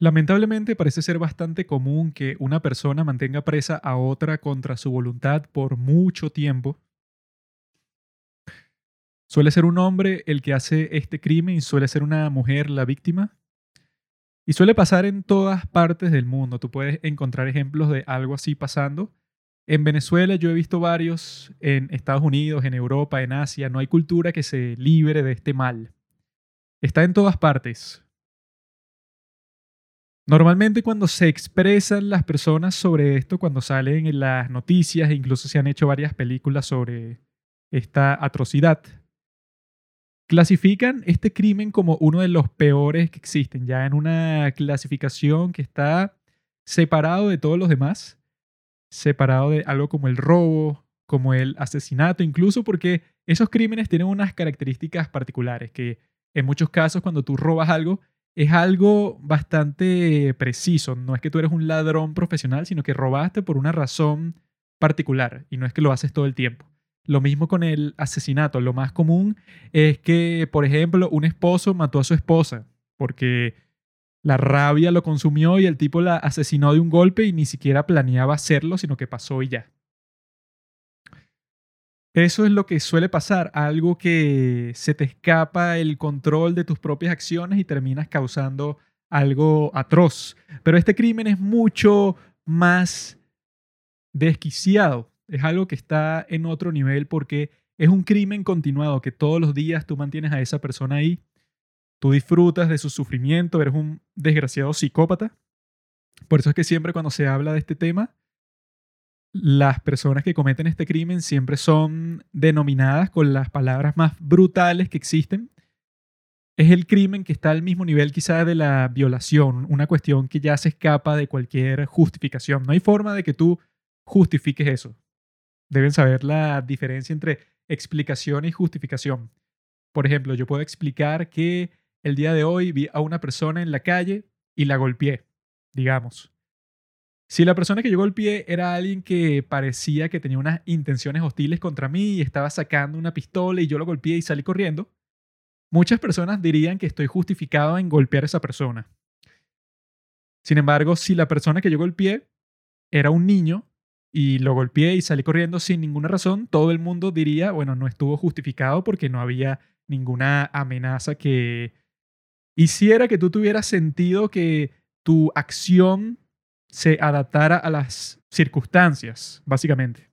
Lamentablemente parece ser bastante común que una persona mantenga presa a otra contra su voluntad por mucho tiempo. Suele ser un hombre el que hace este crimen suele ser una mujer la víctima. Y suele pasar en todas partes del mundo. Tú puedes encontrar ejemplos de algo así pasando. En Venezuela yo he visto varios, en Estados Unidos, en Europa, en Asia. No hay cultura que se libre de este mal. Está en todas partes. Normalmente cuando se expresan las personas sobre esto, cuando salen en las noticias, e incluso se han hecho varias películas sobre esta atrocidad, clasifican este crimen como uno de los peores que existen, ya en una clasificación que está separado de todos los demás, separado de algo como el robo, como el asesinato, incluso porque esos crímenes tienen unas características particulares, que en muchos casos cuando tú robas algo, es algo bastante preciso. No es que tú eres un ladrón profesional, sino que robaste por una razón particular y no es que lo haces todo el tiempo. Lo mismo con el asesinato. Lo más común es que, por ejemplo, un esposo mató a su esposa porque la rabia lo consumió y el tipo la asesinó de un golpe y ni siquiera planeaba hacerlo, sino que pasó y ya. Eso es lo que suele pasar, algo que se te escapa el control de tus propias acciones y terminas causando algo atroz. Pero este crimen es mucho más desquiciado, es algo que está en otro nivel porque es un crimen continuado que todos los días tú mantienes a esa persona ahí, tú disfrutas de su sufrimiento, eres un desgraciado psicópata. Por eso es que siempre cuando se habla de este tema, las personas que cometen este crimen siempre son denominadas con las palabras más brutales que existen. Es el crimen que está al mismo nivel quizá de la violación, una cuestión que ya se escapa de cualquier justificación. No hay forma de que tú justifiques eso. Deben saber la diferencia entre explicación y justificación. Por ejemplo, yo puedo explicar que el día de hoy vi a una persona en la calle y la golpeé, digamos. Si la persona que yo golpeé era alguien que parecía que tenía unas intenciones hostiles contra mí y estaba sacando una pistola y yo lo golpeé y salí corriendo, muchas personas dirían que estoy justificado en golpear a esa persona. Sin embargo, si la persona que yo golpeé era un niño y lo golpeé y salí corriendo sin ninguna razón, todo el mundo diría, bueno, no estuvo justificado porque no había ninguna amenaza que hiciera que tú tuvieras sentido que tu acción se adaptara a las circunstancias, básicamente.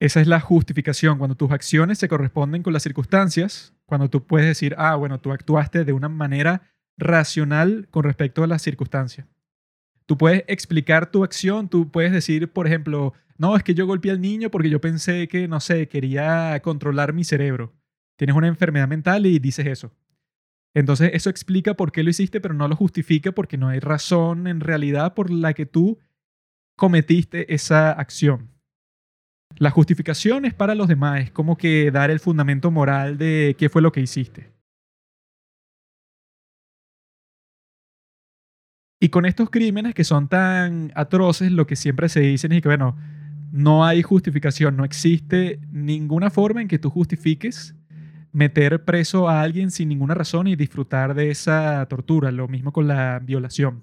Esa es la justificación, cuando tus acciones se corresponden con las circunstancias, cuando tú puedes decir, ah, bueno, tú actuaste de una manera racional con respecto a las circunstancias. Tú puedes explicar tu acción, tú puedes decir, por ejemplo, no, es que yo golpeé al niño porque yo pensé que, no sé, quería controlar mi cerebro. Tienes una enfermedad mental y dices eso. Entonces eso explica por qué lo hiciste, pero no lo justifica porque no hay razón en realidad por la que tú cometiste esa acción. La justificación es para los demás, es como que dar el fundamento moral de qué fue lo que hiciste. Y con estos crímenes que son tan atroces, lo que siempre se dice es que, bueno, no hay justificación, no existe ninguna forma en que tú justifiques meter preso a alguien sin ninguna razón y disfrutar de esa tortura. Lo mismo con la violación.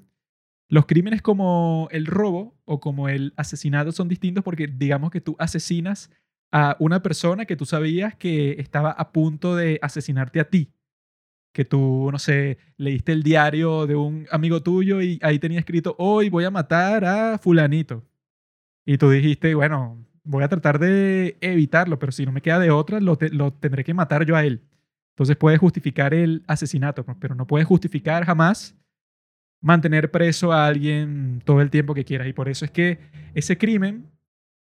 Los crímenes como el robo o como el asesinato son distintos porque digamos que tú asesinas a una persona que tú sabías que estaba a punto de asesinarte a ti. Que tú, no sé, leíste el diario de un amigo tuyo y ahí tenía escrito, hoy voy a matar a fulanito. Y tú dijiste, bueno, voy a tratar de evitarlo, pero si no me queda de otra, lo, tendré que matar yo a él. Entonces puede justificar el asesinato, pero no puede justificar jamás mantener preso a alguien todo el tiempo que quieras. Y por eso es que ese crimen,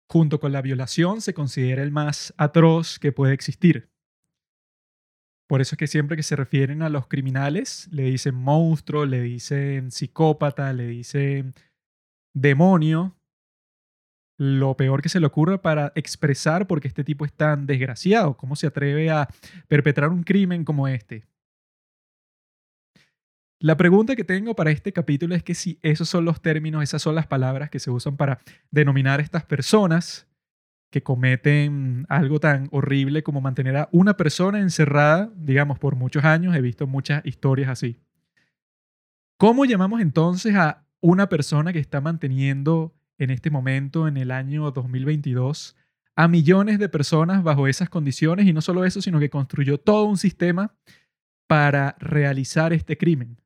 junto con la violación, se considera el más atroz que puede existir. Por eso es que siempre que se refieren a los criminales, le dicen monstruo, le dicen psicópata, le dicen demonio, lo peor que se le ocurra para expresar por qué este tipo es tan desgraciado, cómo se atreve a perpetrar un crimen como este. La pregunta que tengo para este capítulo es que si esos son los términos, esas son las palabras que se usan para denominar a estas personas que cometen algo tan horrible como mantener a una persona encerrada, digamos, por muchos años. He visto muchas historias así. ¿Cómo llamamos entonces a una persona que está manteniendo en este momento, en el año 2022, a millones de personas bajo esas condiciones y no solo eso, sino que construyó todo un sistema para realizar este crimen?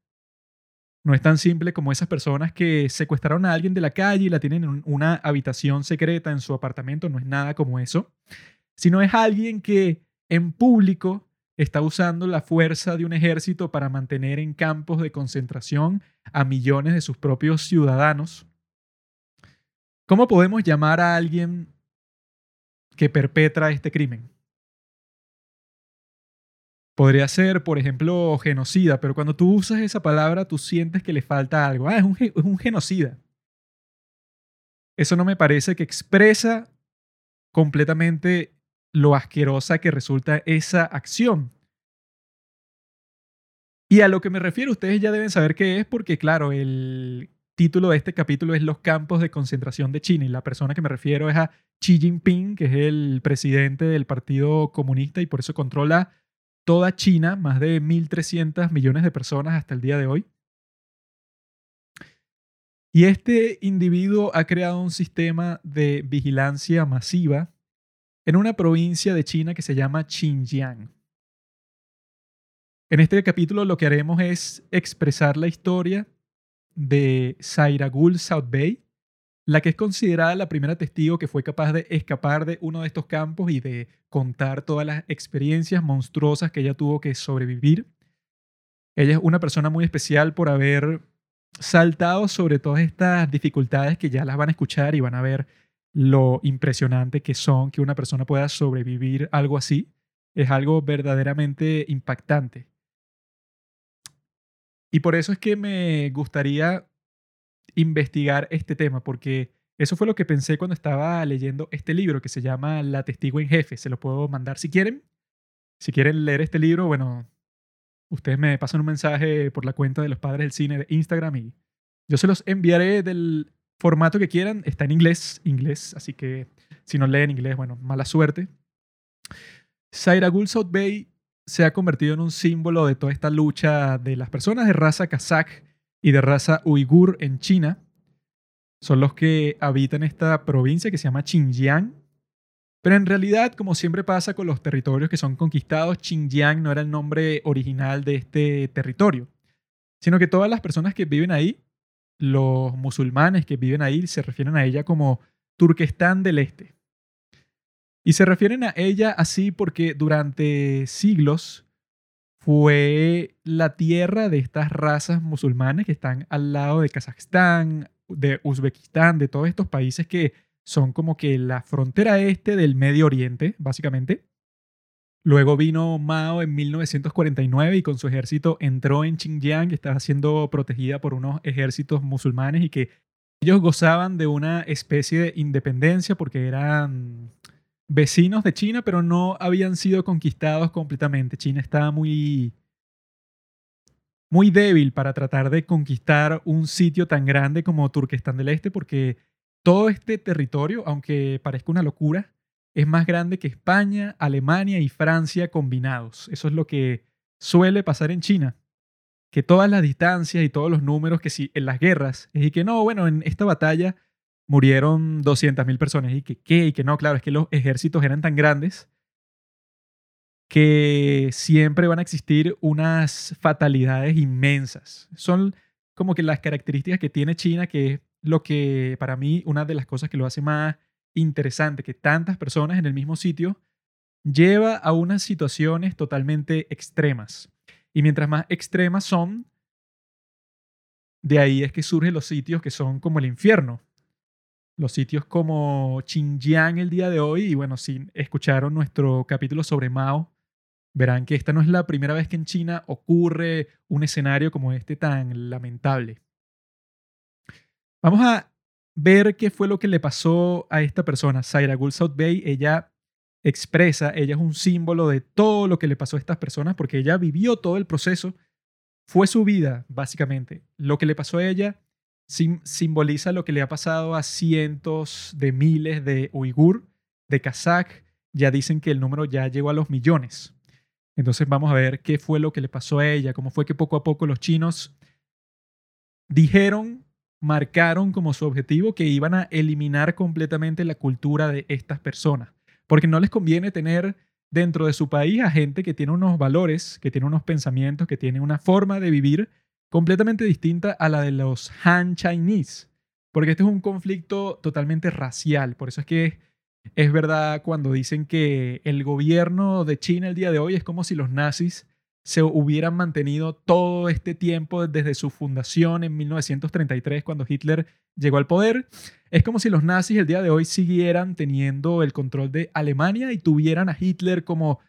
No es tan simple como esas personas que secuestraron a alguien de la calle y la tienen en una habitación secreta en su apartamento, no es nada como eso, sino es alguien que en público está usando la fuerza de un ejército para mantener en campos de concentración a millones de sus propios ciudadanos. ¿Cómo podemos llamar a alguien que perpetra este crimen? Podría ser, por ejemplo, genocida, pero cuando tú usas esa palabra, tú sientes que le falta algo. Ah, es un, es un genocida. Eso no me parece que expresa completamente lo asquerosa que resulta esa acción. Y a lo que me refiero, ustedes ya deben saber qué es, porque claro, el título de este capítulo es Los campos de concentración de China, y la persona que me refiero es a Xi Jinping, que es el presidente del Partido Comunista y por eso controla toda China, más de 1.300 millones de personas hasta el día de hoy. Y este individuo ha creado un sistema de vigilancia masiva en una provincia de China que se llama Xinjiang. En este capítulo lo que haremos es expresar la historia de Sairagul South Bay, la que es considerada la primera testigo que fue capaz de escapar de uno de estos campos y de contar todas las experiencias monstruosas que ella tuvo que sobrevivir. Ella es una persona muy especial por haber saltado sobre todas estas dificultades que ya las van a escuchar y van a ver lo impresionante que son que una persona pueda sobrevivir algo así. Es algo verdaderamente impactante. Y por eso es que me gustaría investigar este tema, porque eso fue lo que pensé cuando estaba leyendo este libro que se llama La Testigo en Jefe. Se lo puedo mandar si quieren. Si quieren leer este libro, bueno, ustedes me pasan un mensaje por la cuenta de los padres del cine de Instagram y yo se los enviaré del formato que quieran. Está en inglés, inglés, así que si no leen inglés, bueno, mala suerte. Sairagul South Bay se ha convertido en un símbolo de toda esta lucha de las personas de raza kazakh y de raza uigur en China. Son los que habitan esta provincia que se llama Xinjiang. Pero en realidad, como siempre pasa con los territorios que son conquistados, Xinjiang no era el nombre original de este territorio, sino que todas las personas que viven ahí, los musulmanes que viven ahí, se refieren a ella como Turquestán del Este. Y se refieren a ella así porque durante siglos fue la tierra de estas razas musulmanas que están al lado de Kazajstán, de Uzbekistán, de todos estos países que son como que la frontera este del Medio Oriente, básicamente. Luego vino Mao en 1949 y con su ejército entró en Xinjiang, que estaba siendo protegida por unos ejércitos musulmanes y que ellos gozaban de una especie de independencia porque eran vecinos de China, pero no habían sido conquistados completamente. China estaba muy, muy débil para tratar de conquistar un sitio tan grande como Turquestán del Este, porque todo este territorio, aunque parezca una locura, es más grande que España, Alemania y Francia combinados. Eso es lo que suele pasar en China. Que todas las distancias y todos los números que si en las guerras, es y que no, bueno, en esta batalla murieron 200.000 personas. Y que, ¿qué? Y que no, claro, es que los ejércitos eran tan grandes que siempre van a existir unas fatalidades inmensas. Son como que las características que tiene China, que es lo que para mí una de las cosas que lo hace más interesante, que tantas personas en el mismo sitio lleva a unas situaciones totalmente extremas. Y mientras más extremas son, de ahí es que surgen los sitios que son como el infierno los sitios como Xinjiang el día de hoy. Y bueno, si escucharon nuestro capítulo sobre Mao, verán que esta no es la primera vez que en China ocurre un escenario como este tan lamentable. Vamos a ver qué fue lo que le pasó a esta persona, Zaira Gul Bay. Ella expresa, ella es un símbolo de todo lo que le pasó a estas personas porque ella vivió todo el proceso. Fue su vida, básicamente. Lo que le pasó a ella simboliza lo que le ha pasado a cientos de miles de uigur, de kazakh. Ya dicen que el número ya llegó a los millones. Entonces vamos a ver qué fue lo que le pasó a ella, cómo fue que poco a poco los chinos dijeron, marcaron como su objetivo que iban a eliminar completamente la cultura de estas personas, porque no les conviene tener dentro de su país a gente que tiene unos valores, que tiene unos pensamientos, que tiene una forma de vivir completamente distinta a la de los Han Chinese, porque este es un conflicto totalmente racial, por eso es que es verdad cuando dicen que el gobierno de China el día de hoy es como si los nazis se hubieran mantenido todo este tiempo desde su fundación en 1933 cuando Hitler llegó al poder. Es como si los nazis el día de hoy siguieran teniendo el control de Alemania y tuvieran a Hitler como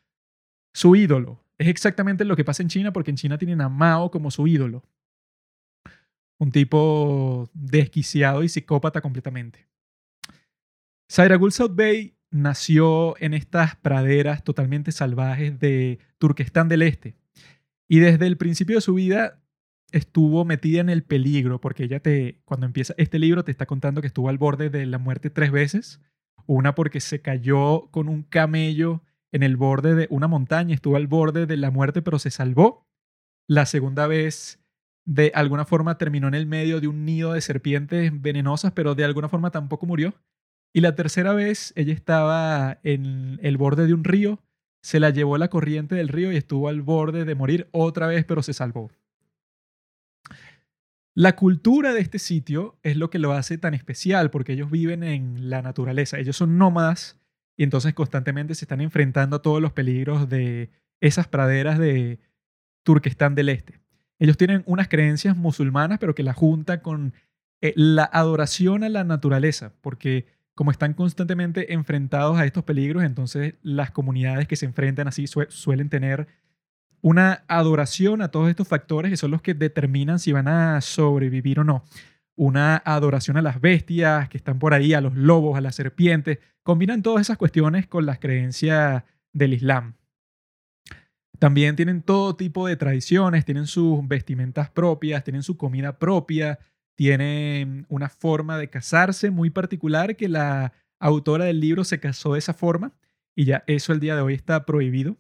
su ídolo. Es exactamente lo que pasa en China porque en China tienen a Mao como su ídolo. Un tipo desquiciado y psicópata completamente. Sairagul Bay nació en estas praderas totalmente salvajes de Turquestán del Este. Y desde el principio de su vida estuvo metida en el peligro, porque ella te, cuando empieza este libro, te está contando que estuvo al borde de la muerte tres veces. Una porque se cayó con un camello en el borde de una montaña, estuvo al borde de la muerte, pero se salvó. La segunda vez, de alguna forma, terminó en el medio de un nido de serpientes venenosas, pero de alguna forma tampoco murió. Y la tercera vez, ella estaba en el borde de un río se la llevó la corriente del río y estuvo al borde de morir otra vez, pero se salvó. La cultura de este sitio es lo que lo hace tan especial, porque ellos viven en la naturaleza, ellos son nómadas y entonces constantemente se están enfrentando a todos los peligros de esas praderas de Turquestán del Este. Ellos tienen unas creencias musulmanas, pero que la juntan con eh, la adoración a la naturaleza, porque como están constantemente enfrentados a estos peligros, entonces las comunidades que se enfrentan así suelen tener una adoración a todos estos factores que son los que determinan si van a sobrevivir o no. Una adoración a las bestias que están por ahí, a los lobos, a las serpientes. Combinan todas esas cuestiones con las creencias del Islam. También tienen todo tipo de tradiciones, tienen sus vestimentas propias, tienen su comida propia, tiene una forma de casarse muy particular que la autora del libro se casó de esa forma y ya eso el día de hoy está prohibido.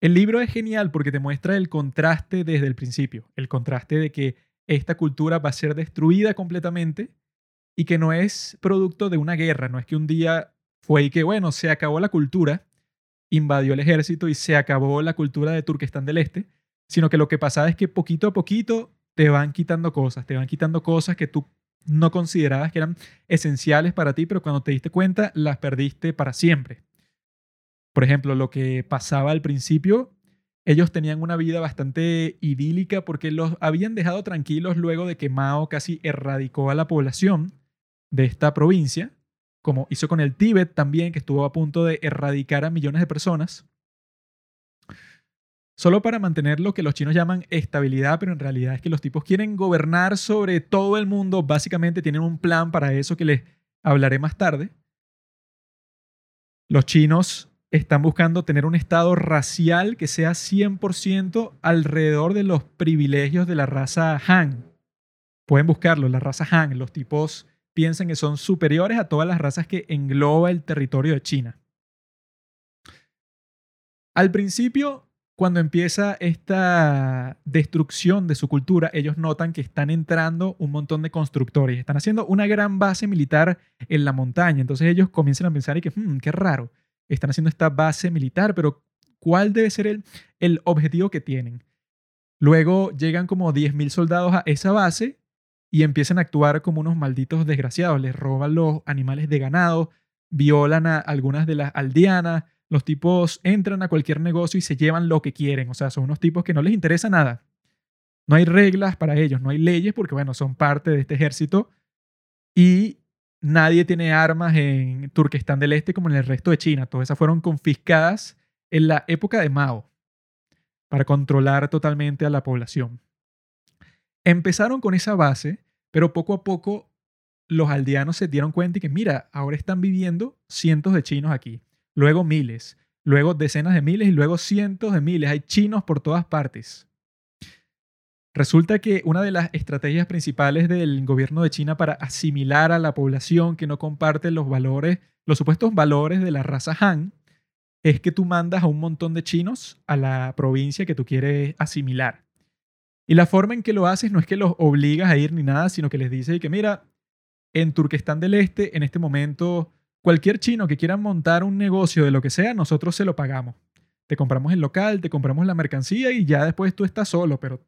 El libro es genial porque te muestra el contraste desde el principio, el contraste de que esta cultura va a ser destruida completamente y que no es producto de una guerra, no es que un día fue y que, bueno, se acabó la cultura, invadió el ejército y se acabó la cultura de Turquestán del Este, sino que lo que pasaba es que poquito a poquito te van quitando cosas, te van quitando cosas que tú no considerabas que eran esenciales para ti, pero cuando te diste cuenta las perdiste para siempre. Por ejemplo, lo que pasaba al principio, ellos tenían una vida bastante idílica porque los habían dejado tranquilos luego de que Mao casi erradicó a la población de esta provincia, como hizo con el Tíbet también, que estuvo a punto de erradicar a millones de personas solo para mantener lo que los chinos llaman estabilidad, pero en realidad es que los tipos quieren gobernar sobre todo el mundo, básicamente tienen un plan para eso que les hablaré más tarde. Los chinos están buscando tener un estado racial que sea 100% alrededor de los privilegios de la raza Han. Pueden buscarlo, la raza Han. Los tipos piensan que son superiores a todas las razas que engloba el territorio de China. Al principio cuando empieza esta destrucción de su cultura, ellos notan que están entrando un montón de constructores, están haciendo una gran base militar en la montaña. Entonces ellos comienzan a pensar y que, hmm, qué raro, están haciendo esta base militar, pero ¿cuál debe ser el, el objetivo que tienen? Luego llegan como 10.000 soldados a esa base y empiezan a actuar como unos malditos desgraciados. Les roban los animales de ganado, violan a algunas de las aldeanas, los tipos entran a cualquier negocio y se llevan lo que quieren. O sea, son unos tipos que no les interesa nada. No hay reglas para ellos, no hay leyes porque, bueno, son parte de este ejército. Y nadie tiene armas en Turquestán del Este como en el resto de China. Todas esas fueron confiscadas en la época de Mao para controlar totalmente a la población. Empezaron con esa base, pero poco a poco los aldeanos se dieron cuenta y que, mira, ahora están viviendo cientos de chinos aquí luego miles, luego decenas de miles y luego cientos de miles. Hay chinos por todas partes. Resulta que una de las estrategias principales del gobierno de China para asimilar a la población que no comparte los valores, los supuestos valores de la raza Han, es que tú mandas a un montón de chinos a la provincia que tú quieres asimilar. Y la forma en que lo haces no es que los obligas a ir ni nada, sino que les dices que mira, en Turquestán del Este, en este momento, cualquier chino que quiera montar un negocio de lo que sea, nosotros se lo pagamos. Te compramos el local, te compramos la mercancía y ya después tú estás solo, pero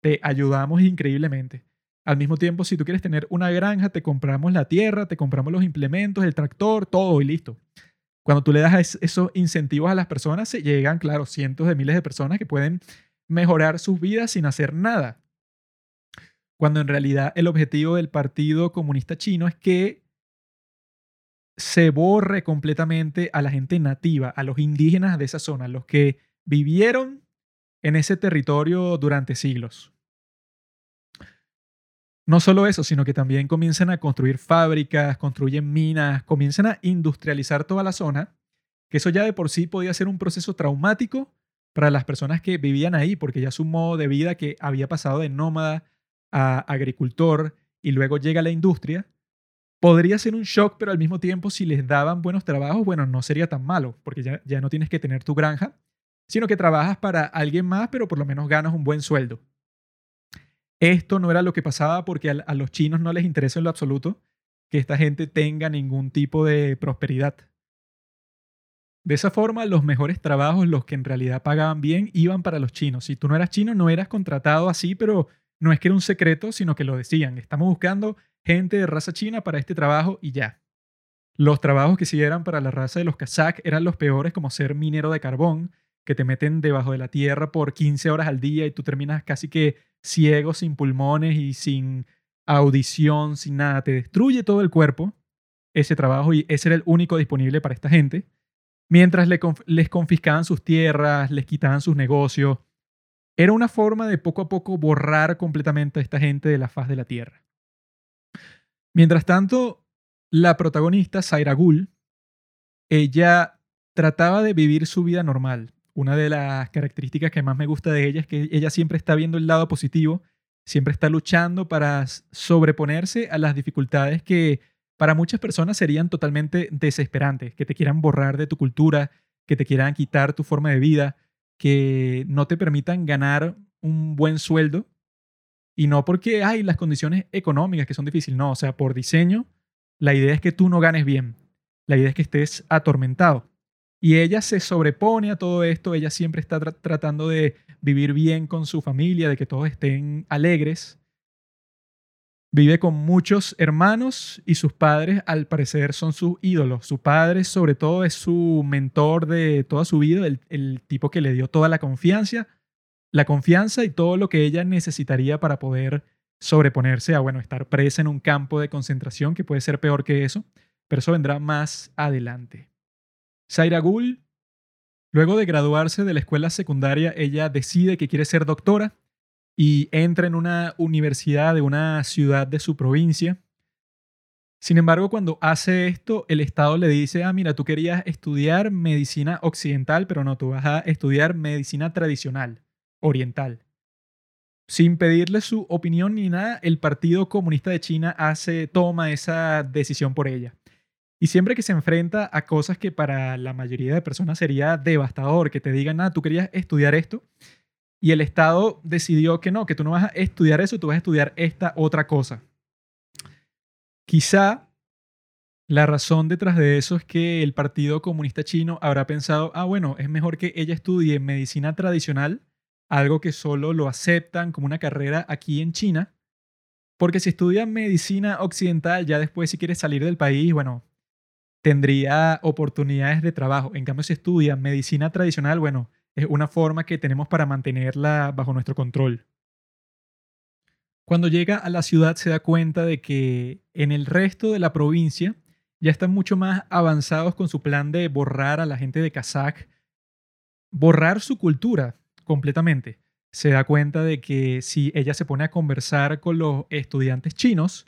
te ayudamos increíblemente. Al mismo tiempo, si tú quieres tener una granja, te compramos la tierra, te compramos los implementos, el tractor, todo y listo. Cuando tú le das esos incentivos a las personas, se llegan, claro, cientos de miles de personas que pueden mejorar sus vidas sin hacer nada. Cuando en realidad el objetivo del Partido Comunista Chino es que se borre completamente a la gente nativa, a los indígenas de esa zona, los que vivieron en ese territorio durante siglos. No solo eso, sino que también comienzan a construir fábricas, construyen minas, comienzan a industrializar toda la zona, que eso ya de por sí podía ser un proceso traumático para las personas que vivían ahí, porque ya su modo de vida que había pasado de nómada a agricultor y luego llega la industria, podría ser un shock, pero al mismo tiempo si les daban buenos trabajos, bueno, no sería tan malo, porque ya, ya no tienes que tener tu granja, sino que trabajas para alguien más, pero por lo menos ganas un buen sueldo. Esto no era lo que pasaba porque a, los chinos no les interesa en lo absoluto que esta gente tenga ningún tipo de prosperidad. De esa forma, los mejores trabajos, los que en realidad pagaban bien, iban para los chinos. Si tú no eras chino, no eras contratado así, pero no es que era un secreto, sino que lo decían. Estamos buscando gente de raza china para este trabajo y ya. Los trabajos que sí eran para la raza de los kazak eran los peores, como ser minero de carbón, que te meten debajo de la tierra por 15 horas al día y tú terminas casi que ciego, sin pulmones y sin audición, sin nada. Te destruye todo el cuerpo ese trabajo y ese era el único disponible para esta gente. Mientras les confiscaban sus tierras, les quitaban sus negocios. Era una forma de poco a poco borrar completamente a esta gente de la faz de la tierra. Mientras tanto, la protagonista, Zaira Gul, ella trataba de vivir su vida normal una de las características que más me gusta de ella es que ella siempre está viendo el lado positivo, siempre está luchando para sobreponerse a las dificultades que para muchas personas serían totalmente desesperantes, que te quieran borrar de tu cultura, que te quieran quitar tu forma de vida, que no te permitan ganar un buen sueldo. Y no porque hay las condiciones económicas que son difíciles, no, o sea, por diseño, la idea es que tú no ganes bien, la idea es que estés atormentado. Y ella se sobrepone a todo esto, ella siempre está tratando de vivir bien con su familia, de que todos estén alegres. Vive con muchos hermanos y sus padres al parecer son sus ídolos. Su padre sobre todo es su mentor de toda su vida, el, el tipo que le dio toda la confianza, la confianza y todo lo que ella necesitaría para poder sobreponerse a, bueno, estar presa en un campo de concentración que puede ser peor que eso, pero eso vendrá más adelante. Zaira Gul, luego de graduarse de la escuela secundaria, ella decide que quiere ser doctora y entra en una universidad de una ciudad de su provincia. Sin embargo, cuando hace esto, el Estado le dice, ah, mira, tú querías estudiar medicina occidental, pero no, tú vas a estudiar medicina tradicional, oriental. Sin pedirle su opinión ni nada, el Partido Comunista de China hace, toma esa decisión por ella. Y siempre que se enfrenta a cosas que para la mayoría de personas sería devastador, que te digan, ah, tú querías estudiar esto, y el Estado decidió que no, que tú no vas a estudiar eso, tú vas a estudiar esta otra cosa. Quizá la razón detrás de eso es que el Partido Comunista Chino habrá pensado, ah, bueno, es mejor que ella estudie medicina tradicional, algo que solo lo aceptan como una carrera aquí en China, porque si estudia medicina occidental, ya después si quieres salir del país, bueno, tendría oportunidades de trabajo. En cambio, si estudia medicina tradicional, bueno, es una forma que tenemos para mantenerla bajo nuestro control. Cuando llega a la ciudad se da cuenta de que en el resto de la provincia ya están mucho más avanzados con su plan de borrar a la gente de Kazakh, borrar su cultura completamente. Se da cuenta de que si ella se pone a conversar con los estudiantes chinos,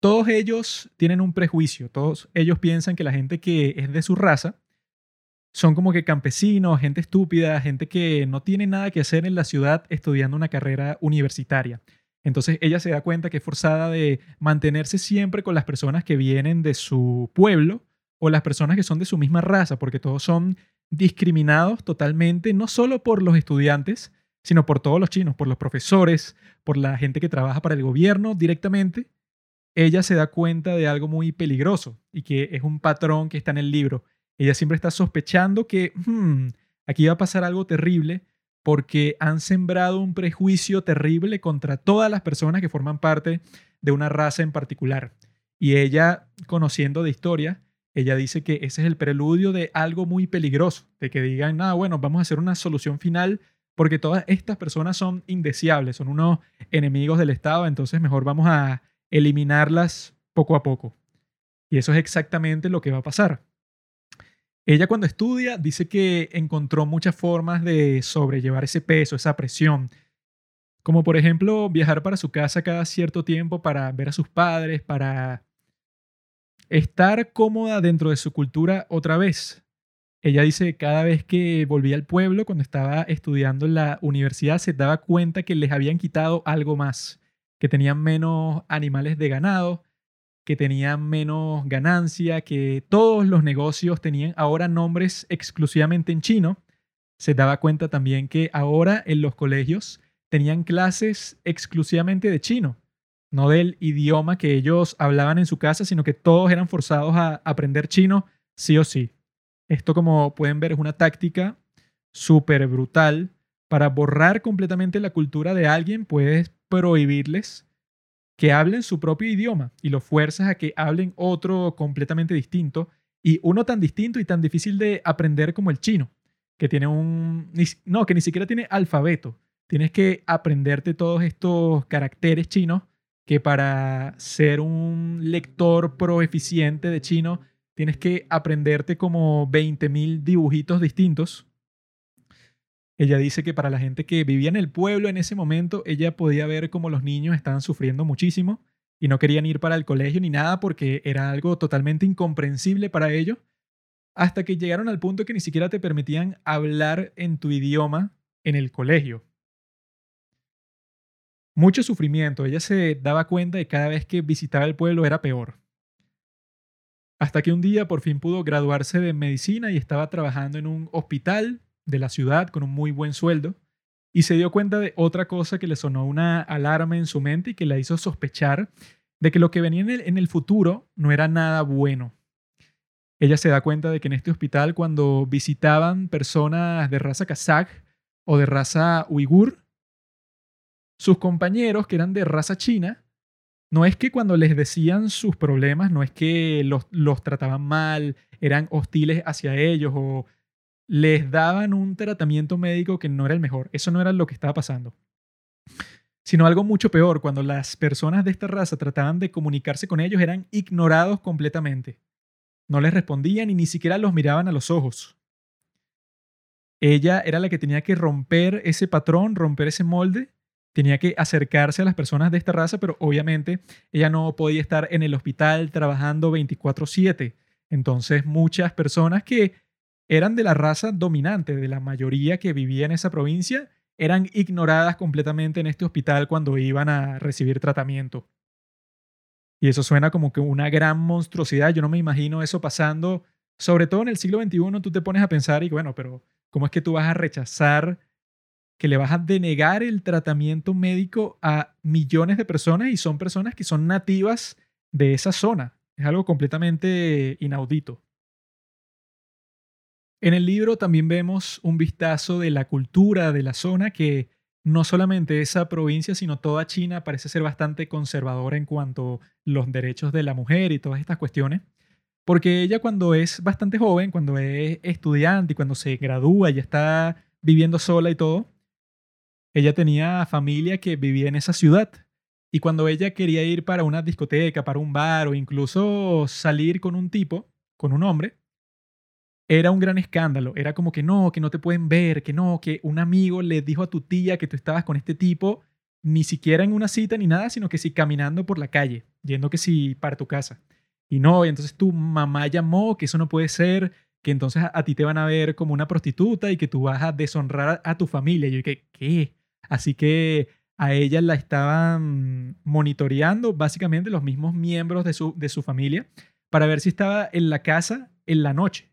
todos ellos tienen un prejuicio, todos ellos piensan que la gente que es de su raza son como que campesinos, gente estúpida, gente que no tiene nada que hacer en la ciudad estudiando una carrera universitaria. Entonces ella se da cuenta que es forzada de mantenerse siempre con las personas que vienen de su pueblo o las personas que son de su misma raza, porque todos son discriminados totalmente, no solo por los estudiantes, sino por todos los chinos, por los profesores, por la gente que trabaja para el gobierno directamente, ella se da cuenta de algo muy peligroso y que es un patrón que está en el libro. Ella siempre está sospechando que hmm, aquí va a pasar algo terrible porque han sembrado un prejuicio terrible contra todas las personas que forman parte de una raza en particular. Y ella, conociendo de historia, ella dice que ese es el preludio de algo muy peligroso, de que digan, nada, bueno, vamos a hacer una solución final porque todas estas personas son indeseables, son unos enemigos del Estado, entonces mejor vamos a eliminarlas poco a poco. Y eso es exactamente lo que va a pasar. Ella cuando estudia dice que encontró muchas formas de sobrellevar ese peso, esa presión, como por ejemplo viajar para su casa cada cierto tiempo para ver a sus padres, para estar cómoda dentro de su cultura otra vez. Ella dice que cada vez que volvía al pueblo, cuando estaba estudiando en la universidad, se daba cuenta que les habían quitado algo más, que tenían menos animales de ganado, que tenían menos ganancia, que todos los negocios tenían ahora nombres exclusivamente en chino. Se daba cuenta también que ahora en los colegios tenían clases exclusivamente de chino, no del idioma que ellos hablaban en su casa, sino que todos eran forzados a aprender chino sí o sí. Esto, como pueden ver, es una táctica súper brutal para borrar completamente la cultura de alguien, puedes prohibirles que hablen su propio idioma y lo fuerzas a que hablen otro completamente distinto y uno tan distinto y tan difícil de aprender como el chino, que tiene un... No, que ni siquiera tiene alfabeto. Tienes que aprenderte todos estos caracteres chinos que para ser un lector proeficiente de chino tienes que aprenderte como 20.000 dibujitos distintos ella dice que para la gente que vivía en el pueblo en ese momento, ella podía ver cómo los niños estaban sufriendo muchísimo y no querían ir para el colegio ni nada porque era algo totalmente incomprensible para ellos, hasta que llegaron al punto que ni siquiera te permitían hablar en tu idioma en el colegio. Mucho sufrimiento, ella se daba cuenta de cada vez que visitaba el pueblo era peor. Hasta que un día por fin pudo graduarse de medicina y estaba trabajando en un hospital de la ciudad con un muy buen sueldo y se dio cuenta de otra cosa que le sonó una alarma en su mente y que la hizo sospechar de que lo que venía en el, futuro no era nada bueno. Ella se da cuenta de que en este hospital cuando visitaban personas de raza kazaj o de raza uigur, sus compañeros que eran de raza china, no es que cuando les decían sus problemas, no es que los, los trataban mal, eran hostiles hacia ellos o les daban un tratamiento médico que no era el mejor. Eso no era lo que estaba pasando. Sino algo mucho peor, cuando las personas de esta raza trataban de comunicarse con ellos, eran ignorados completamente. No les respondían y ni siquiera los miraban a los ojos. Ella era la que tenía que romper ese patrón, romper ese molde, tenía que acercarse a las personas de esta raza, pero obviamente ella no podía estar en el hospital trabajando 24/7. Entonces muchas personas que eran de la raza dominante, de la mayoría que vivía en esa provincia, eran ignoradas completamente en este hospital cuando iban a recibir tratamiento. Y eso suena como que una gran monstruosidad. Yo no me imagino eso pasando, sobre todo en el siglo XXI, tú te pones a pensar y bueno, pero ¿cómo es que tú vas a rechazar, que le vas a denegar el tratamiento médico a millones de personas y son personas que son nativas de esa zona? Es algo completamente inaudito. En el libro también vemos un vistazo de la cultura de la zona que no solamente esa provincia, sino toda China parece ser bastante conservadora en cuanto a los derechos de la mujer y todas estas cuestiones. Porque ella cuando es bastante joven, cuando es estudiante y cuando se gradúa, y está viviendo sola y todo, ella tenía familia que vivía en esa ciudad. Y cuando ella quería ir para una discoteca, para un bar o incluso salir con un tipo, con un hombre, era un gran escándalo. Era como que no, que no te pueden ver, que no, que un amigo le dijo a tu tía que tú estabas con este tipo, ni siquiera en una cita ni nada, sino que sí caminando por la calle, yendo que sí para tu casa. Y no, y entonces tu mamá llamó, que eso no puede ser, que entonces a, ti te van a ver como una prostituta y que tú vas a deshonrar a, tu familia. Y yo dije, ¿qué? Así que a ella la estaban monitoreando básicamente los mismos miembros de su, de su familia para ver si estaba en la casa en la noche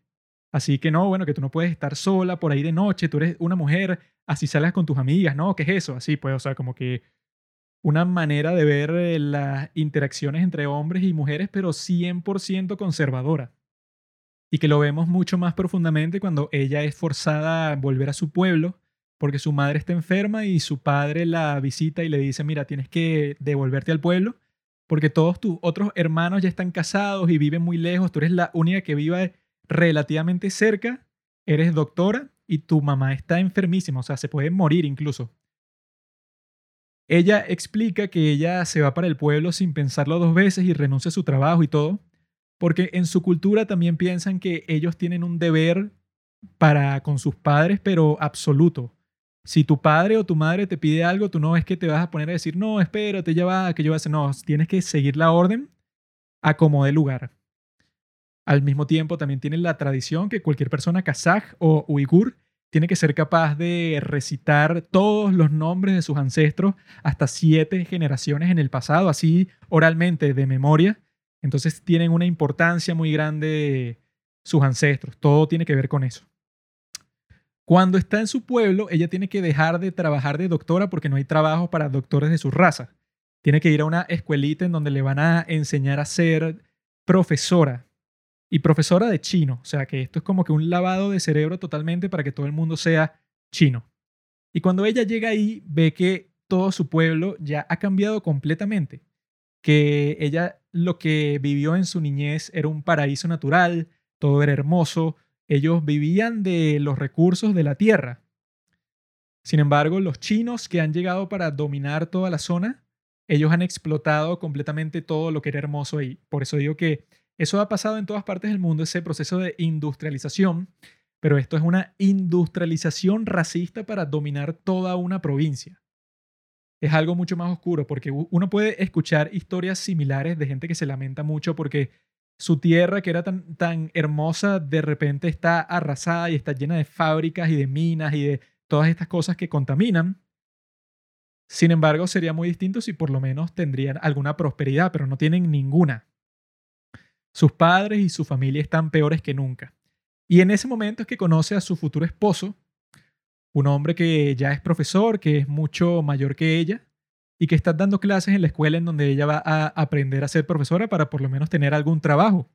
Así que no, bueno, que tú no puedes estar sola por ahí de noche, tú eres una mujer, así salgas con tus amigas, ¿no? ¿Qué es eso? Así pues, o sea, como que una manera de ver eh, las interacciones entre hombres y mujeres, pero 100% conservadora. Y que lo vemos mucho más profundamente cuando ella es forzada a volver a su pueblo porque su madre está enferma y su padre la visita y le dice, mira, tienes que devolverte al pueblo porque todos tus otros hermanos ya están casados y viven muy lejos, tú eres la única que vive relativamente cerca, eres doctora y tu mamá está enfermísima, o sea, se puede morir incluso. Ella explica que ella se va para el pueblo sin pensarlo dos veces y renuncia a su trabajo y todo, porque en su cultura también piensan que ellos tienen un deber para con sus padres, pero absoluto. Si tu padre o tu madre te pide algo, tú no es que te vas a poner a decir, no, espérate, ya va, que yo voy a hacer. No, tienes que seguir la orden a como lugar. Al mismo tiempo, también tiene la tradición que cualquier persona kazaj o uigur tiene que ser capaz de recitar todos los nombres de sus ancestros hasta siete generaciones en el pasado, así oralmente, de memoria. Entonces tienen una importancia muy grande sus ancestros. Todo tiene que ver con eso. Cuando está en su pueblo, ella tiene que dejar de trabajar de doctora porque no hay trabajo para doctores de su raza. Tiene que ir a una escuelita en donde le van a enseñar a ser profesora y profesora de chino. O sea que esto es como que un lavado de cerebro totalmente para que todo el mundo sea chino. Y cuando ella llega ahí, ve que todo su pueblo ya ha cambiado completamente. Que ella lo que vivió en su niñez era un paraíso natural, todo era hermoso, ellos vivían de los recursos de la tierra. Sin embargo, los chinos que han llegado para dominar toda la zona, ellos han explotado completamente todo lo que era hermoso ahí. Por eso digo que eso ha pasado en todas partes del mundo, ese proceso de industrialización, pero esto es una industrialización racista para dominar toda una provincia. Es algo mucho más oscuro porque uno puede escuchar historias similares de gente que se lamenta mucho porque su tierra, que era tan, tan hermosa, de repente está arrasada y está llena de fábricas y de minas y de todas estas cosas que contaminan. Sin embargo, sería muy distinto si por lo menos tendrían alguna prosperidad, pero no tienen ninguna. Sus padres y su familia están peores que nunca. Y en ese momento es que conoce a su futuro esposo, un hombre que ya es profesor, que es mucho mayor que ella, y que está dando clases en la escuela en donde ella va a aprender a ser profesora para por lo menos tener algún trabajo.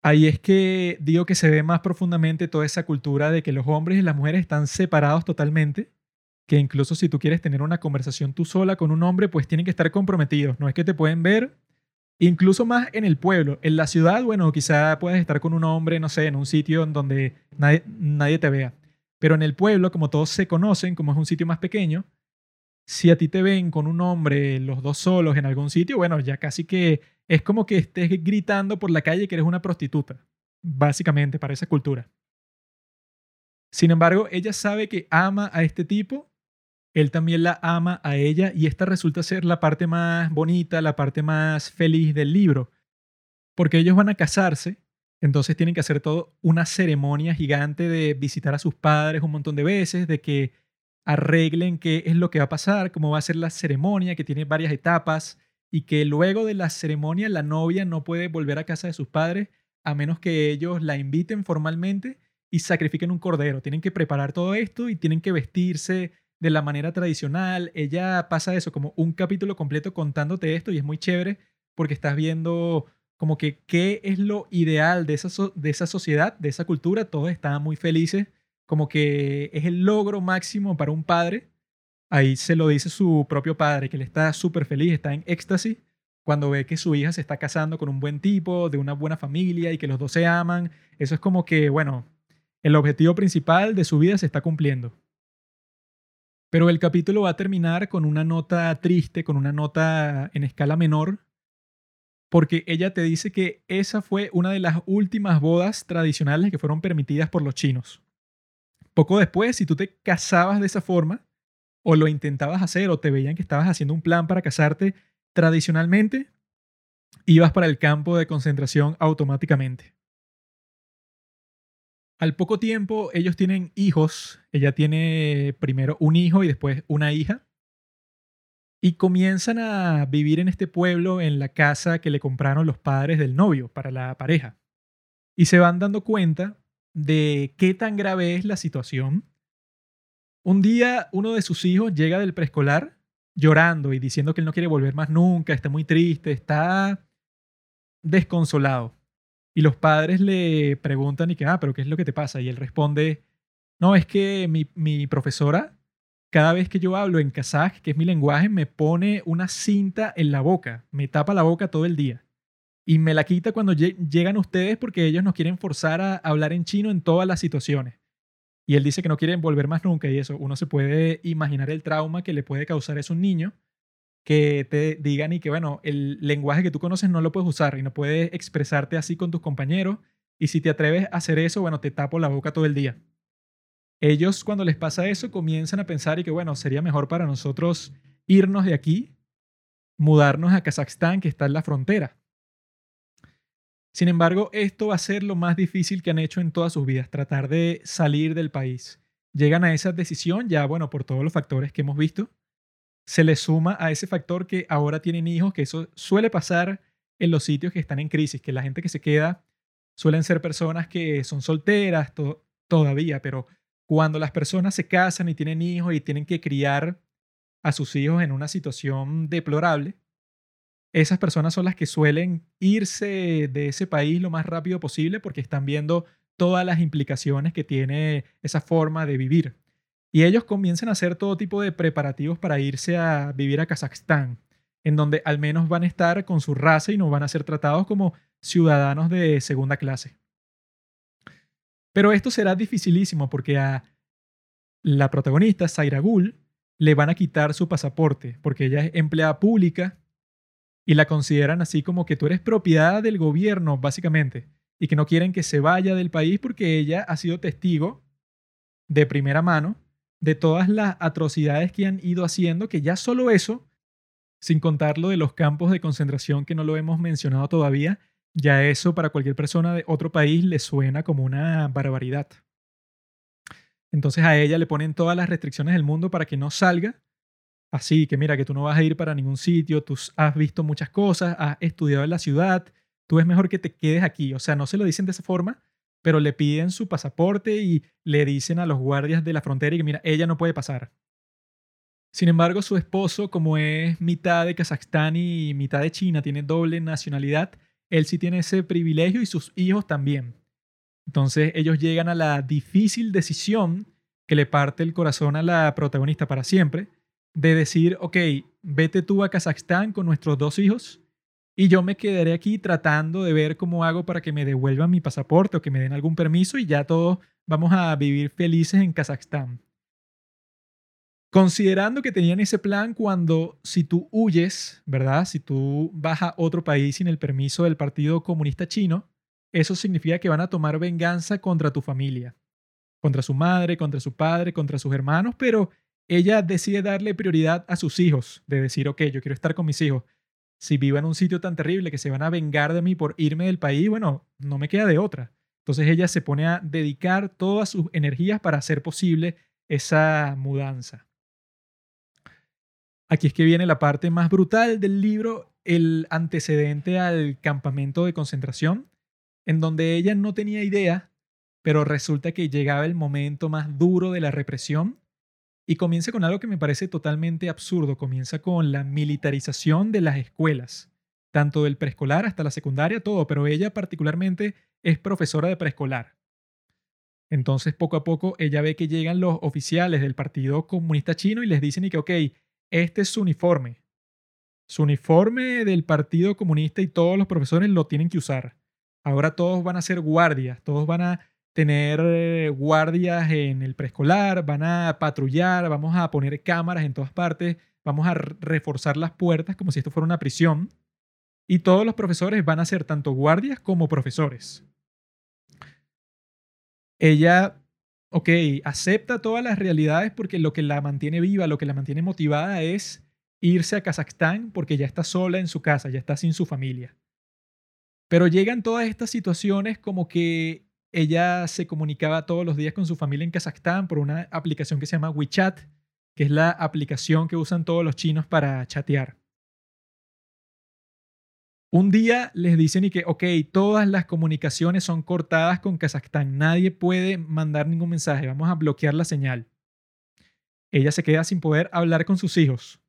Ahí es que digo que se ve más profundamente toda esa cultura de que los hombres y las mujeres están separados totalmente, que incluso si tú quieres tener una conversación tú sola con un hombre, pues tienen que estar comprometidos, no es que te pueden ver, incluso más en el pueblo, en la ciudad, bueno, quizá puedes estar con un hombre, no sé, en un sitio en donde nadie, nadie te vea, pero en el pueblo, como todos se conocen, como es un sitio más pequeño, si a ti te ven con un hombre, los dos solos en algún sitio, bueno, ya casi que es como que estés gritando por la calle que eres una prostituta, básicamente, para esa cultura. Sin embargo, ella sabe que ama a este tipo, él también la ama a ella y esta resulta ser la parte más bonita, la parte más feliz del libro, porque ellos van a casarse, entonces tienen que hacer todo una ceremonia gigante de visitar a sus padres un montón de veces, de que arreglen qué es lo que va a pasar, cómo va a ser la ceremonia, que tiene varias etapas, y que luego de la ceremonia la novia no puede volver a casa de sus padres a menos que ellos la inviten formalmente y sacrifiquen un cordero. Tienen que preparar todo esto y tienen que vestirse de la manera tradicional. Ella pasa eso como un capítulo completo contándote esto y es muy chévere porque estás viendo como que qué es lo ideal de esa, de esa sociedad, de esa cultura. Todos estaban muy felices como que es el logro máximo para un padre. Ahí se lo dice su propio padre, que él está súper feliz, está en éxtasis cuando ve que su hija se está casando con un buen tipo, de una buena familia y que los dos se aman. Eso es como que, bueno, el objetivo principal de su vida se está cumpliendo. Pero el capítulo va a terminar con una nota triste, con una nota en escala menor, porque ella te dice que esa fue una de las últimas bodas tradicionales que fueron permitidas por los chinos. Poco después, si tú te casabas de esa forma, o lo intentabas hacer, o te veían que estabas haciendo un plan para casarte tradicionalmente, ibas para el campo de concentración automáticamente. Al poco tiempo, ellos tienen hijos. Ella tiene primero un hijo y después una hija. Y comienzan a vivir en este pueblo, en la casa que le compraron los padres del novio para la pareja. y se van dando cuenta de qué tan grave es la situación. Un día uno de sus hijos llega del preescolar llorando y diciendo que él no quiere volver más nunca, está muy triste, está desconsolado. Y los padres le preguntan y que, ah, pero ¿qué es lo que te pasa? Y él responde, no, es que mi, mi profesora, cada vez que yo hablo en kazaj, que es mi lenguaje, me pone una cinta en la boca, me tapa la boca todo el día. Y me la quita cuando llegan ustedes porque ellos nos quieren forzar a hablar en chino en todas las situaciones. Y él dice que no quieren volver más nunca y eso, uno se puede imaginar el trauma que le puede causar a un niño que te digan y que, bueno, el lenguaje que tú conoces no lo puedes usar y no puedes expresarte así con tus compañeros. Y si te atreves a hacer eso, bueno, te tapo la boca todo el día. Ellos cuando les pasa eso comienzan a pensar y que, bueno, sería mejor para nosotros irnos de aquí, mudarnos a Kazajstán, que está en la frontera. Sin embargo, esto va a ser lo más difícil que han hecho en todas sus vidas, tratar de salir del país. Llegan a esa decisión ya, bueno, por todos los factores que hemos visto, se le suma a ese factor que ahora tienen hijos, que eso suele pasar en los sitios que están en crisis, que la gente que se queda suelen ser personas que son solteras todavía, pero cuando las personas se casan y tienen hijos y tienen que criar a sus hijos en una situación deplorable, esas personas son las que suelen irse de ese país lo más rápido posible porque están viendo todas las implicaciones que tiene esa forma de vivir. Y ellos comienzan a hacer todo tipo de preparativos para irse a vivir a Kazajstán, en donde al menos van a estar con su raza y no van a ser tratados como ciudadanos de segunda clase. Pero esto será dificilísimo porque a la protagonista, Zaira Gul, le van a quitar su pasaporte porque ella es empleada pública y la consideran así como que tú eres propiedad del gobierno, básicamente, y que no quieren que se vaya del país porque ella ha sido testigo de primera mano de todas las atrocidades que han ido haciendo, que ya solo eso, sin contar lo de los campos de concentración que no lo hemos mencionado todavía, ya eso para cualquier persona de otro país le suena como una barbaridad. Entonces a ella le ponen todas las restricciones del mundo para que no salga. Así que mira, que tú no vas a ir para ningún sitio, tú has visto muchas cosas, has estudiado en la ciudad, tú es mejor que te quedes aquí. O sea, no se lo dicen de esa forma, pero le piden su pasaporte y le dicen a los guardias de la frontera que mira, ella no puede pasar. Sin embargo, su esposo, como es mitad de Kazajstán y mitad de China, tiene doble nacionalidad, él sí tiene ese privilegio y sus hijos también. Entonces ellos llegan a la difícil decisión que le parte el corazón a la protagonista para siempre, de decir, ok, vete tú a Kazajstán con nuestros dos hijos y yo me quedaré aquí tratando de ver cómo hago para que me devuelvan mi pasaporte o que me den algún permiso y ya todos vamos a vivir felices en Kazajstán. Considerando que tenían ese plan cuando si tú huyes, ¿verdad? Si tú vas a otro país sin el permiso del Partido Comunista Chino, eso significa que van a tomar venganza contra tu familia, contra su madre, contra su padre, contra sus hermanos, pero ella decide darle prioridad a sus hijos, de decir, ok, yo quiero estar con mis hijos si vivo en un sitio tan terrible que se van a vengar de mí por irme del país, bueno, no me queda de otra. Entonces ella se pone a dedicar todas sus energías para hacer posible esa mudanza. Aquí es que viene la parte más brutal del libro, el antecedente al campamento de concentración, en donde ella no tenía idea, pero resulta que llegaba el momento más duro de la represión y comienza con algo que me parece totalmente absurdo. Comienza con la militarización de las escuelas, tanto del preescolar hasta la secundaria, todo, pero ella particularmente es profesora de preescolar. Entonces, poco a poco, ella ve que llegan los oficiales del Partido Comunista Chino y les dicen y que, ok, este es su uniforme. Su uniforme del Partido Comunista y todos los profesores lo tienen que usar. Ahora todos van a ser guardias, todos van a tener eh, guardias en el preescolar, van a patrullar, vamos a poner cámaras en todas partes, vamos a reforzar las puertas como si esto fuera una prisión. Y todos los profesores van a ser tanto guardias como profesores. Ella, ok, acepta todas las realidades porque lo que la mantiene viva, lo que la mantiene motivada es irse a Kazajstán porque ya está sola en su casa, ya está sin su familia. Pero llegan todas estas situaciones como que ella se comunicaba todos los días con su familia en Kazajstán por una aplicación que se llama WeChat, que es la aplicación que usan todos los chinos para chatear. Un día les dicen y que, ok, todas las comunicaciones son cortadas con Kazajstán, nadie puede mandar ningún mensaje, vamos a bloquear la señal. Ella se queda sin poder hablar con sus hijos,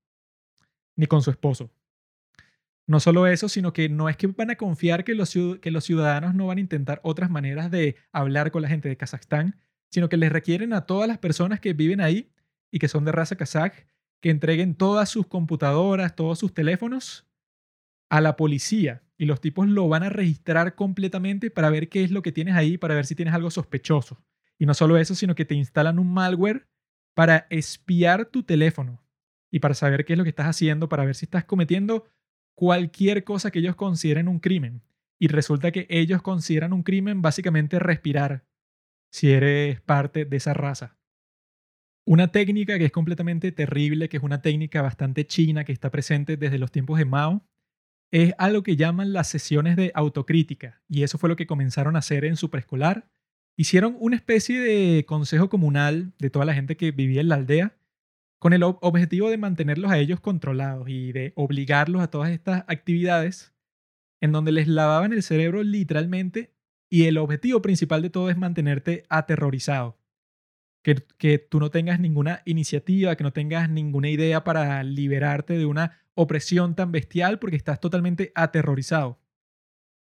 ni con su esposo. No solo eso, sino que no es que van a confiar que los, que los ciudadanos no van a intentar otras maneras de hablar con la gente de Kazajstán, sino que les requieren a todas las personas que viven ahí y que son de raza kazaj que entreguen todas sus computadoras, todos sus teléfonos a la policía y los tipos lo van a registrar completamente para ver qué es lo que tienes ahí, para ver si tienes algo sospechoso. Y no solo eso, sino que te instalan un malware para espiar tu teléfono y para saber qué es lo que estás haciendo, para ver si estás cometiendo cualquier cosa que ellos consideren un crimen. Y resulta que ellos consideran un crimen básicamente respirar, si eres parte de esa raza. Una técnica que es completamente terrible, que es una técnica bastante china, que está presente desde los tiempos de Mao, es algo que llaman las sesiones de autocrítica, y eso fue lo que comenzaron a hacer en su preescolar. Hicieron una especie de consejo comunal de toda la gente que vivía en la aldea, con el objetivo de mantenerlos a ellos controlados y de obligarlos a todas estas actividades en donde les lavaban el cerebro literalmente y el objetivo principal de todo es mantenerte aterrorizado. Que, que, tú no tengas ninguna iniciativa, que no tengas ninguna idea para liberarte de una opresión tan bestial porque estás totalmente aterrorizado.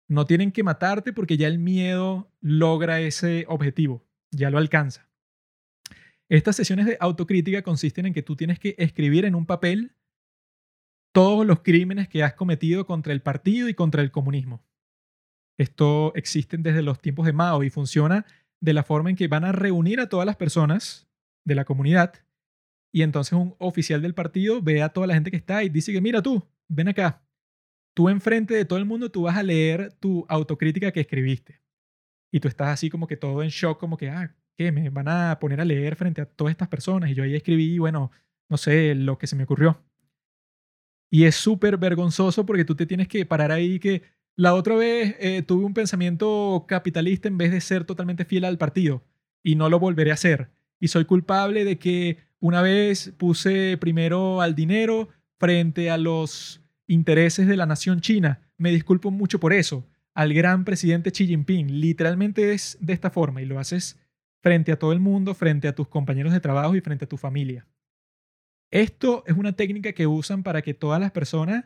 No tienen que matarte porque ya el miedo logra ese objetivo, ya lo alcanza. Estas sesiones de autocrítica consisten en que tú tienes que escribir en un papel todos los crímenes que has cometido contra el partido y contra el comunismo. Esto existe desde los tiempos de Mao y funciona de la forma en que van a reunir a todas las personas de la comunidad y entonces un oficial del partido ve a toda la gente que está y dice que mira tú, ven acá. Tú enfrente de todo el mundo, tú vas a leer tu autocrítica que escribiste. Y tú estás así como que todo en shock, como que, ah, ¿qué? Me van a poner a leer frente a todas estas personas. Y yo ahí escribí, bueno, no sé, lo que se me ocurrió. Y es súper vergonzoso porque tú te tienes que parar ahí que la otra vez eh, tuve un pensamiento capitalista en vez de ser totalmente fiel al partido y no lo volveré a hacer. Y soy culpable de que una vez puse primero al dinero frente a los intereses de la nación china. Me disculpo mucho por eso. Al gran presidente Xi Jinping. Literalmente es de esta forma y lo haces frente a todo el mundo, frente a tus compañeros de trabajo y frente a tu familia. Esto es una técnica que usan para que todas las personas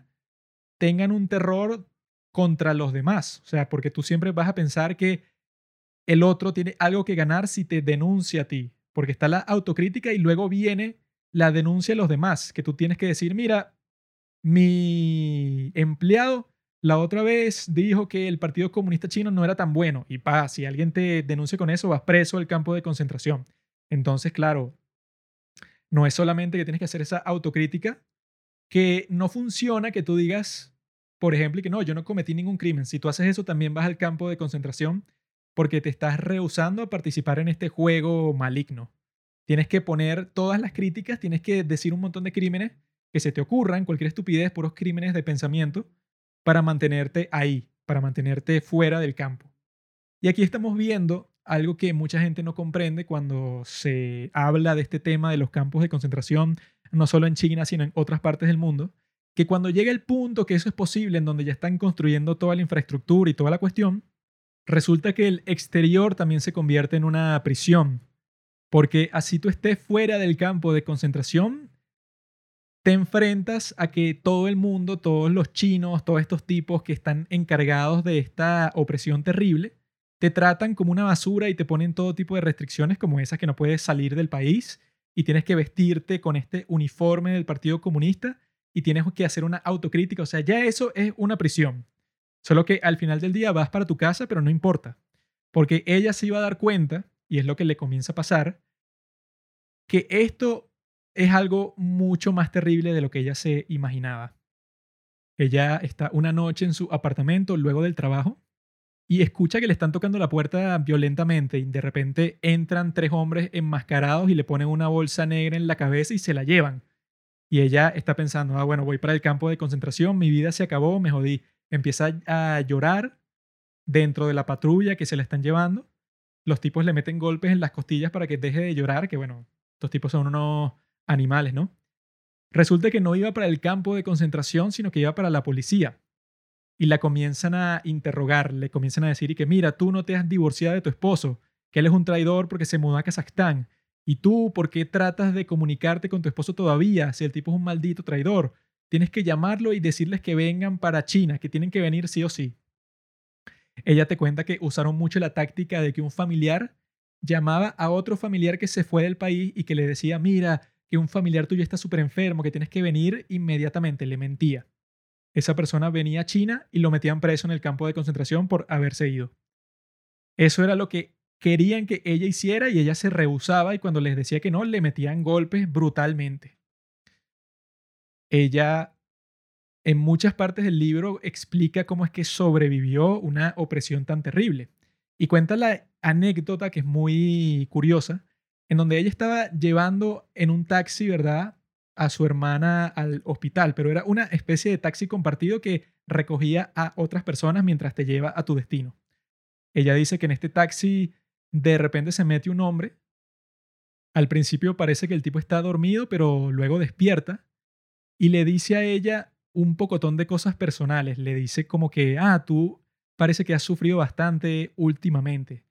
tengan un terror contra los demás. O sea, porque tú siempre vas a pensar que el otro tiene algo que ganar si te denuncia a ti porque está la autocrítica y luego viene la denuncia de los demás, que tú tienes que decir, mira, mi empleado la otra vez dijo que el Partido Comunista Chino no era tan bueno y pa, si alguien te denuncia con eso, vas preso al campo de concentración. Entonces, claro, no es solamente que tienes que hacer esa autocrítica, que no funciona que tú digas, por ejemplo, que no, yo no cometí ningún crimen. Si tú haces eso, también vas al campo de concentración porque te estás rehusando a participar en este juego maligno. Tienes que poner todas las críticas, tienes que decir un montón de crímenes que se te ocurran, cualquier estupidez, puros crímenes de pensamiento, para mantenerte ahí, para mantenerte fuera del campo. Y aquí estamos viendo algo que mucha gente no comprende cuando se habla de este tema de los campos de concentración, no solo en China, sino en otras partes del mundo, que cuando llega el punto que eso es posible, en donde ya están construyendo toda la infraestructura y toda la cuestión, resulta que el exterior también se convierte en una prisión, porque así tú estés fuera del campo de concentración, te enfrentas a que todo el mundo, todos los chinos, todos estos tipos que están encargados de esta opresión terrible, te tratan como una basura y te ponen todo tipo de restricciones como esas que no puedes salir del país y tienes que vestirte con este uniforme del Partido Comunista y tienes que hacer una autocrítica. O sea, ya eso es una prisión. Solo que al final del día vas para tu casa, pero no importa. Porque ella se iba a dar cuenta, y es lo que le comienza a pasar, que esto es algo mucho más terrible de lo que ella se imaginaba. Ella está una noche en su apartamento luego del trabajo y escucha que le están tocando la puerta violentamente y de repente entran tres hombres enmascarados y le ponen una bolsa negra en la cabeza y se la llevan. Y ella está pensando, ah, bueno, voy para el campo de concentración, mi vida se acabó, me jodí empieza a llorar dentro de la patrulla que se la están llevando. Los tipos le meten golpes en las costillas para que deje de llorar, que bueno, estos tipos son unos animales, ¿no? Resulta que no iba para el campo de concentración, sino que iba para la policía. y la comienzan a interrogar, le comienzan a decir y que mira, tú no te has divorciado de tu esposo, que él es un traidor porque se mudó a Kazajstán. Y tú, ¿por qué tratas de comunicarte con tu esposo todavía si el tipo es un maldito traidor? Tienes que llamarlo y decirles que vengan para China, que tienen que venir sí o sí. Ella te cuenta que usaron mucho la táctica de que un familiar llamaba a otro familiar que se fue del país y que le decía, mira, que un familiar tuyo está súper enfermo, que tienes que venir inmediatamente. Le mentía. Esa persona venía a China y lo metían preso en el campo de concentración por haberse ido. Eso era lo que querían que ella hiciera y ella se rehusaba y cuando les decía que no, le metían golpes brutalmente. Ella en muchas partes del libro explica cómo es que sobrevivió una opresión tan terrible. Y cuenta la anécdota que es muy curiosa, en donde ella estaba llevando en un taxi, ¿verdad? A su hermana al hospital, pero era una especie de taxi compartido que recogía a otras personas mientras te lleva a tu destino. Ella dice que en este taxi de repente se mete un hombre. Al principio parece que el tipo está dormido, pero luego despierta y le dice a ella un pocotón de cosas personales. Le dice como que, ah, tú parece que has sufrido bastante últimamente.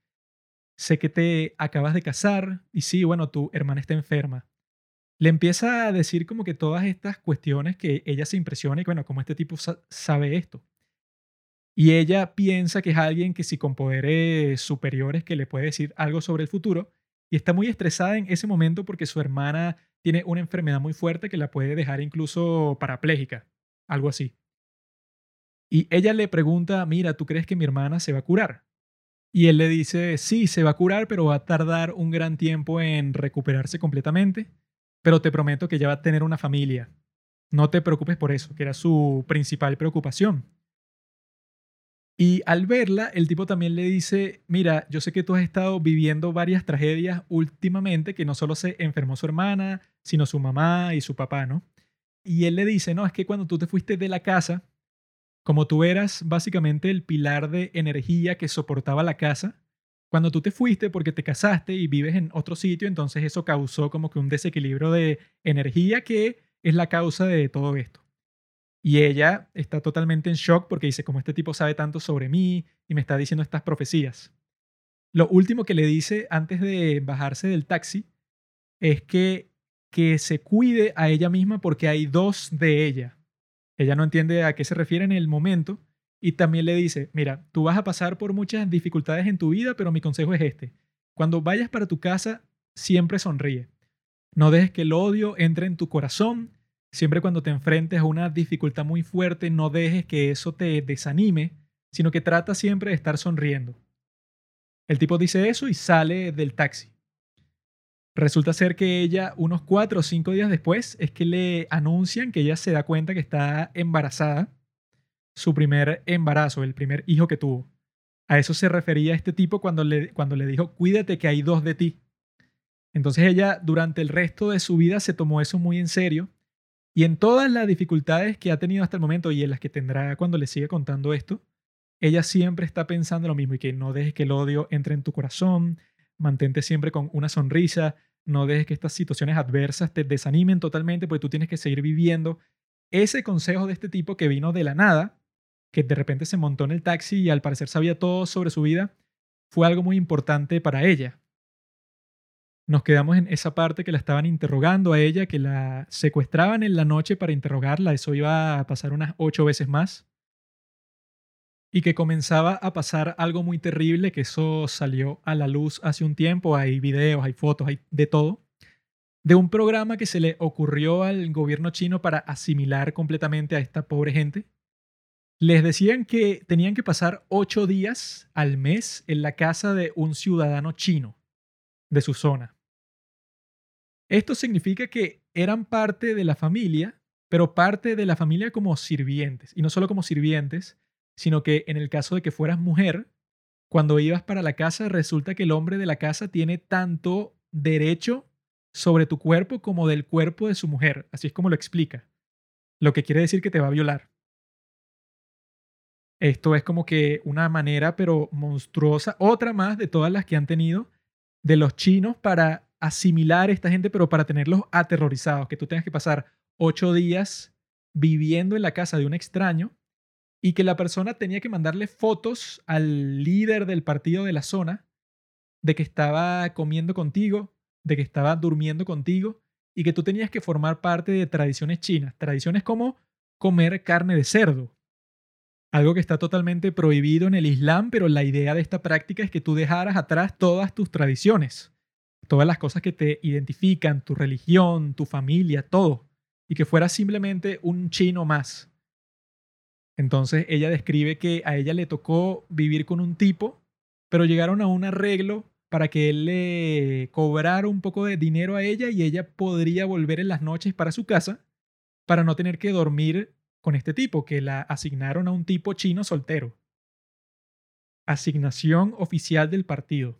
Sé que te acabas de casar y sí, bueno, tu hermana está enferma. Le empieza a decir como que todas estas cuestiones que ella se impresiona y bueno, como este tipo sabe esto. Y ella piensa que es alguien que sí con poderes superiores que le puede decir algo sobre el futuro y está muy estresada en ese momento porque su hermana tiene una enfermedad muy fuerte que la puede dejar incluso parapléjica algo así. Y ella le pregunta, mira, ¿tú crees que mi hermana se va a curar? Y él le dice, sí, se va a curar, pero va a tardar un gran tiempo en recuperarse completamente, pero te prometo que ya va a tener una familia. No te preocupes por eso, que era su principal preocupación. Y al verla, el tipo también le dice, mira, yo sé que tú has estado viviendo varias tragedias últimamente, que no solo se enfermó su hermana, sino su mamá y su papá, ¿no? Y él le dice, no, es que cuando tú te fuiste de la casa, como tú eras básicamente el pilar de energía que soportaba la casa, cuando tú te fuiste porque te casaste y vives en otro sitio, entonces eso causó como que un desequilibrio de energía que es la causa de todo esto. Y ella está totalmente en shock porque dice, como este tipo sabe tanto sobre mí y me está diciendo estas profecías. Lo último que le dice antes de bajarse del taxi es que que se cuide a ella misma porque hay dos de ella. Ella no entiende a qué se refiere en el momento y también le dice, mira, tú vas a pasar por muchas dificultades en tu vida, pero mi consejo es este. Cuando vayas para tu casa, siempre sonríe. No dejes que el odio entre en tu corazón. Siempre cuando te enfrentes a una dificultad muy fuerte, no dejes que eso te desanime, sino que trata siempre de estar sonriendo. El tipo dice eso y sale del taxi. Resulta ser que ella, unos cuatro o cinco días después, es que le anuncian que ella se da cuenta que está embarazada, su primer embarazo, el primer hijo que tuvo. A eso se refería este tipo cuando le, cuando le dijo, cuídate que hay dos de ti. Entonces ella durante el resto de su vida se tomó eso muy en serio y en todas las dificultades que ha tenido hasta el momento y en las que tendrá cuando le siga contando esto, ella siempre está pensando lo mismo y que no dejes que el odio entre en tu corazón, mantente siempre con una sonrisa, no dejes que estas situaciones adversas te desanimen totalmente porque tú tienes que seguir viviendo. Ese consejo de este tipo que vino de la nada, que de repente se montó en el taxi y al parecer sabía todo sobre su vida, fue algo muy importante para ella. Nos quedamos en esa parte que la estaban interrogando a ella, que la secuestraban en la noche para interrogarla. Eso iba a pasar unas ocho veces más y que comenzaba a pasar algo muy terrible, que eso salió a la luz hace un tiempo, hay videos, hay fotos, hay de todo, de un programa que se le ocurrió al gobierno chino para asimilar completamente a esta pobre gente. Les decían que tenían que pasar ocho días al mes en la casa de un ciudadano chino de su zona. Esto significa que eran parte de la familia, pero parte de la familia como sirvientes, y no solo como sirvientes, sino que en el caso de que fueras mujer, cuando ibas para la casa, resulta que el hombre de la casa tiene tanto derecho sobre tu cuerpo como del cuerpo de su mujer. Así es como lo explica. Lo que quiere decir que te va a violar. Esto es como que una manera, pero monstruosa, otra más de todas las que han tenido de los chinos para asimilar a esta gente, pero para tenerlos aterrorizados, que tú tengas que pasar ocho días viviendo en la casa de un extraño y que la persona tenía que mandarle fotos al líder del partido de la zona de que estaba comiendo contigo, de que estaba durmiendo contigo y que tú tenías que formar parte de tradiciones chinas, tradiciones como comer carne de cerdo, algo que está totalmente prohibido en el Islam, pero la idea de esta práctica es que tú dejaras atrás todas tus tradiciones, todas las cosas que te identifican, tu religión, tu familia, todo, y que fueras simplemente un chino más. Entonces ella describe que a ella le tocó vivir con un tipo, pero llegaron a un arreglo para que él le cobrara un poco de dinero a ella y ella podría volver en las noches para su casa para no tener que dormir con este tipo, que la asignaron a un tipo chino soltero. Asignación oficial del partido.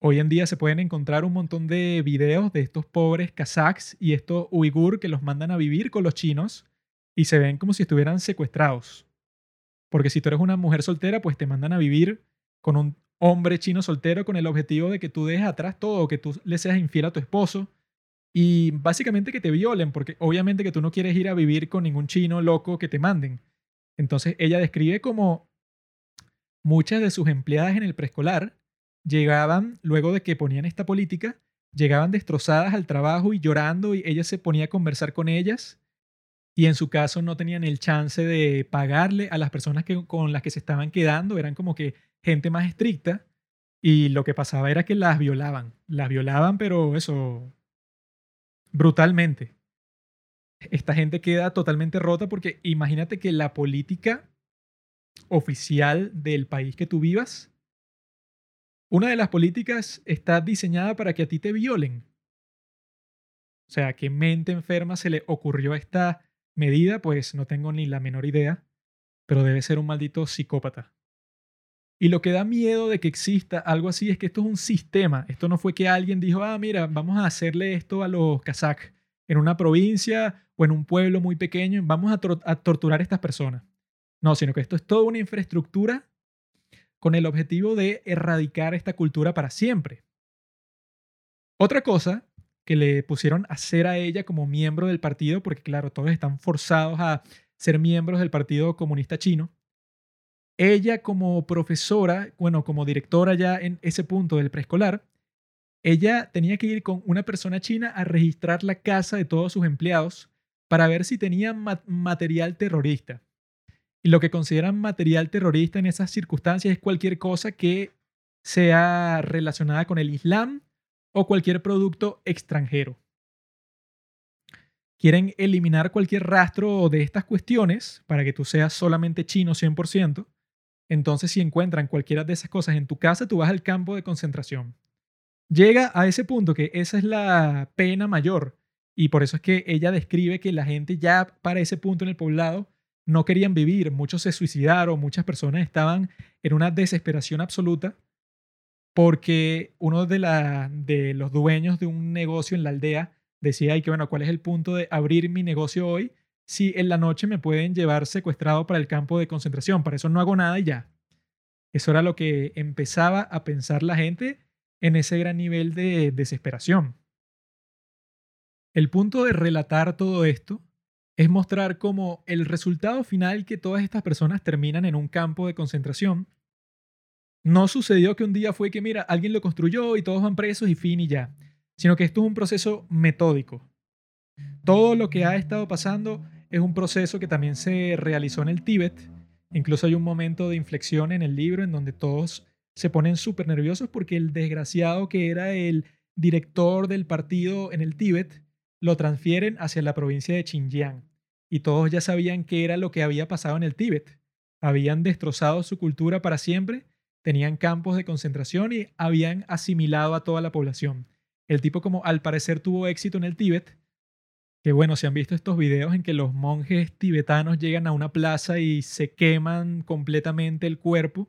Hoy en día se pueden encontrar un montón de videos de estos pobres kazaks y estos uigur que los mandan a vivir con los chinos y se ven como si estuvieran secuestrados. Porque si tú eres una mujer soltera, pues te mandan a vivir con un hombre chino soltero con el objetivo de que tú dejes atrás todo, que tú le seas infiel a tu esposo, y básicamente que te violen, porque obviamente que tú no quieres ir a vivir con ningún chino loco que te manden. Entonces ella describe como muchas de sus empleadas en el preescolar llegaban, luego de que ponían esta política, llegaban destrozadas al trabajo y llorando y ella se ponía a conversar con ellas y en su caso no tenían el chance de pagarle a las personas que, con las que se estaban quedando, eran como que gente más estricta y lo que pasaba era que las violaban, las violaban pero eso brutalmente. Esta gente queda totalmente rota porque imagínate que la política oficial del país que tú vivas, una de las políticas está diseñada para que a ti te violen. O sea, ¿qué mente enferma se le ocurrió esta medida? Pues no tengo ni la menor idea, pero debe ser un maldito psicópata. Y lo que da miedo de que exista algo así es que esto es un sistema. Esto no fue que alguien dijo, ah, mira, vamos a hacerle esto a los kazakh en una provincia o en un pueblo muy pequeño, vamos a, a torturar a estas personas. No, sino que esto es toda una infraestructura con el objetivo de erradicar esta cultura para siempre. Otra cosa que le pusieron a hacer a ella como miembro del partido, porque claro, todos están forzados a ser miembros del Partido Comunista Chino, ella como profesora, bueno, como directora ya en ese punto del preescolar, ella tenía que ir con una persona china a registrar la casa de todos sus empleados para ver si tenían material terrorista. Y lo que consideran material terrorista en esas circunstancias es cualquier cosa que sea relacionada con el Islam o cualquier producto extranjero. Quieren eliminar cualquier rastro de estas cuestiones para que tú seas solamente chino 100%. Entonces, si encuentran cualquiera de esas cosas en tu casa, tú vas al campo de concentración. Llega a ese punto que esa es la pena mayor. Y por eso es que ella describe que la gente ya para ese punto en el poblado no querían vivir. Muchos se suicidaron, muchas personas estaban en una desesperación absoluta porque uno de, los dueños de un negocio en la aldea decía, ay, que bueno, ¿cuál es el punto de abrir mi negocio hoy? si en la noche me pueden llevar secuestrado para el campo de concentración. Para eso no hago nada y ya. Eso era lo que empezaba a pensar la gente en ese gran nivel de desesperación. El punto de relatar todo esto es mostrar cómo el resultado final que todas estas personas terminan en un campo de concentración no sucedió que un día fue que, mira, alguien lo construyó y todos van presos y fin y ya, sino que esto es un proceso metódico. Todo lo que ha estado pasando es un proceso que también se realizó en el Tíbet. Incluso hay un momento de inflexión en el libro en donde todos se ponen súper nerviosos porque el desgraciado que era el director del partido en el Tíbet lo transfieren hacia la provincia de Xinjiang. Y todos ya sabían qué era lo que había pasado en el Tíbet. Habían destrozado su cultura para siempre, tenían campos de concentración y habían asimilado a toda la población. El tipo como al parecer tuvo éxito en el Tíbet, que bueno, si han visto estos videos en que los monjes tibetanos llegan a una plaza y se queman completamente el cuerpo,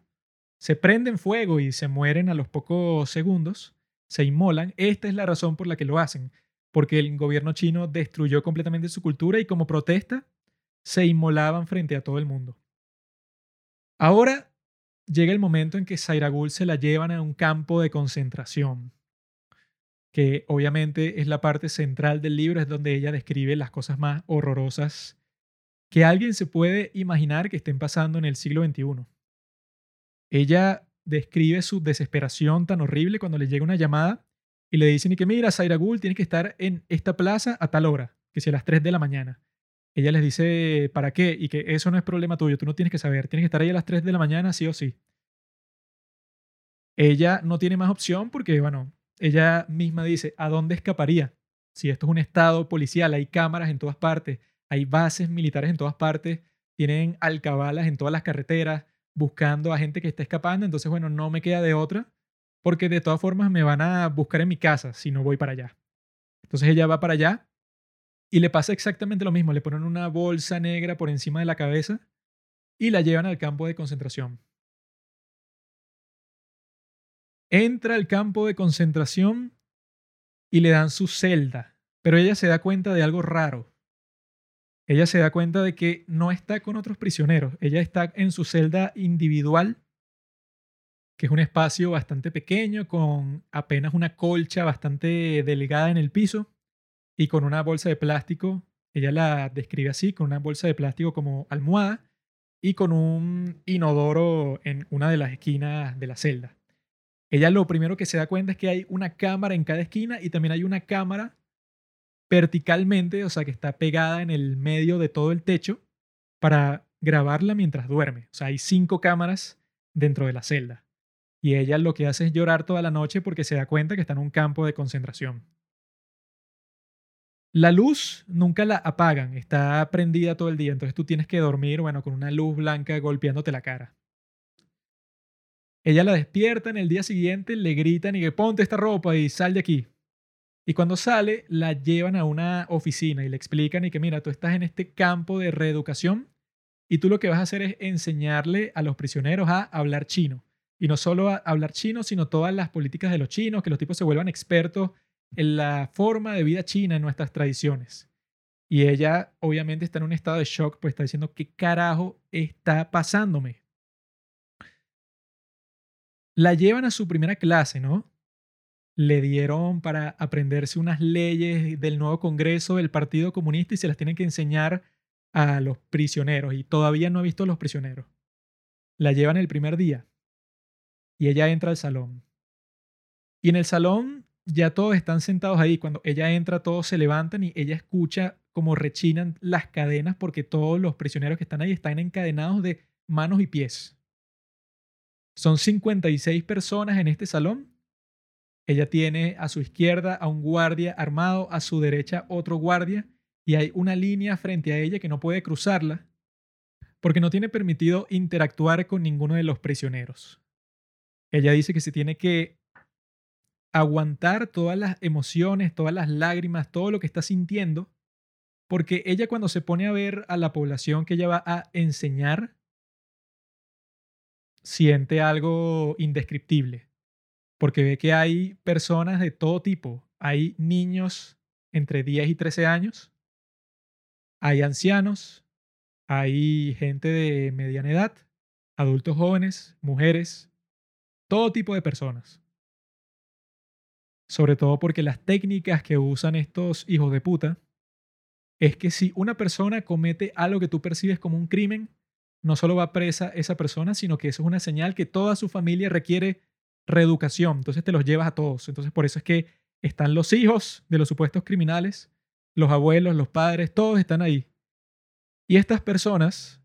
se prenden fuego y se mueren a los pocos segundos, se inmolan, esta es la razón por la que lo hacen, porque el gobierno chino destruyó completamente su cultura y como protesta se inmolaban frente a todo el mundo. Ahora llega el momento en que Sairagul se la llevan a un campo de concentración que obviamente es la parte central del libro, es donde ella describe las cosas más horrorosas que alguien se puede imaginar que estén pasando en el siglo XXI. Ella describe su desesperación tan horrible cuando le llega una llamada y le dicen y que mira, Zaira Gul tiene que estar en esta plaza a tal hora, que sea a las 3 de la mañana. Ella les dice, ¿para qué? Y que eso no es problema tuyo, tú no tienes que saber, tienes que estar ahí a las 3 de la mañana, sí o sí. Ella no tiene más opción porque, bueno, ella misma dice, ¿a dónde escaparía? Si esto es un estado policial, hay cámaras en todas partes, hay bases militares en todas partes, tienen alcabalas en todas las carreteras buscando a gente que está escapando, entonces, bueno, no me queda de otra porque de todas formas me van a buscar en mi casa si no voy para allá. Entonces ella va para allá y le pasa exactamente lo mismo, le ponen una bolsa negra por encima de la cabeza y la llevan al campo de concentración. Entra al campo de concentración y le dan su celda, pero ella se da cuenta de algo raro. Ella se da cuenta de que no está con otros prisioneros, ella está en su celda individual, que es un espacio bastante pequeño, con apenas una colcha bastante delgada en el piso y con una bolsa de plástico, ella la describe así, con una bolsa de plástico como almohada y con un inodoro en una de las esquinas de la celda. Ella lo primero que se da cuenta es que hay una cámara en cada esquina y también hay una cámara verticalmente, o sea, que está pegada en el medio de todo el techo para grabarla mientras duerme. O sea, hay cinco cámaras dentro de la celda. Y ella lo que hace es llorar toda la noche porque se da cuenta que está en un campo de concentración. La luz nunca la apagan, está prendida todo el día, entonces tú tienes que dormir, bueno, con una luz blanca golpeándote la cara. Ella la despierta en el día siguiente, le gritan y que ponte esta ropa y sal de aquí. Y cuando sale, la llevan a una oficina y le explican y que mira, tú estás en este campo de reeducación y tú lo que vas a hacer es enseñarle a los prisioneros a hablar chino. Y no solo hablar chino, sino todas las políticas de los chinos, que los tipos se vuelvan expertos en la forma de vida china, en nuestras tradiciones. Y ella obviamente está en un estado de shock, pues está diciendo, ¿qué carajo está pasándome? La llevan a su primera clase, ¿no? Le dieron para aprenderse unas leyes del nuevo Congreso del Partido Comunista y se las tienen que enseñar a los prisioneros y todavía no ha visto a los prisioneros. La llevan el primer día y ella entra al salón. Y en el salón ya todos están sentados ahí. Cuando ella entra, todos se levantan y ella escucha como rechinan las cadenas porque todos los prisioneros que están ahí están encadenados de manos y pies. Son 56 personas en este salón. Ella tiene a su izquierda a un guardia armado, a su derecha otro guardia, y hay una línea frente a ella que no puede cruzarla porque no tiene permitido interactuar con ninguno de los prisioneros. Ella dice que se tiene que aguantar todas las emociones, todas las lágrimas, todo lo que está sintiendo, porque ella cuando se pone a ver a la población que ella va a enseñar, siente algo indescriptible, porque ve que hay personas de todo tipo. Hay niños entre 10 y 13 años, hay ancianos, hay gente de mediana edad, adultos jóvenes, mujeres, todo tipo de personas. Sobre todo porque las técnicas que usan estos hijos de puta es que si una persona comete algo que tú percibes como un crimen, no solo va presa esa persona, sino que eso es una señal que toda su familia requiere reeducación. Entonces te los llevas a todos. Entonces por eso es que están los hijos de los supuestos criminales, los abuelos, los padres, todos están ahí. Y estas personas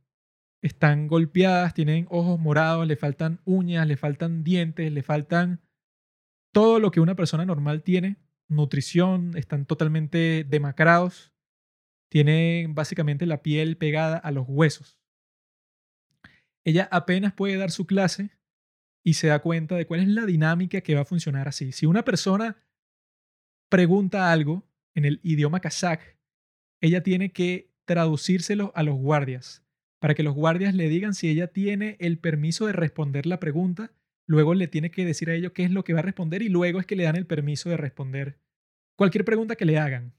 están golpeadas, tienen ojos morados, le faltan uñas, le faltan dientes, le faltan todo lo que una persona normal tiene. Nutrición, están totalmente demacrados, tienen básicamente la piel pegada a los huesos. Ella apenas puede dar su clase y se da cuenta de cuál es la dinámica que va a funcionar así. Si una persona pregunta algo en el idioma kazakh, ella tiene que traducírselo a los guardias para que los guardias le digan si ella tiene el permiso de responder la pregunta. Luego le tiene que decir a ellos qué es lo que va a responder y luego es que le dan el permiso de responder cualquier pregunta que le hagan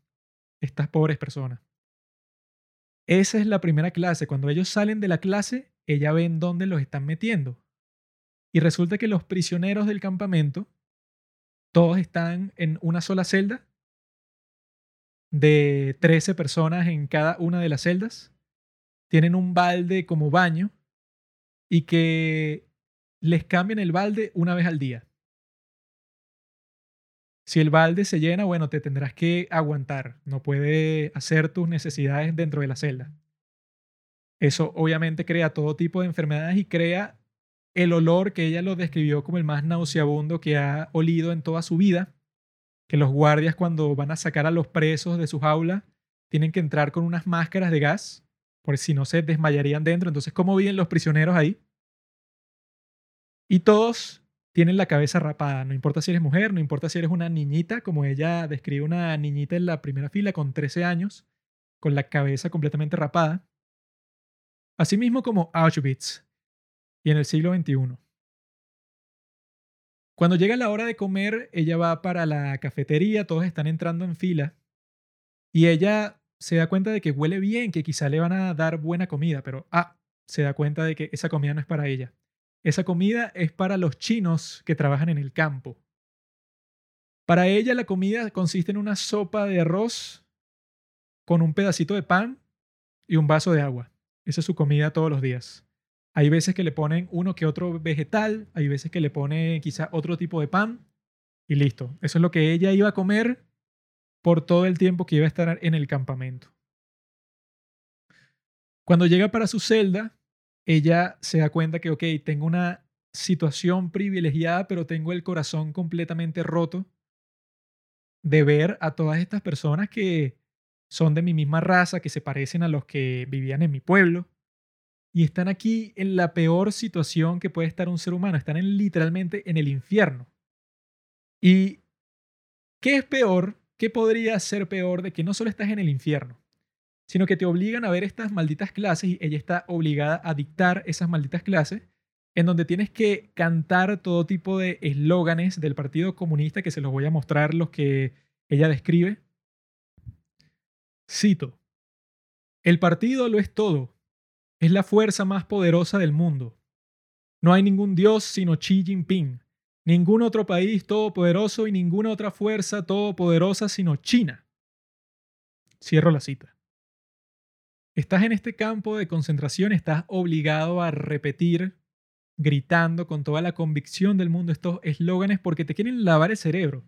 estas pobres personas. Esa es la primera clase. Cuando ellos salen de la clase, ella ve en dónde los están metiendo. Y resulta que los prisioneros del campamento, todos están en una sola celda, de 13 personas en cada una de las celdas, tienen un balde como baño y que les cambian el balde una vez al día. Si el balde se llena, bueno, te tendrás que aguantar. No puede hacer tus necesidades dentro de la celda. Eso obviamente crea todo tipo de enfermedades y crea el olor que ella lo describió como el más nauseabundo que ha olido en toda su vida, que los guardias cuando van a sacar a los presos de sus aulas tienen que entrar con unas máscaras de gas, por si no se desmayarían dentro. Entonces, ¿cómo viven los prisioneros ahí? Y todos tienen la cabeza rapada, no importa si eres mujer, no importa si eres una niñita, como ella describe una niñita en la primera fila con 13 años, con la cabeza completamente rapada. Asimismo como Auschwitz, y en el siglo XXI. Cuando llega la hora de comer, ella va para la cafetería, todos están entrando en fila, y ella se da cuenta de que huele bien, que quizá le van a dar buena comida, pero ah, se da cuenta de que esa comida no es para ella. Esa comida es para los chinos que trabajan en el campo. Para ella la comida consiste en una sopa de arroz con un pedacito de pan y un vaso de agua. Esa es su comida todos los días. Hay veces que le ponen uno que otro vegetal, hay veces que le pone quizá otro tipo de pan y listo. Eso es lo que ella iba a comer por todo el tiempo que iba a estar en el campamento. Cuando llega para su celda, ella se da cuenta que, ok, tengo una situación privilegiada, pero tengo el corazón completamente roto de ver a todas estas personas que son de mi misma raza, que se parecen a los que vivían en mi pueblo, y están aquí en la peor situación que puede estar un ser humano, están en, literalmente en el infierno. ¿Y qué es peor? ¿Qué podría ser peor de que no solo estás en el infierno, sino que te obligan a ver estas malditas clases y ella está obligada a dictar esas malditas clases en donde tienes que cantar todo tipo de eslóganes del Partido Comunista que se los voy a mostrar los que ella describe. Cito, el partido lo es todo, es la fuerza más poderosa del mundo. No hay ningún dios sino Xi Jinping, ningún otro país todopoderoso y ninguna otra fuerza todopoderosa sino China. Cierro la cita. Estás en este campo de concentración, estás obligado a repetir, gritando con toda la convicción del mundo estos eslóganes porque te quieren lavar el cerebro.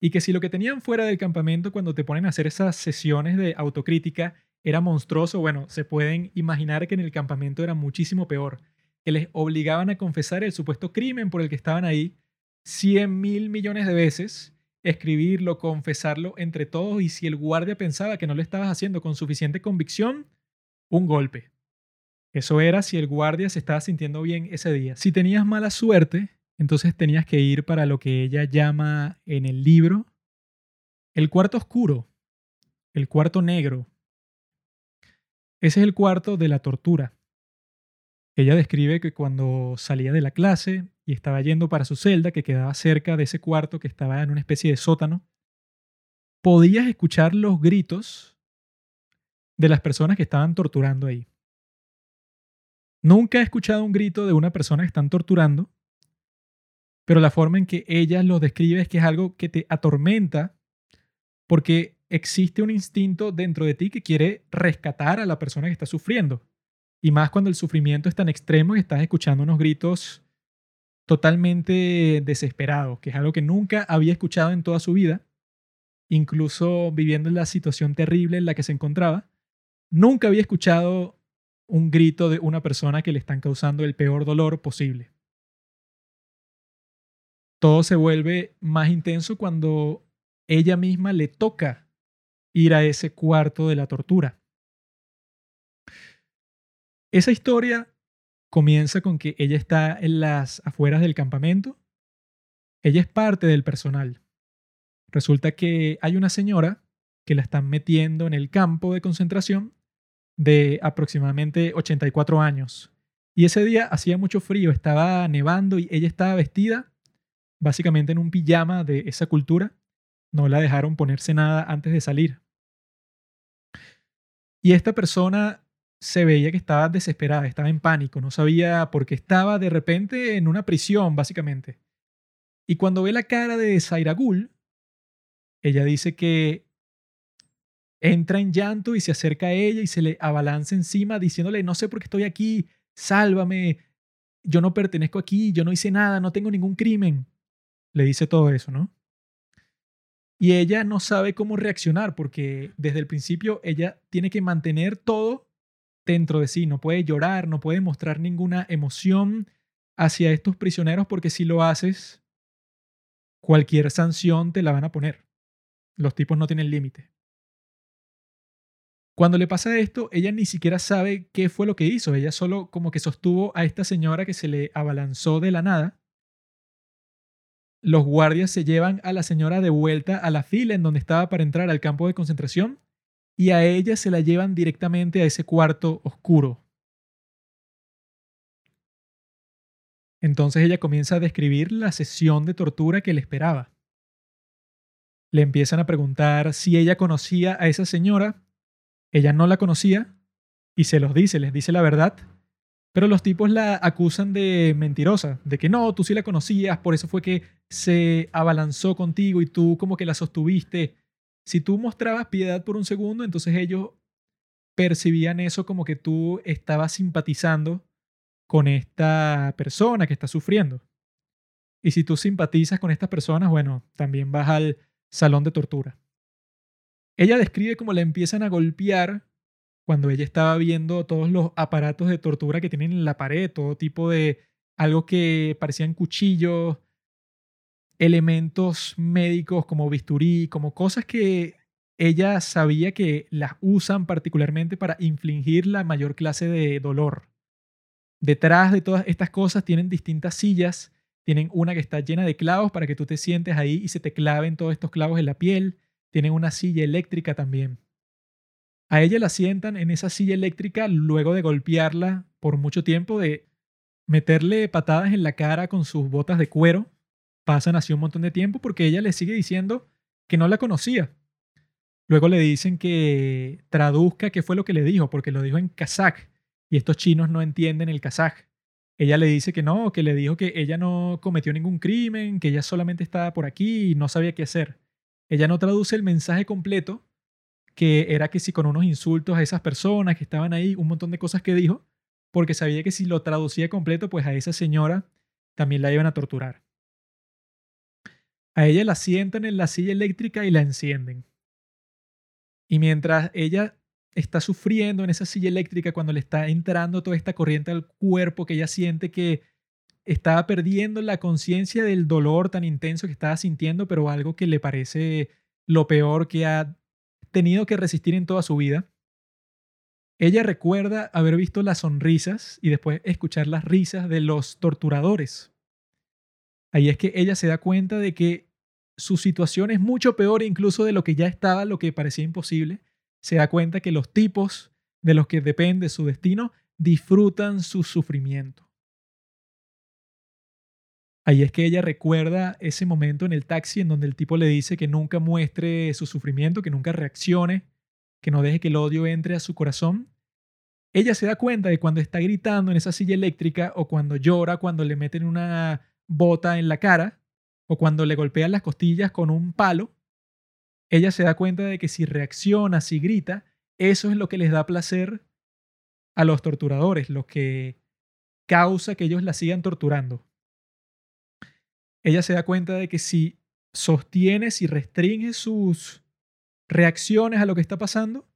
Y que si lo que tenían fuera del campamento cuando te ponen a hacer esas sesiones de autocrítica era monstruoso, bueno, se pueden imaginar que en el campamento era muchísimo peor, que les obligaban a confesar el supuesto crimen por el que estaban ahí 100 mil millones de veces, escribirlo, confesarlo entre todos y si el guardia pensaba que no lo estabas haciendo con suficiente convicción, un golpe. Eso era si el guardia se estaba sintiendo bien ese día. Si tenías mala suerte, entonces tenías que ir para lo que ella llama en el libro el cuarto oscuro, el cuarto negro. Ese es el cuarto de la tortura. Ella describe que cuando salía de la clase y estaba yendo para su celda, que quedaba cerca de ese cuarto que estaba en una especie de sótano, podías escuchar los gritos de las personas que estaban torturando ahí. Nunca he escuchado un grito de una persona que están torturando, pero la forma en que ella lo describe es que es algo que te atormenta porque existe un instinto dentro de ti que quiere rescatar a la persona que está sufriendo. Y más cuando el sufrimiento es tan extremo y estás escuchando unos gritos totalmente desesperados, que es algo que nunca había escuchado en toda su vida, incluso viviendo en la situación terrible en la que se encontraba. Nunca había escuchado un grito de una persona que le están causando el peor dolor posible. Todo se vuelve más intenso cuando ella misma le toca ir a ese cuarto de la tortura. Esa historia comienza con que ella está en las afueras del campamento. Ella es parte del personal. Resulta que hay una señora que la están metiendo en el campo de concentración de aproximadamente 84 años. Y ese día hacía mucho frío, estaba nevando y ella estaba vestida básicamente en un pijama de esa cultura. No la dejaron ponerse nada antes de salir. Y esta persona se veía que estaba desesperada, estaba en pánico, no sabía por qué estaba de repente en una prisión, básicamente. Y cuando ve la cara de Zairagul, ella dice que entra en llanto y se acerca a ella y se le abalanza encima diciéndole, no sé por qué estoy aquí, sálvame, yo no pertenezco aquí, yo no hice nada, no tengo ningún crimen. Le dice todo eso, ¿no? Y ella no sabe cómo reaccionar porque desde el principio ella tiene que mantener todo dentro de sí, no puede llorar, no puede mostrar ninguna emoción hacia estos prisioneros porque si lo haces, cualquier sanción te la van a poner. Los tipos no tienen límite. Cuando le pasa esto, ella ni siquiera sabe qué fue lo que hizo. Ella solo como que sostuvo a esta señora que se le abalanzó de la nada. Los guardias se llevan a la señora de vuelta a la fila en donde estaba para entrar al campo de concentración y a ella se la llevan directamente a ese cuarto oscuro. Entonces ella comienza a describir la sesión de tortura que le esperaba. Le empiezan a preguntar si ella conocía a esa señora ella no la conocía y se los dice, les dice la verdad, pero los tipos la acusan de mentirosa, de que no, tú sí la conocías, por eso fue que se abalanzó contigo y tú como que la sostuviste. Si tú mostrabas piedad por un segundo, entonces ellos percibían eso como que tú estabas simpatizando con esta persona que está sufriendo. Y si tú simpatizas con estas personas, bueno, también vas al salón de tortura. Ella describe cómo la empiezan a golpear cuando ella estaba viendo todos los aparatos de tortura que tienen en la pared, todo tipo de algo que parecían cuchillos, elementos médicos como bisturí, como cosas que ella sabía que las usan particularmente para infligir la mayor clase de dolor. Detrás de todas estas cosas tienen distintas sillas, tienen una que está llena de clavos para que tú te sientes ahí y se te claven todos estos clavos en la piel tienen una silla eléctrica también. A ella la sientan en esa silla eléctrica luego de golpearla por mucho tiempo, de meterle patadas en la cara con sus botas de cuero. Pasan así un montón de tiempo porque ella le sigue diciendo que no la conocía. Luego le dicen que traduzca qué fue lo que le dijo, porque lo dijo en kazaj y estos chinos no entienden el kazaj. Ella le dice que no, que le dijo que ella no cometió ningún crimen, que ella solamente estaba por aquí y no sabía qué hacer. Ella no traduce el mensaje completo, que era que si con unos insultos a esas personas que estaban ahí, un montón de cosas que dijo, porque sabía que si lo traducía completo, pues a esa señora también la iban a torturar. A ella la sientan en la silla eléctrica y la encienden. Y mientras ella está sufriendo en esa silla eléctrica, cuando le está entrando toda esta corriente al cuerpo, que ella siente que estaba perdiendo la conciencia del dolor tan intenso que estaba sintiendo, pero algo que le parece lo peor que ha tenido que resistir en toda su vida. Ella recuerda haber visto las sonrisas y después escuchar las risas de los torturadores. Ahí es que ella se da cuenta de que su situación es mucho peor incluso de lo que ya estaba, lo que parecía imposible. Se da cuenta que los tipos de los que depende su destino disfrutan su sufrimiento. Ahí es que ella recuerda ese momento en el taxi en donde el tipo le dice que nunca muestre su sufrimiento, que nunca reaccione, que no deje que el odio entre a su corazón. Ella se da cuenta de cuando está gritando en esa silla eléctrica o cuando llora, cuando le meten una bota en la cara o cuando le golpean las costillas con un palo. Ella se da cuenta de que si reacciona, si grita, eso es lo que les da placer a los torturadores, lo que causa que ellos la sigan torturando ella se da cuenta de que si sostiene, si restringe sus reacciones a lo que está pasando,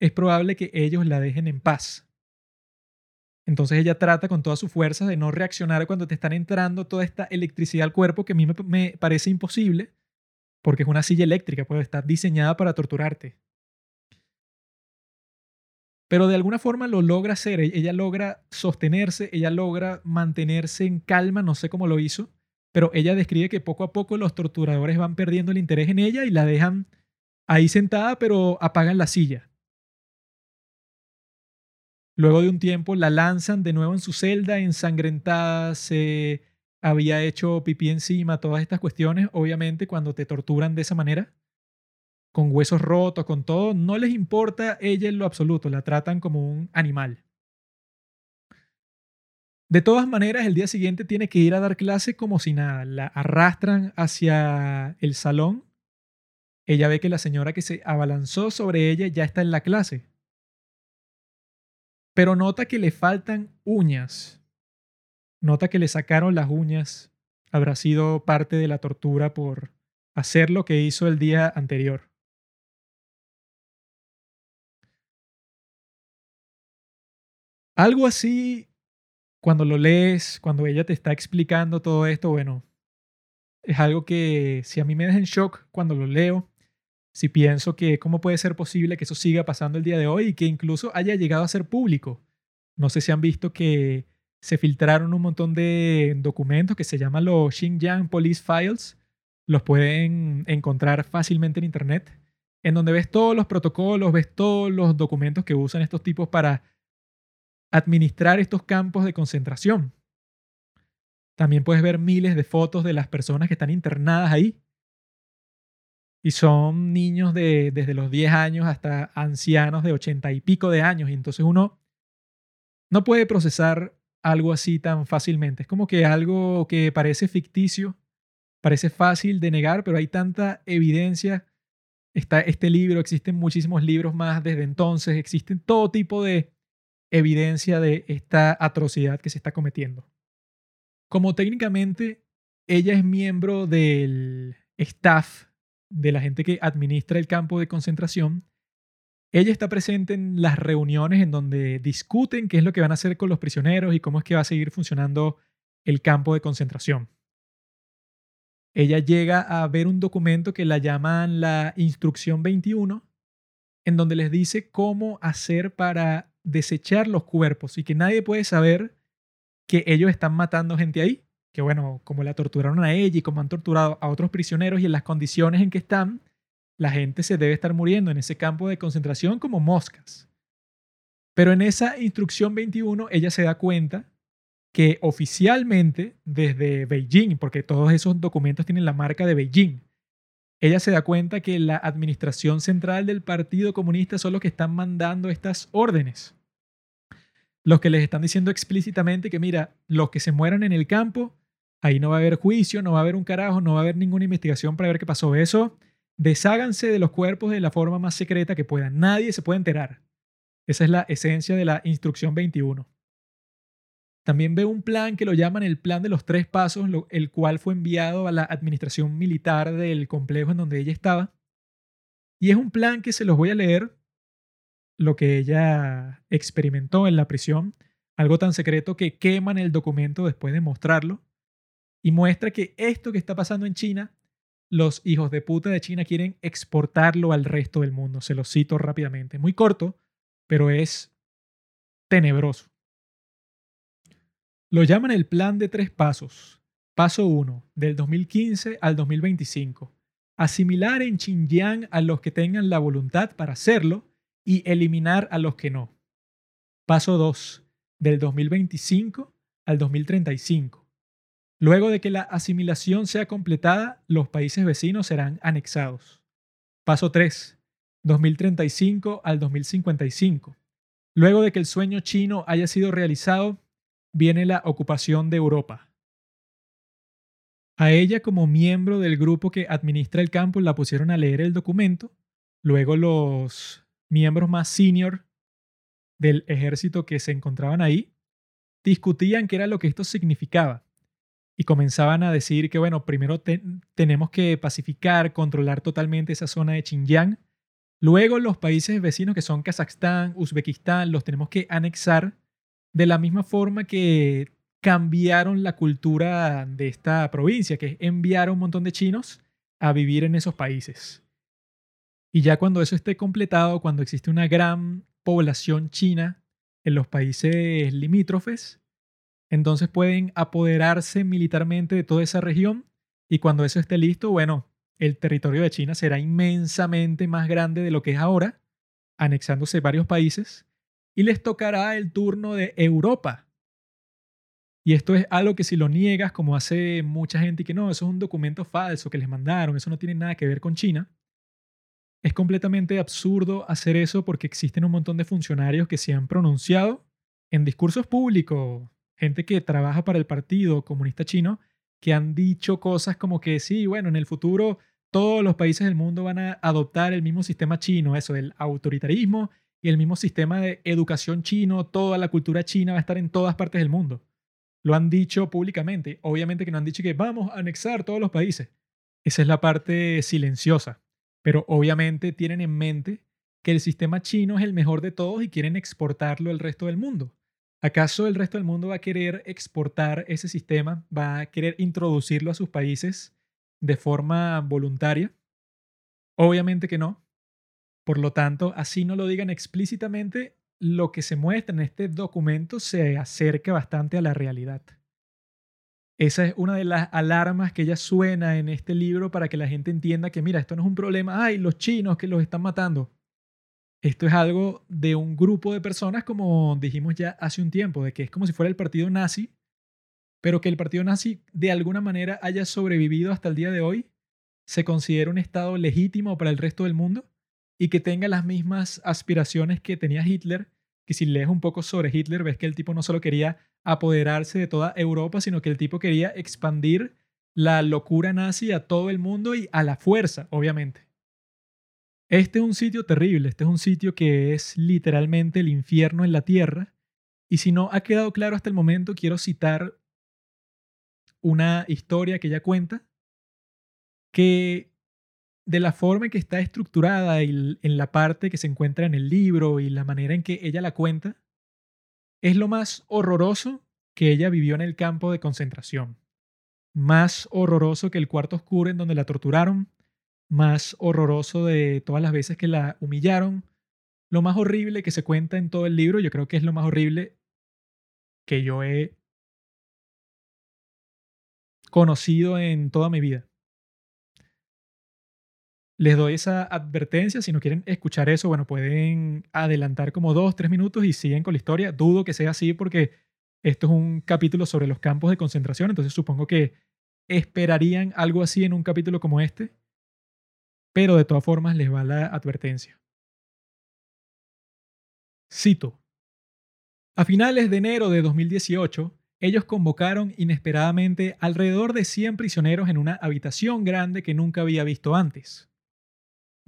es probable que ellos la dejen en paz. Entonces ella trata con toda su fuerza de no reaccionar cuando te están entrando toda esta electricidad al cuerpo que a mí me, parece imposible, porque es una silla eléctrica, puede estar diseñada para torturarte. Pero de alguna forma lo logra hacer, ella logra sostenerse, ella logra mantenerse en calma, no sé cómo lo hizo, pero ella describe que poco a poco los torturadores van perdiendo el interés en ella y la dejan ahí sentada, pero apagan la silla. Luego de un tiempo la lanzan de nuevo en su celda ensangrentada, se había hecho pipí encima, todas estas cuestiones, obviamente cuando te torturan de esa manera, con huesos rotos, con todo, no les importa ella en lo absoluto, la tratan como un animal. De todas maneras, el día siguiente tiene que ir a dar clase como si nada. La arrastran hacia el salón. ella ve que la señora que se abalanzó sobre ella ya está en la clase. Pero nota que le faltan uñas. Nota que le sacaron las uñas. Habrá sido parte de la tortura por hacer lo que hizo el día anterior. Algo así, cuando lo lees, cuando ella te está explicando todo esto, bueno, es algo que si a mí me deja en shock cuando lo leo, si pienso que cómo puede ser posible que eso siga pasando el día de hoy y que incluso haya llegado a ser público. No sé si han visto que se filtraron un montón de documentos que se llaman los Xinjiang Police Files. Los pueden encontrar fácilmente en Internet, en donde ves todos los protocolos, ves todos los documentos que usan estos tipos para administrar estos campos de concentración. También puedes ver miles de fotos de las personas que están internadas ahí. Y son niños de desde los 10 años hasta ancianos de 80 y pico de años. Y entonces uno no puede procesar algo así tan fácilmente. Es como que algo que parece ficticio, parece fácil de negar, pero hay tanta evidencia. Está este libro, existen muchísimos libros más desde entonces, existen todo tipo de evidencia de esta atrocidad que se está cometiendo. Como técnicamente ella es miembro del staff de la gente que administra el campo de concentración, ella está presente en las reuniones en donde discuten qué es lo que van a hacer con los prisioneros y cómo es que va a seguir funcionando el campo de concentración. Ella llega a ver un documento que la llaman la Instrucción 21, en donde les dice cómo hacer para desechar los cuerpos y que nadie puede saber que ellos están matando gente ahí. Que bueno, como la torturaron a ella y como han torturado a otros prisioneros y en las condiciones en que están, la gente se debe estar muriendo en ese campo de concentración como moscas. Pero en esa instrucción 21 ella se da cuenta que oficialmente desde Beijing, porque todos esos documentos tienen la marca de Beijing, ella se da cuenta que la administración central del Partido Comunista son los que están mandando estas órdenes. Los que les están diciendo explícitamente que, mira, los que se mueran en el campo, ahí no va a haber juicio, no va a haber un carajo, no va a haber ninguna investigación para ver qué pasó. Eso, desháganse de los cuerpos de la forma más secreta que puedan. Nadie se puede enterar. Esa es la esencia de la instrucción 21. También ve un plan que lo llaman el plan de los tres pasos, el cual fue enviado a la administración militar del complejo en donde ella estaba. Y es un plan que se los voy a leer, lo que ella experimentó en la prisión, algo tan secreto que queman el documento después de mostrarlo, y muestra que esto que está pasando en China, los hijos de puta de China quieren exportarlo al resto del mundo. Se lo cito rápidamente. Muy corto, pero es tenebroso. Lo llaman el plan de tres pasos. Paso 1, del 2015 al 2025. Asimilar en Xinjiang a los que tengan la voluntad para hacerlo y eliminar a los que no. Paso 2, del 2025 al 2035. Luego de que la asimilación sea completada, los países vecinos serán anexados. Paso 3, 2035 al 2055. Luego de que el sueño chino haya sido realizado, viene la ocupación de Europa. A ella como miembro del grupo que administra el campo la pusieron a leer el documento. Luego los miembros más senior del ejército que se encontraban ahí discutían qué era lo que esto significaba. Y comenzaban a decir que, bueno, primero tenemos que pacificar, controlar totalmente esa zona de Xinjiang. Luego los países vecinos que son Kazajstán, Uzbekistán, los tenemos que anexar de la misma forma que cambiaron la cultura de esta provincia, que es enviar a un montón de chinos a vivir en esos países. Y ya cuando eso esté completado, cuando existe una gran población china en los países limítrofes, entonces pueden apoderarse militarmente de toda esa región y cuando eso esté listo, bueno, el territorio de China será inmensamente más grande de lo que es ahora, anexándose varios países y les tocará el turno de Europa. Y esto es algo que si lo niegas, como hace mucha gente y que no, eso es un documento falso que les mandaron, eso no tiene nada que ver con China, es completamente absurdo hacer eso porque existen un montón de funcionarios que se han pronunciado en discursos públicos, gente que trabaja para el Partido Comunista Chino, que han dicho cosas como que sí, bueno, en el futuro todos los países del mundo van a adoptar el mismo sistema chino, eso, el autoritarismo y el mismo sistema de educación chino, toda la cultura china va a estar en todas partes del mundo. Lo han dicho públicamente. Obviamente que no han dicho que vamos a anexar todos los países. Esa es la parte silenciosa. Pero obviamente tienen en mente que el sistema chino es el mejor de todos y quieren exportarlo al resto del mundo. ¿Acaso el resto del mundo va a querer exportar ese sistema? ¿Va a querer introducirlo a sus países de forma voluntaria? Obviamente que no. Por lo tanto, así no lo digan explícitamente, lo que se muestra en este documento se acerca bastante a la realidad. Esa es una de las alarmas que ya suena en este libro para que la gente entienda que, mira, esto no es un problema, ay, los chinos que los están matando. Esto es algo de un grupo de personas, como dijimos ya hace un tiempo, de que es como si fuera el partido nazi, pero que el partido nazi de alguna manera haya sobrevivido hasta el día de hoy, se considera un Estado legítimo para el resto del mundo y que tenga las mismas aspiraciones que tenía Hitler, que si lees un poco sobre Hitler ves que el tipo no solo quería apoderarse de toda Europa, sino que el tipo quería expandir la locura nazi a todo el mundo y a la fuerza, obviamente. Este es un sitio terrible, este es un sitio que es literalmente el infierno en la tierra. Y si no ha quedado claro hasta el momento, quiero citar una historia que ella cuenta, que de la forma en que está estructurada en la parte que se encuentra en el libro y la manera en que ella la cuenta, es lo más horroroso que ella vivió en el campo de concentración. Más horroroso que el cuarto oscuro en donde la torturaron, más horroroso de todas las veces que la humillaron, lo más horrible que se cuenta en todo el libro, yo creo que es lo más horrible que yo he conocido en toda mi vida les doy esa advertencia. Si no quieren escuchar eso, bueno, pueden adelantar como dos, tres minutos y siguen con la historia. Dudo que sea así porque esto es un capítulo sobre los campos de concentración, entonces supongo que esperarían algo así en un capítulo como este. Pero de todas formas les va la advertencia. Cito. A finales de enero de 2018, ellos convocaron inesperadamente alrededor de 100 prisioneros en una habitación grande que nunca había visto antes.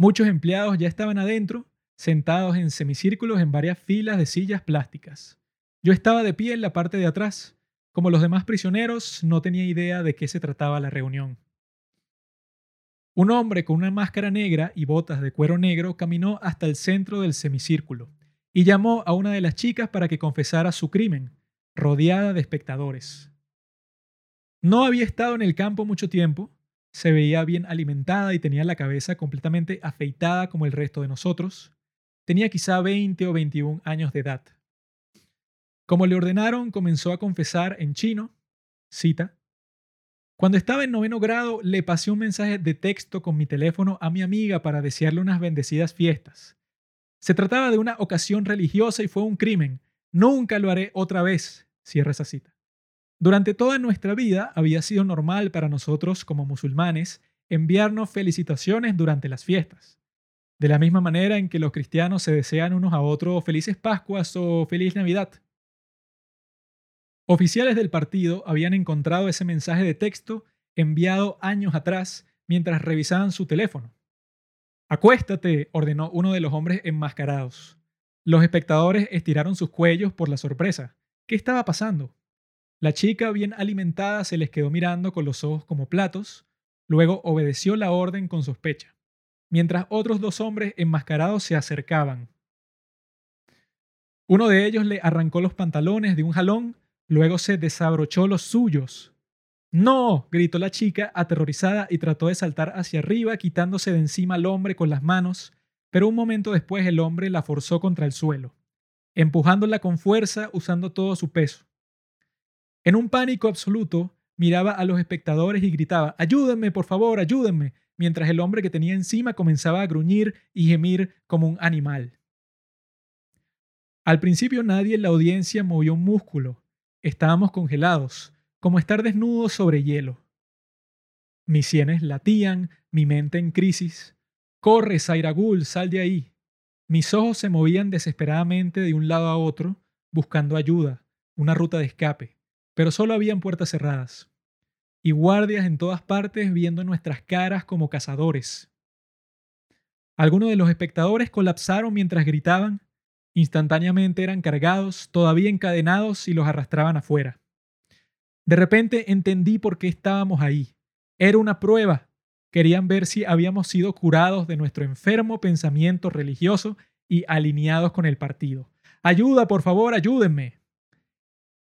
Muchos empleados ya estaban adentro, sentados en semicírculos en varias filas de sillas plásticas. Yo estaba de pie en la parte de atrás. Como los demás prisioneros, no tenía idea de qué se trataba la reunión. Un hombre con una máscara negra y botas de cuero negro caminó hasta el centro del semicírculo y llamó a una de las chicas para que confesara su crimen, rodeada de espectadores. No había estado en el campo mucho tiempo, se veía bien alimentada y tenía la cabeza completamente afeitada como el resto de nosotros. Tenía quizá 20 o 21 años de edad. Como le ordenaron, comenzó a confesar en chino. Cita. Cuando estaba en noveno grado, le pasé un mensaje de texto con mi teléfono a mi amiga para desearle unas bendecidas fiestas. Se trataba de una ocasión religiosa y fue un crimen. Nunca lo haré otra vez. Cierra esa cita. Durante toda nuestra vida había sido normal para nosotros como musulmanes enviarnos felicitaciones durante las fiestas. De la misma manera en que los cristianos se desean unos a otros felices Pascuas o feliz Navidad. Oficiales del partido habían encontrado ese mensaje de texto enviado años atrás mientras revisaban su teléfono. Acuéstate, ordenó uno de los hombres enmascarados. Los espectadores estiraron sus cuellos por la sorpresa. ¿Qué estaba pasando? La chica, bien alimentada, se les quedó mirando con los ojos como platos, luego obedeció la orden con sospecha, mientras otros dos hombres enmascarados se acercaban. Uno de ellos le arrancó los pantalones de un jalón, luego se desabrochó los suyos. ¡No! gritó la chica, aterrorizada, y trató de saltar hacia arriba, quitándose de encima al hombre con las manos, pero un momento después el hombre la forzó contra el suelo, empujándola con fuerza usando todo su peso. En un pánico absoluto, miraba a los espectadores y gritaba, ayúdenme, por favor, ayúdenme, mientras el hombre que tenía encima comenzaba a gruñir y gemir como un animal. Al principio nadie en la audiencia movió un músculo. Estábamos congelados, como estar desnudos sobre hielo. Mis sienes latían, mi mente en crisis. Corre, Zairagul, sal de ahí. Mis ojos se movían desesperadamente de un lado a otro, buscando ayuda, una ruta de escape pero solo habían puertas cerradas. y guardias en todas partes viendo nuestras caras como cazadores. Algunos de los espectadores colapsaron mientras gritaban. Instantáneamente eran cargados, todavía encadenados y los arrastraban afuera. De repente entendí por qué estábamos ahí. Era una prueba. Querían ver si habíamos sido curados de nuestro enfermo pensamiento religioso y alineados con el partido. Ayuda, por favor, ayúdenme.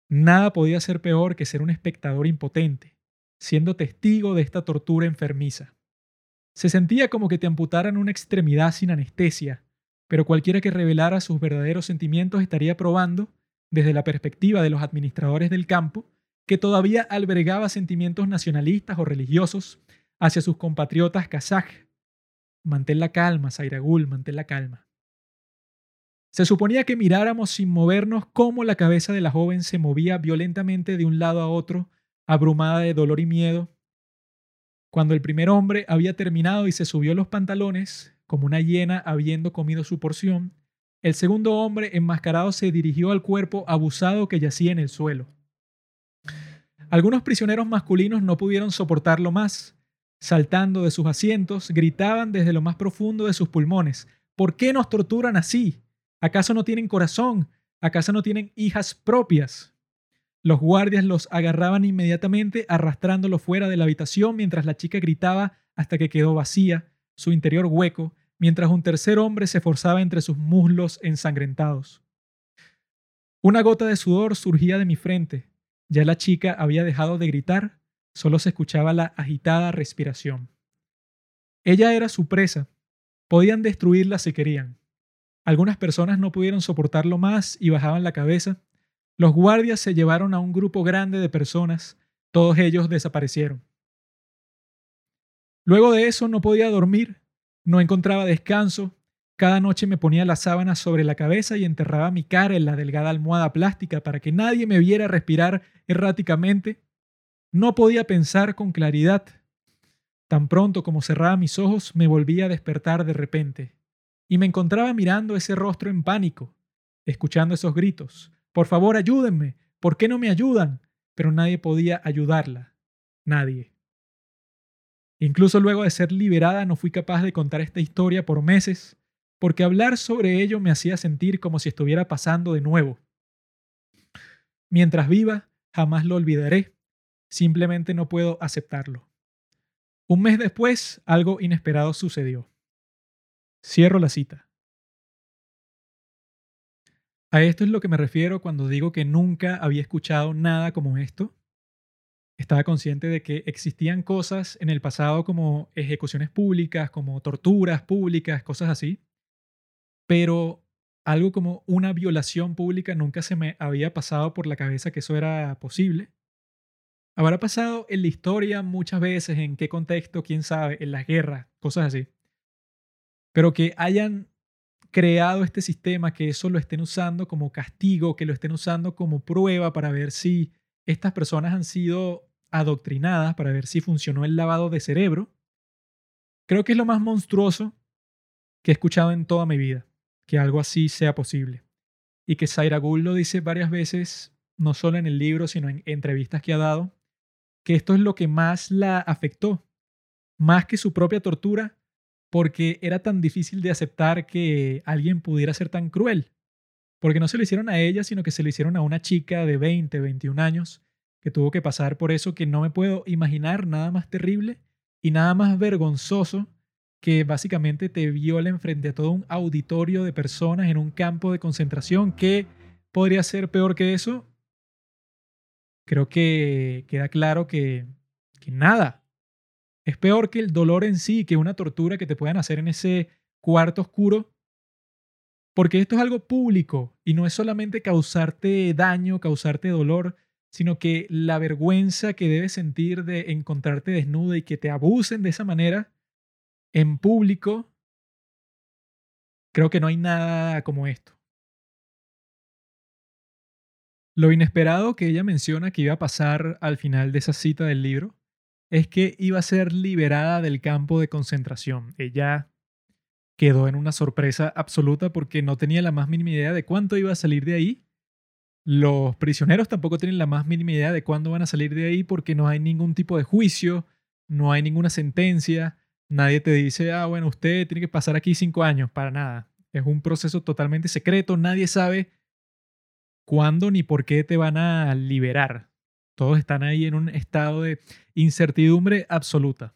Nada podía ser peor que ser un espectador impotente, siendo testigo de esta tortura enfermiza. Se sentía como que te amputaran una extremidad sin anestesia, pero cualquiera que revelara sus verdaderos sentimientos estaría probando, desde la perspectiva de los administradores del campo, que todavía albergaba sentimientos nacionalistas o religiosos hacia sus compatriotas kazaj. Mantén la calma, Sairagul, mantén la calma. Se suponía que miráramos sin movernos cómo la cabeza de la joven se movía violentamente de un lado a otro, abrumada de dolor y miedo. Cuando el primer hombre había terminado y se subió los pantalones, como una hiena habiendo comido su porción, el segundo hombre enmascarado se dirigió al cuerpo abusado que yacía en el suelo. Algunos prisioneros masculinos no pudieron soportarlo más. Saltando de sus asientos, gritaban desde lo más profundo de sus pulmones, ¿por qué nos torturan así? ¿Acaso no tienen corazón? ¿Acaso no tienen hijas propias? Los guardias los agarraban inmediatamente arrastrándolo fuera de la habitación mientras la chica gritaba hasta que quedó vacía, su interior hueco, mientras un tercer hombre se forzaba entre sus muslos ensangrentados. Una gota de sudor surgía de mi frente, ya la chica había dejado de gritar, solo se escuchaba la agitada respiración. Ella era su presa. Podían destruirla si querían. Algunas personas no pudieron soportarlo más y bajaban la cabeza. Los guardias se llevaron a un grupo grande de personas. Todos ellos desaparecieron. Luego de eso no podía dormir, no encontraba descanso, cada noche me ponía la sábana sobre la cabeza y enterraba mi cara en la delgada almohada plástica para que nadie me viera respirar erráticamente. No podía pensar con claridad. Tan pronto como cerraba mis ojos, me volvía a despertar de repente. Y me encontraba mirando ese rostro en pánico, escuchando esos gritos. Por favor, ayúdenme. ¿Por qué no me ayudan? Pero nadie podía ayudarla. Nadie. Incluso luego de ser liberada no fui capaz de contar esta historia por meses porque hablar sobre ello me hacía sentir como si estuviera pasando de nuevo. Mientras viva, jamás lo olvidaré. Simplemente no puedo aceptarlo. Un mes después, algo inesperado sucedió. Cierro la cita. A esto es lo que me refiero cuando digo que nunca había escuchado nada como esto. Estaba consciente de que existían cosas en el pasado como ejecuciones públicas, como torturas públicas, cosas así, pero algo como una violación pública nunca se me había pasado por la cabeza que eso era posible. Habrá pasado en la historia muchas veces, en qué contexto, quién sabe, en las guerras, cosas así. Pero que hayan creado este sistema, que eso lo estén usando como castigo, que lo estén usando como prueba para ver si estas personas han sido adoctrinadas, para ver si funcionó el lavado de cerebro, creo que es lo más monstruoso que he escuchado en toda mi vida que algo así sea posible. Y que Zaira Gould lo dice varias veces, no solo en el libro, sino en entrevistas que ha dado, que esto es lo que más la afectó, más que su propia tortura, porque era tan difícil de aceptar que alguien pudiera ser tan cruel. Porque no se lo hicieron a ella, sino que se lo hicieron a una chica de 20, 21 años, que tuvo que pasar por eso que no me puedo imaginar nada más terrible y nada más vergonzoso que básicamente te violen frente a todo un auditorio de personas en un campo de concentración. ¿Qué podría ser peor que eso? Creo que queda claro que, que nada. Es peor que el dolor en sí, que una tortura que te puedan hacer en ese cuarto oscuro. Porque esto es algo público y no es solamente causarte daño, causarte dolor, sino que la vergüenza que debes sentir de encontrarte desnuda y que te abusen de esa manera en público, creo que no hay nada como esto. Lo inesperado que ella menciona que iba a pasar al final de esa cita del libro es que iba a ser liberada del campo de concentración. Ella quedó en una sorpresa absoluta porque no tenía la más mínima idea de cuánto iba a salir de ahí Los prisioneros tampoco tienen la más mínima idea de cuándo van a salir de ahí porque no hay ningún tipo de juicio, no hay ninguna sentencia, nadie te dice, ah, bueno, usted tiene que pasar aquí cinco años, para nada. Es un proceso totalmente secreto, nadie sabe cuándo ni por qué te van a liberar. Todos están ahí en un estado de incertidumbre absoluta.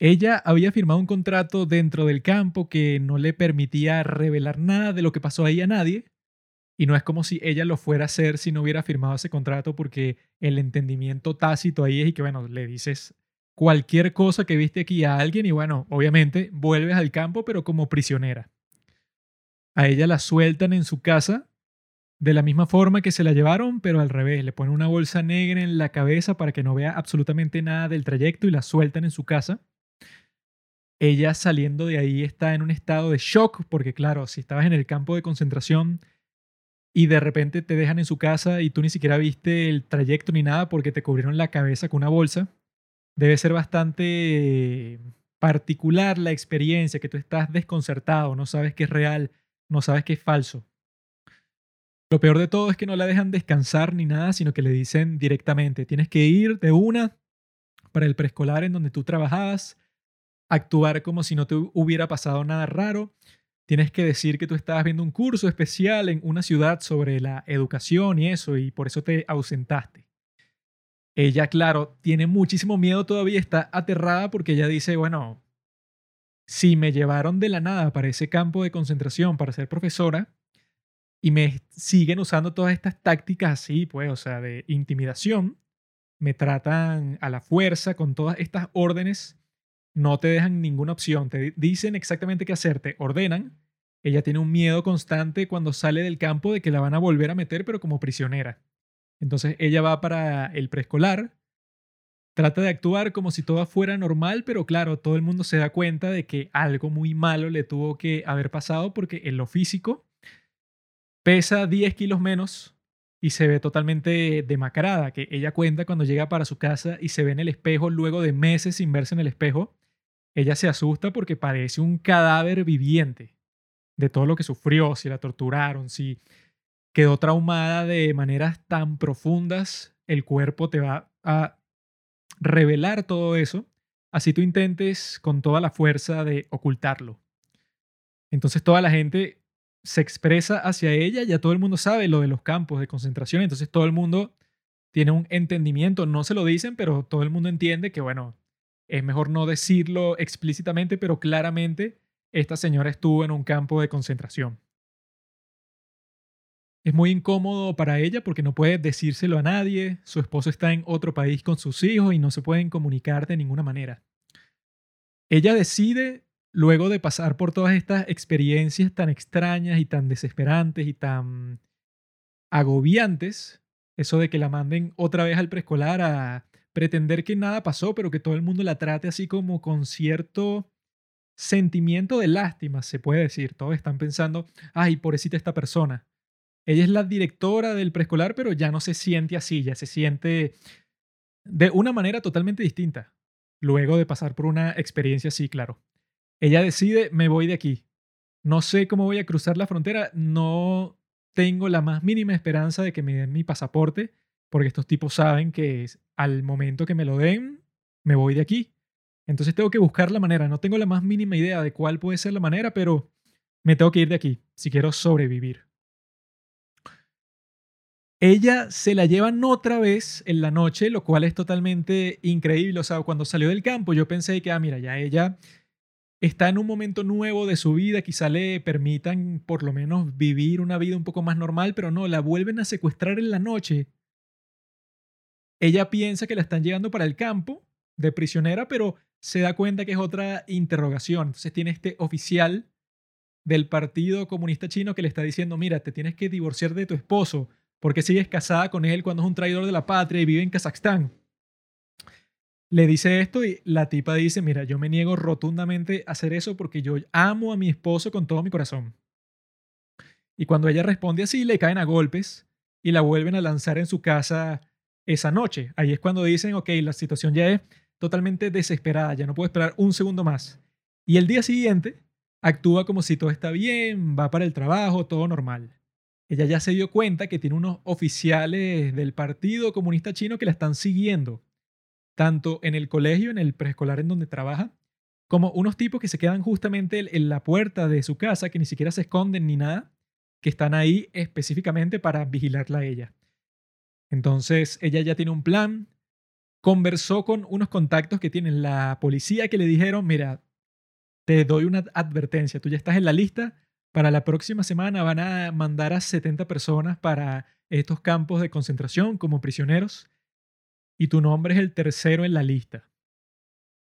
Ella había firmado un contrato dentro del campo que no le permitía revelar nada de lo que pasó ahí a nadie, y no es como si ella lo fuera a hacer si no hubiera firmado ese contrato porque el entendimiento tácito ahí es que, bueno, le dices cualquier cosa que viste aquí a alguien y, bueno, obviamente vuelves al campo pero como prisionera. A ella la sueltan en su casa de la misma forma que se la llevaron, pero al revés. Le ponen una bolsa negra en la cabeza para que no vea absolutamente nada del trayecto y la sueltan en su casa. Ella saliendo de ahí está en un estado de shock porque, claro, si estabas en el campo de concentración y de repente te dejan en su casa y tú ni siquiera viste el trayecto ni nada porque te cubrieron la cabeza con una bolsa, debe ser bastante particular la experiencia, que tú estás desconcertado, no sabes qué es real, no sabes qué es falso. Lo peor de todo es que no la dejan descansar ni nada, sino que le dicen directamente, tienes que ir de una para el preescolar en donde tú trabajabas, actuar como si no te hubiera pasado nada raro, tienes que decir que tú estabas viendo un curso especial en una ciudad sobre la educación y eso, y por eso te ausentaste. Ella, claro, tiene muchísimo miedo todavía, está aterrada porque ella dice, bueno, si me llevaron de la nada para ese campo de concentración para ser profesora y me siguen usando todas estas tácticas así, pues, o sea, de intimidación, me tratan a la fuerza con todas estas órdenes no te dejan ninguna opción, te dicen exactamente qué hacer, te ordenan. Ella tiene un miedo constante cuando sale del campo de que la van a volver a meter, pero como prisionera. Entonces ella va para el preescolar, trata de actuar como si todo fuera normal, pero claro, todo el mundo se da cuenta de que algo muy malo le tuvo que haber pasado porque en lo físico pesa 10 kilos menos y se ve totalmente demacrada, que ella cuenta cuando llega para su casa y se ve en el espejo luego de meses sin verse en el espejo, ella se asusta porque parece un cadáver viviente de todo lo que sufrió, si la torturaron, si quedó traumada de maneras tan profundas, el cuerpo te va a revelar todo eso, así tú intentes con toda la fuerza de ocultarlo. Entonces toda la gente se expresa hacia ella, ya todo el mundo sabe lo de los campos de concentración, entonces todo el mundo tiene un entendimiento, no se lo dicen, pero todo el mundo entiende que, bueno, es mejor no decirlo explícitamente, pero claramente esta señora estuvo en un campo de concentración. Es muy incómodo para ella porque no puede decírselo a nadie, su esposo está en otro país con sus hijos y no se pueden comunicar de ninguna manera. Ella decide, luego de pasar por todas estas experiencias tan extrañas y tan desesperantes y tan agobiantes, eso de que la manden otra vez al preescolar a pretender que nada pasó, pero que todo el mundo la trate así como con cierto sentimiento de lástima, se puede decir. Todos están pensando, ay, pobrecita esta persona. Ella es la directora del preescolar, pero ya no se siente así, ya se siente de una manera totalmente distinta, luego de pasar por una experiencia así, claro. Ella decide, me voy de aquí. No sé cómo voy a cruzar la frontera, no tengo la más mínima esperanza de que me den mi pasaporte, porque estos tipos saben que al momento que me lo den, me voy de aquí. Entonces tengo que buscar la manera. No tengo la más mínima idea de cuál puede ser la manera, pero me tengo que ir de aquí si quiero sobrevivir. Ella se la llevan otra vez en la noche, lo cual es totalmente increíble. O sea, cuando salió del campo yo pensé que, ah, mira, ya ella está en un momento nuevo de su vida, quizá le permitan por lo menos vivir una vida un poco más normal, pero no, la vuelven a secuestrar en la noche ella piensa que la están llevando para el campo de prisionera, pero se da cuenta que es otra interrogación. Entonces tiene este oficial del Partido Comunista Chino que le está diciendo, mira, te tienes que divorciar de tu esposo porque sigues casada con él cuando es un traidor de la patria y vive en Kazajstán. Le dice esto y la tipa dice, mira, yo me niego rotundamente a hacer eso porque yo amo a mi esposo con todo mi corazón. Y cuando ella responde así, le caen a golpes y la vuelven a lanzar en su casa esa noche. Ahí es cuando dicen, ok, la situación ya es totalmente desesperada, ya no puedo esperar un segundo más. Y el día siguiente actúa como si todo está bien, va para el trabajo, todo normal. ella ya se dio cuenta que tiene unos oficiales del Partido Comunista Chino que la están siguiendo, tanto en el colegio, en el preescolar en donde trabaja, como unos tipos que se quedan justamente en la puerta de su casa, que ni siquiera se esconden ni nada, que están ahí específicamente para vigilarla a ella. Entonces, ella ya tiene un plan, conversó con unos contactos que tienen la policía que le dijeron, mira, te doy una advertencia, tú ya estás en la lista, para la próxima semana van a mandar a 70 personas para estos campos de concentración como prisioneros y tu nombre es el tercero en la lista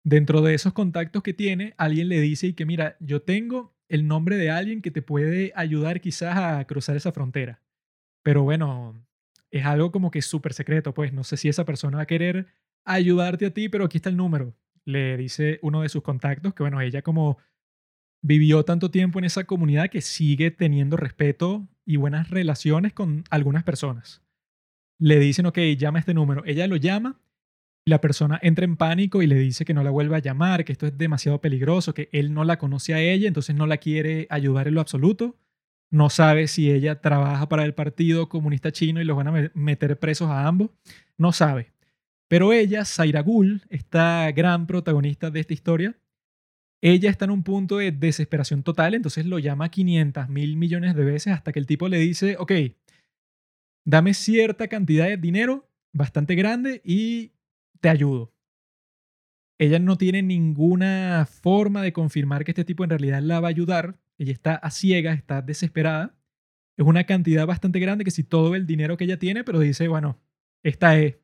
dentro de esos contactos que tiene, alguien le dice y que mira, yo tengo el nombre de alguien que te puede ayudar quizás a cruzar esa frontera. Pero bueno, es algo como que súper secreto, pues no sé si esa persona va a querer ayudarte a ti, pero aquí está el número. Le dice uno de sus contactos que bueno, ella como vivió tanto tiempo en esa comunidad que sigue teniendo respeto y buenas relaciones con algunas personas. Le dicen, ok, llama este número. Ella lo llama la persona entra en pánico y le dice que no la vuelva a llamar, que esto es demasiado peligroso, que él no la conoce a ella, entonces no la quiere ayudar en lo absoluto. No sabe si ella trabaja para el Partido Comunista Chino y los van a meter presos a ambos. No sabe. Pero ella, Zaira Gul, esta gran protagonista de esta historia, ella está en un punto de desesperación total, entonces lo llama 500 mil millones de veces hasta que el tipo le dice, ok, dame cierta cantidad de dinero bastante grande y te ayudo. Ella no tiene ninguna forma de confirmar que este tipo en realidad la va a ayudar. Ella está a ciegas, está desesperada. Es una cantidad bastante grande que si todo el dinero que ella tiene, pero dice, bueno, esta es.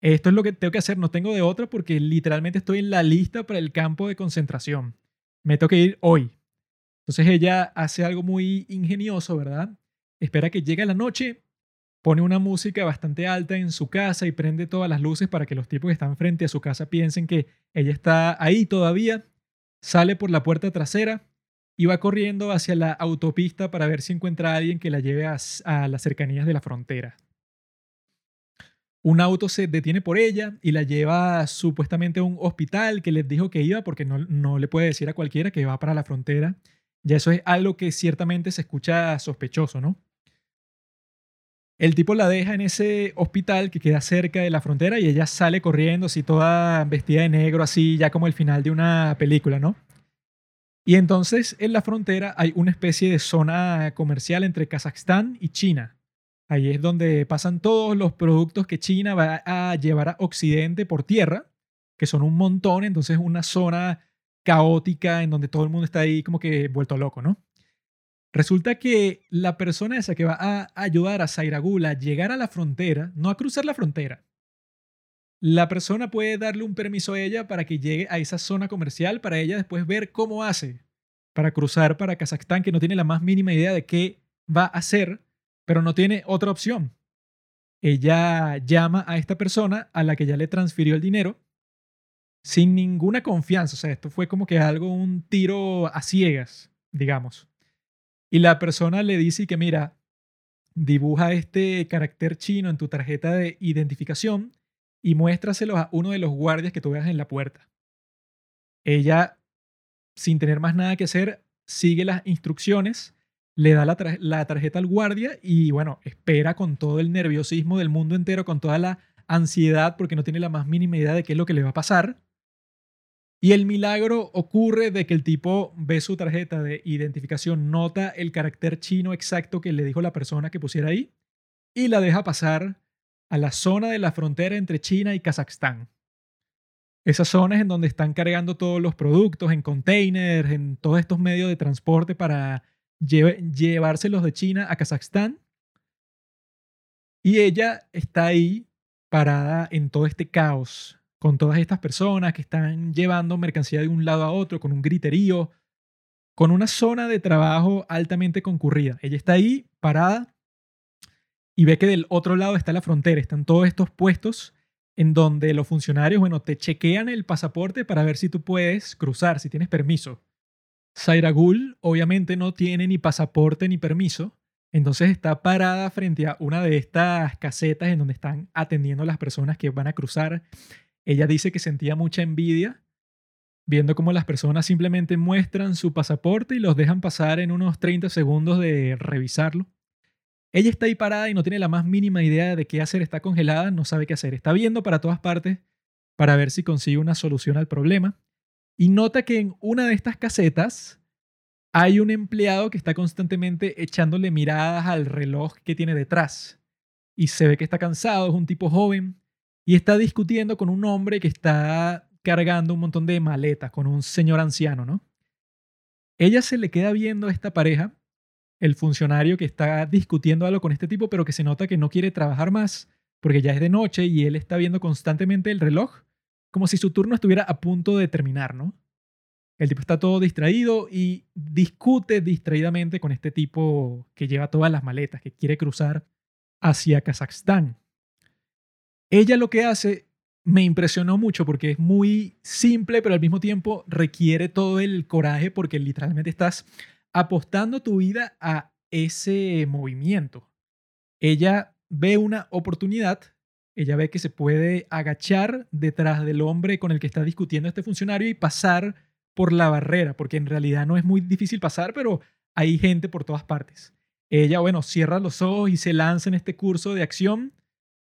Esto es lo que tengo que hacer, no tengo de otra porque literalmente estoy en la lista para el campo de concentración. Me tengo que ir hoy. Entonces ella hace algo muy ingenioso, ¿verdad? Espera que llegue la noche, pone una música bastante alta en su casa y prende todas las luces para que los tipos que están frente a su casa piensen que ella está ahí todavía, sale por la puerta trasera y va corriendo hacia la autopista para ver si encuentra a alguien que la lleve a, las cercanías de la frontera. Un auto se detiene por ella y la lleva supuestamente a un hospital que les dijo que iba porque no, no le puede decir a cualquiera que va para la frontera. Ya eso es algo que ciertamente se escucha sospechoso, ¿no? El tipo la deja en ese hospital que queda cerca de la frontera y ella sale corriendo así toda vestida de negro, así ya como el final de una película, ¿no? Y entonces en la frontera hay una especie de zona comercial entre Kazajstán y China. Ahí es donde pasan todos los productos que China va a llevar a Occidente por tierra, que son un montón, entonces una zona caótica en donde todo el mundo está ahí como que vuelto loco, ¿no? Resulta que la persona esa que va a ayudar a Zairagul a llegar a la frontera, no a cruzar la frontera, la persona puede darle un permiso a ella para que llegue a esa zona comercial para ella después ver cómo hace para cruzar para Kazajstán, que no tiene la más mínima idea de qué va a hacer, pero no tiene otra opción. Ella llama a esta persona a la que ya le transfirió el dinero sin ninguna confianza. O sea, esto fue como que algo, un tiro a ciegas, digamos. Y la persona le dice que, mira, dibuja este carácter chino en tu tarjeta de identificación y muéstraselo a uno de los guardias que tú veas en la puerta. Ella, sin tener más nada que hacer, sigue las instrucciones, le da la, tarjeta al guardia y bueno, espera con todo el nerviosismo del mundo entero, con toda la ansiedad porque no tiene la más mínima idea de qué es lo que le va a pasar. Y el milagro ocurre de que el tipo ve su tarjeta de identificación, nota el carácter chino exacto que le dijo la persona que pusiera ahí y la deja pasar a la zona de la frontera entre China y Kazajstán. Esas zonas en donde están cargando todos los productos en containers, en todos estos medios de transporte para llevárselos de China a Kazajstán. Y ella está ahí parada en todo este caos, con todas estas personas que están llevando mercancía de un lado a otro, con un griterío, con una zona de trabajo altamente concurrida. Ella está ahí parada y ve que del otro lado está la frontera, están todos estos puestos en donde los funcionarios, bueno, te chequean el pasaporte para ver si tú puedes cruzar, si tienes permiso. Zaira Gul obviamente no tiene ni pasaporte ni permiso, entonces está parada frente a una de estas casetas en donde están atendiendo a las personas que van a cruzar ella dice que sentía mucha envidia viendo cómo las personas simplemente muestran su pasaporte y los dejan pasar en unos 30 segundos de revisarlo. Ella está ahí parada y no tiene la más mínima idea de qué hacer, está congelada, no sabe qué hacer, está viendo para todas partes para ver si consigue una solución al problema y nota que en una de estas casetas hay un empleado que está constantemente echándole miradas al reloj que tiene detrás y se ve que está cansado, es un tipo joven y está discutiendo con un hombre que está cargando un montón de maletas, con un señor anciano, ¿no? Ella se le queda viendo a esta pareja, el funcionario que está discutiendo algo con este tipo, pero que se nota que no quiere trabajar más porque ya es de noche y él está viendo constantemente el reloj, como si su turno estuviera a punto de terminar, ¿no? El tipo está todo distraído y discute distraídamente con este tipo que lleva todas las maletas, que quiere cruzar hacia Kazajstán. Ella lo que hace me impresionó mucho porque es muy simple, pero al mismo tiempo requiere todo el coraje porque literalmente estás apostando tu vida a ese movimiento. Ella ve una oportunidad, ella ve que se puede agachar detrás del hombre con el que está discutiendo este funcionario y pasar por la barrera, porque en realidad no es muy difícil pasar, pero hay gente por todas partes. Ella, bueno, cierra los ojos y se lanza en este curso de acción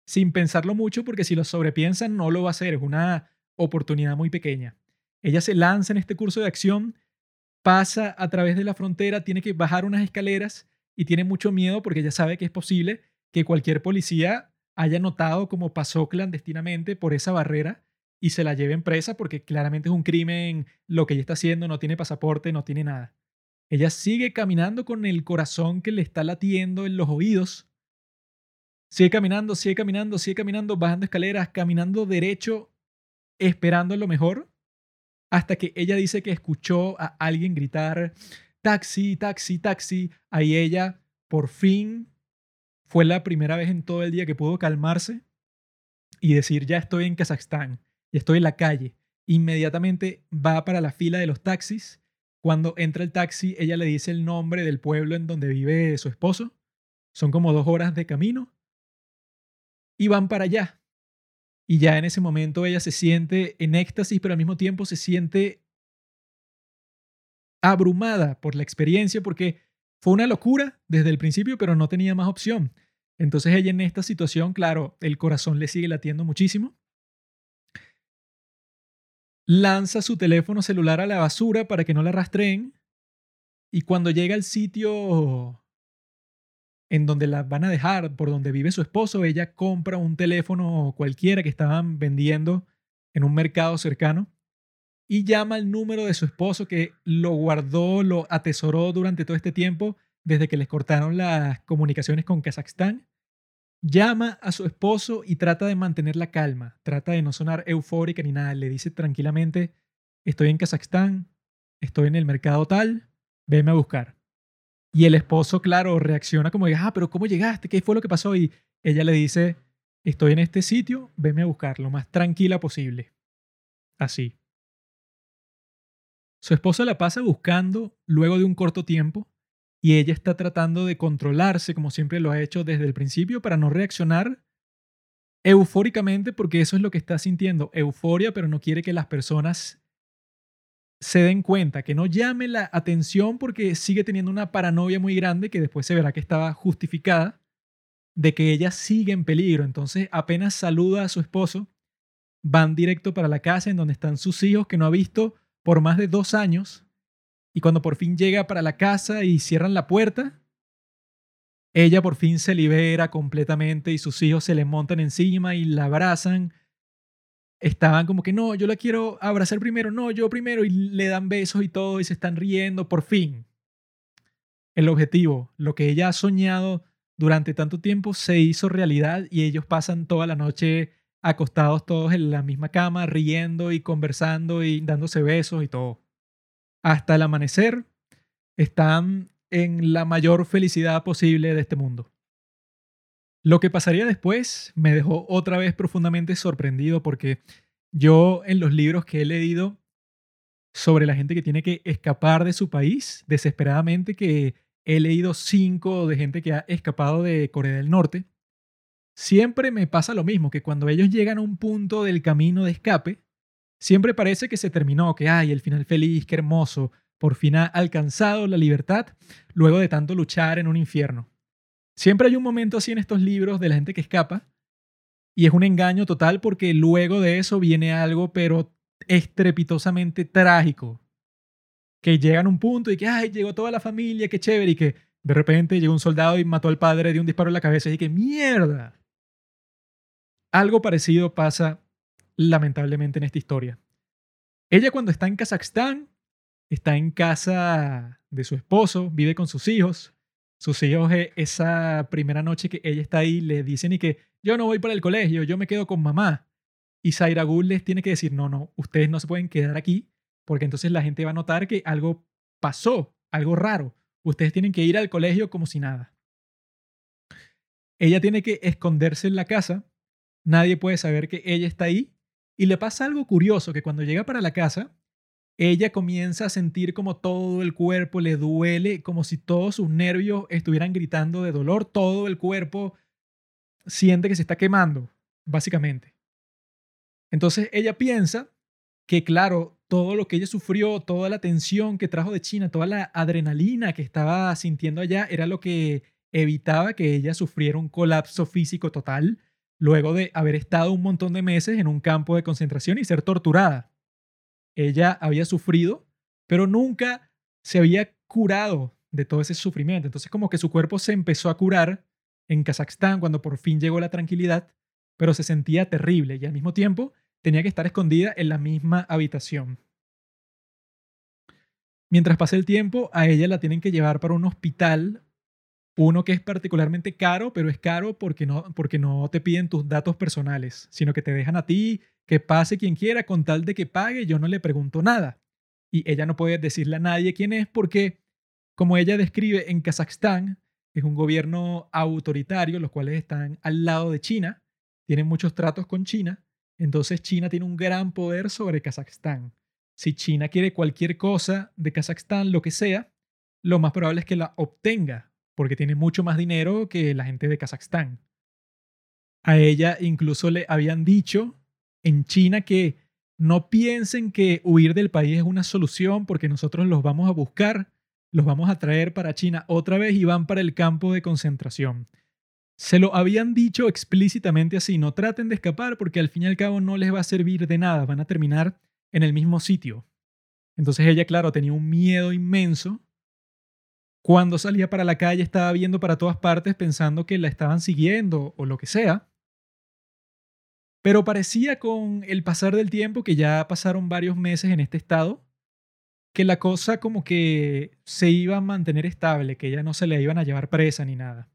sin pensarlo mucho, porque si lo sobrepiensan no lo va a hacer, es una oportunidad muy pequeña. Ella se lanza en este curso de acción, pasa a través de la frontera, tiene que bajar unas escaleras y tiene mucho miedo porque ella sabe que es posible que cualquier policía haya notado cómo pasó clandestinamente por esa barrera y se la lleve en presa porque claramente es un crimen lo que ella está haciendo, no tiene pasaporte, no tiene nada. Ella sigue caminando con el corazón que le está latiendo en los oídos Sigue caminando, sigue caminando, sigue caminando, bajando escaleras, caminando derecho, esperando lo mejor, hasta que ella dice que escuchó a alguien gritar, taxi, taxi, taxi. Ahí ella, por fin, fue la primera vez en todo el día que pudo calmarse y decir, ya estoy en Kazajstán, ya estoy en la calle. Inmediatamente va para la fila de los taxis. Cuando entra el taxi, ella le dice el nombre del pueblo en donde vive su esposo. Son como dos horas de camino y van para allá. Y ya en ese momento ella se siente en éxtasis, pero al mismo tiempo se siente abrumada por la experiencia porque fue una locura desde el principio, pero no tenía más opción. Entonces ella en esta situación, claro, el corazón le sigue latiendo muchísimo. Lanza su teléfono celular a la basura para que no la rastreen. Y cuando llega al sitio en donde la van a dejar, por donde vive su esposo, ella compra un teléfono cualquiera que estaban vendiendo en un mercado cercano y llama al número de su esposo que lo guardó, lo atesoró durante todo este tiempo, desde que les cortaron las comunicaciones con Kazajstán. Llama a su esposo y trata de mantener la calma, trata de no sonar eufórica ni nada, le dice tranquilamente, estoy en Kazajstán, estoy en el mercado tal, veme a buscar. Y el esposo, claro, reacciona como, ah, pero ¿cómo llegaste? ¿Qué fue lo que pasó? Y ella le dice, estoy en este sitio, venme a buscar lo más tranquila posible. Así. Su esposo la pasa buscando luego de un corto tiempo y ella está tratando de controlarse como siempre lo ha hecho desde el principio para no reaccionar eufóricamente porque eso es lo que está sintiendo, euforia, pero no quiere que las personas se den cuenta, que no llame la atención porque sigue teniendo una paranoia muy grande que después se verá que estaba justificada de que ella sigue en peligro. Entonces apenas saluda a su esposo, van directo para la casa en donde están sus hijos que no ha visto por más de dos años. Y cuando por fin llega para la casa y cierran la puerta, ella por fin se libera completamente y sus hijos se le montan encima y la abrazan estaban como que no, yo la quiero abrazar primero, no, yo primero, y le dan besos y todo, y se están riendo, por fin. El objetivo, lo que ella ha soñado durante tanto tiempo, se hizo realidad y ellos pasan toda la noche acostados todos en la misma cama, riendo y conversando y dándose besos y todo. Hasta el amanecer están en la mayor felicidad posible de este mundo. Lo que pasaría después me dejó otra vez profundamente sorprendido porque yo en los libros que he leído sobre la gente que tiene que escapar de su país desesperadamente, que he leído cinco de gente que ha escapado de Corea del Norte, siempre me pasa lo mismo, que cuando ellos llegan a un punto del camino de escape, siempre parece que se terminó, que hay el final feliz, qué hermoso, por fin ha alcanzado la libertad luego de tanto luchar en un infierno. Siempre hay un momento así en estos libros de la gente que escapa y es un engaño total porque luego de eso viene algo pero estrepitosamente trágico. Que llegan a un punto y que, ay, llegó toda la familia, qué chévere, y que de repente llegó un soldado y mató al padre de un disparo en la cabeza y que, mierda. Algo parecido pasa lamentablemente en esta historia. Ella cuando está en Kazajstán, está en casa de su esposo, vive con sus hijos. Sus hijos eh, esa primera noche que ella está ahí le dicen y que yo no voy para el colegio, yo me quedo con mamá. Y Zaira Gul les tiene que decir, no, no, ustedes no se pueden quedar aquí porque entonces la gente va a notar que algo pasó, algo raro. Ustedes tienen que ir al colegio como si nada. Ella tiene que esconderse en la casa, nadie puede saber que ella está ahí y le pasa algo curioso, que cuando llega para la casa, ella comienza a sentir como todo el cuerpo le duele, como si todos sus nervios estuvieran gritando de dolor, todo el cuerpo siente que se está quemando, básicamente. Entonces ella piensa que, claro, todo lo que ella sufrió, toda la tensión que trajo de China, toda la adrenalina que estaba sintiendo allá, era lo que evitaba que ella sufriera un colapso físico total luego de haber estado un montón de meses en un campo de concentración y ser torturada. Ella había sufrido, pero nunca se había curado de todo ese sufrimiento. Entonces como que su cuerpo se empezó a curar en Kazajstán cuando por fin llegó la tranquilidad, pero se sentía terrible y al mismo tiempo tenía que estar escondida en la misma habitación. Mientras pasa el tiempo, a ella la tienen que llevar para un hospital uno que es particularmente caro, pero es caro porque no, porque no te piden tus datos personales, sino que te dejan a ti, que pase quien quiera, con tal de que pague, yo no le pregunto nada. Y ella no puede decirle a nadie quién es porque, como ella describe en Kazajstán, es un gobierno autoritario, los cuales están al lado de China, tienen muchos tratos con China, entonces China tiene un gran poder sobre Kazajstán. Si China quiere cualquier cosa de Kazajstán, lo que sea, lo más probable es que la obtenga porque tiene mucho más dinero que la gente de Kazajstán. A ella incluso le habían dicho en China que no piensen que huir del país es una solución porque nosotros los vamos a buscar, los vamos a traer para China otra vez y van para el campo de concentración. Se lo habían dicho explícitamente así, no traten de escapar porque al fin y al cabo no les va a servir de nada, van a terminar en el mismo sitio. Entonces ella, claro, tenía un miedo inmenso cuando salía para la calle estaba viendo para todas partes pensando que la estaban siguiendo o lo que sea. Pero parecía con el pasar del tiempo, que ya pasaron varios meses en este estado, que la cosa como que se iba a mantener estable, que ya no se le iban a llevar presa ni nada.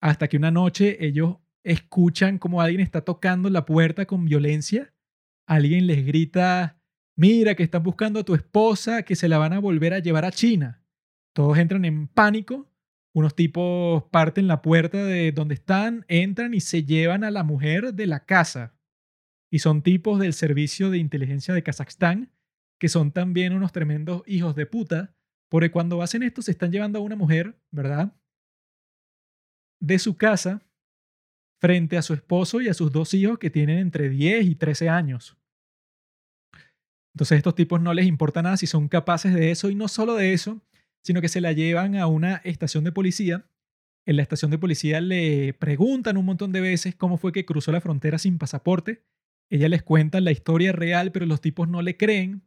Hasta que una noche ellos escuchan como alguien está tocando la puerta con violencia, alguien les grita, mira que están buscando a tu esposa, que se la van a volver a llevar a China. Todos entran en pánico. Unos tipos parten la puerta de donde están, entran y se llevan a la mujer de la casa. Y son tipos del servicio de inteligencia de Kazajstán, que son también unos tremendos hijos de puta, porque cuando hacen esto se están llevando a una mujer, ¿verdad? De su casa frente a su esposo y a sus dos hijos que tienen entre 10 y 13 años. Entonces estos tipos no les importa nada si son capaces de eso y no solo de eso, sino que se la llevan a una estación de policía. En la estación de policía le preguntan un montón de veces cómo fue que cruzó la frontera sin pasaporte. Ella les cuenta la historia real, pero los tipos no le creen.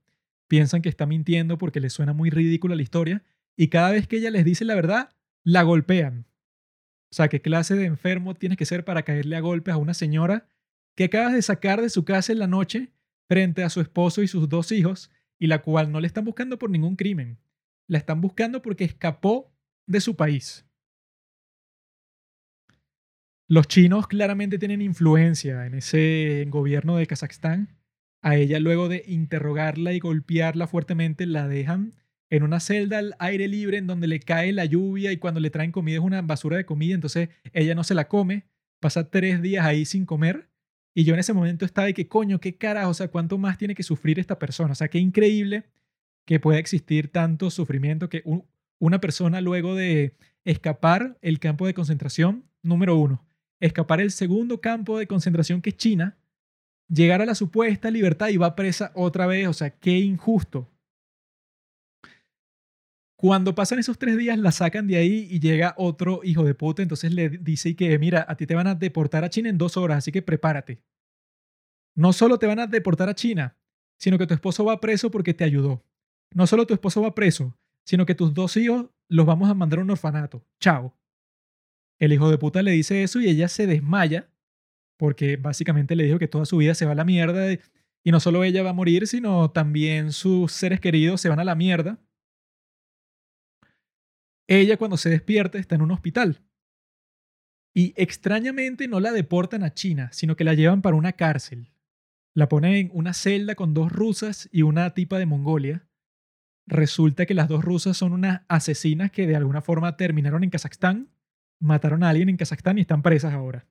Piensan que está mintiendo porque les suena muy ridícula la historia. Y cada vez que ella les dice la verdad, la golpean. O sea, ¿qué clase de enfermo tienes que ser para caerle a golpes a una señora que acabas de sacar de su casa en la noche frente a su esposo y sus dos hijos y la cual no le están buscando por ningún crimen? La están buscando porque escapó de su país. Los chinos claramente tienen influencia en ese gobierno de Kazajstán. A ella luego de interrogarla y golpearla fuertemente la dejan en una celda al aire libre en donde le cae la lluvia y cuando le traen comida es una basura de comida, entonces ella no se la come, pasa tres días ahí sin comer y yo en ese momento estaba de que coño, qué carajo, o sea, cuánto más tiene que sufrir esta persona, o sea, qué increíble que puede existir tanto sufrimiento que una persona luego de escapar el campo de concentración, número uno, escapar el segundo campo de concentración que es China, llegar a la supuesta libertad y va presa otra vez, o sea, qué injusto. Cuando pasan esos tres días, la sacan de ahí y llega otro hijo de puta. Entonces le dice que, mira, a ti te van a deportar a China en dos horas, así que prepárate. No solo te van a deportar a China, sino que tu esposo va preso porque te ayudó. No solo tu esposo va preso, sino que tus dos hijos los vamos a mandar a un orfanato. Chao. El hijo de puta le dice eso y ella se desmaya porque básicamente le dijo que toda su vida se va a la mierda y no solo ella va a morir, sino también sus seres queridos se van a la mierda. Ella cuando se despierta está en un hospital. Y extrañamente no la deportan a China, sino que la llevan para una cárcel. La ponen en una celda con dos rusas y una tipa de Mongolia. Resulta que las dos rusas son unas asesinas que de alguna forma terminaron en Kazajstán, mataron a alguien en Kazajstán y están presas ahora.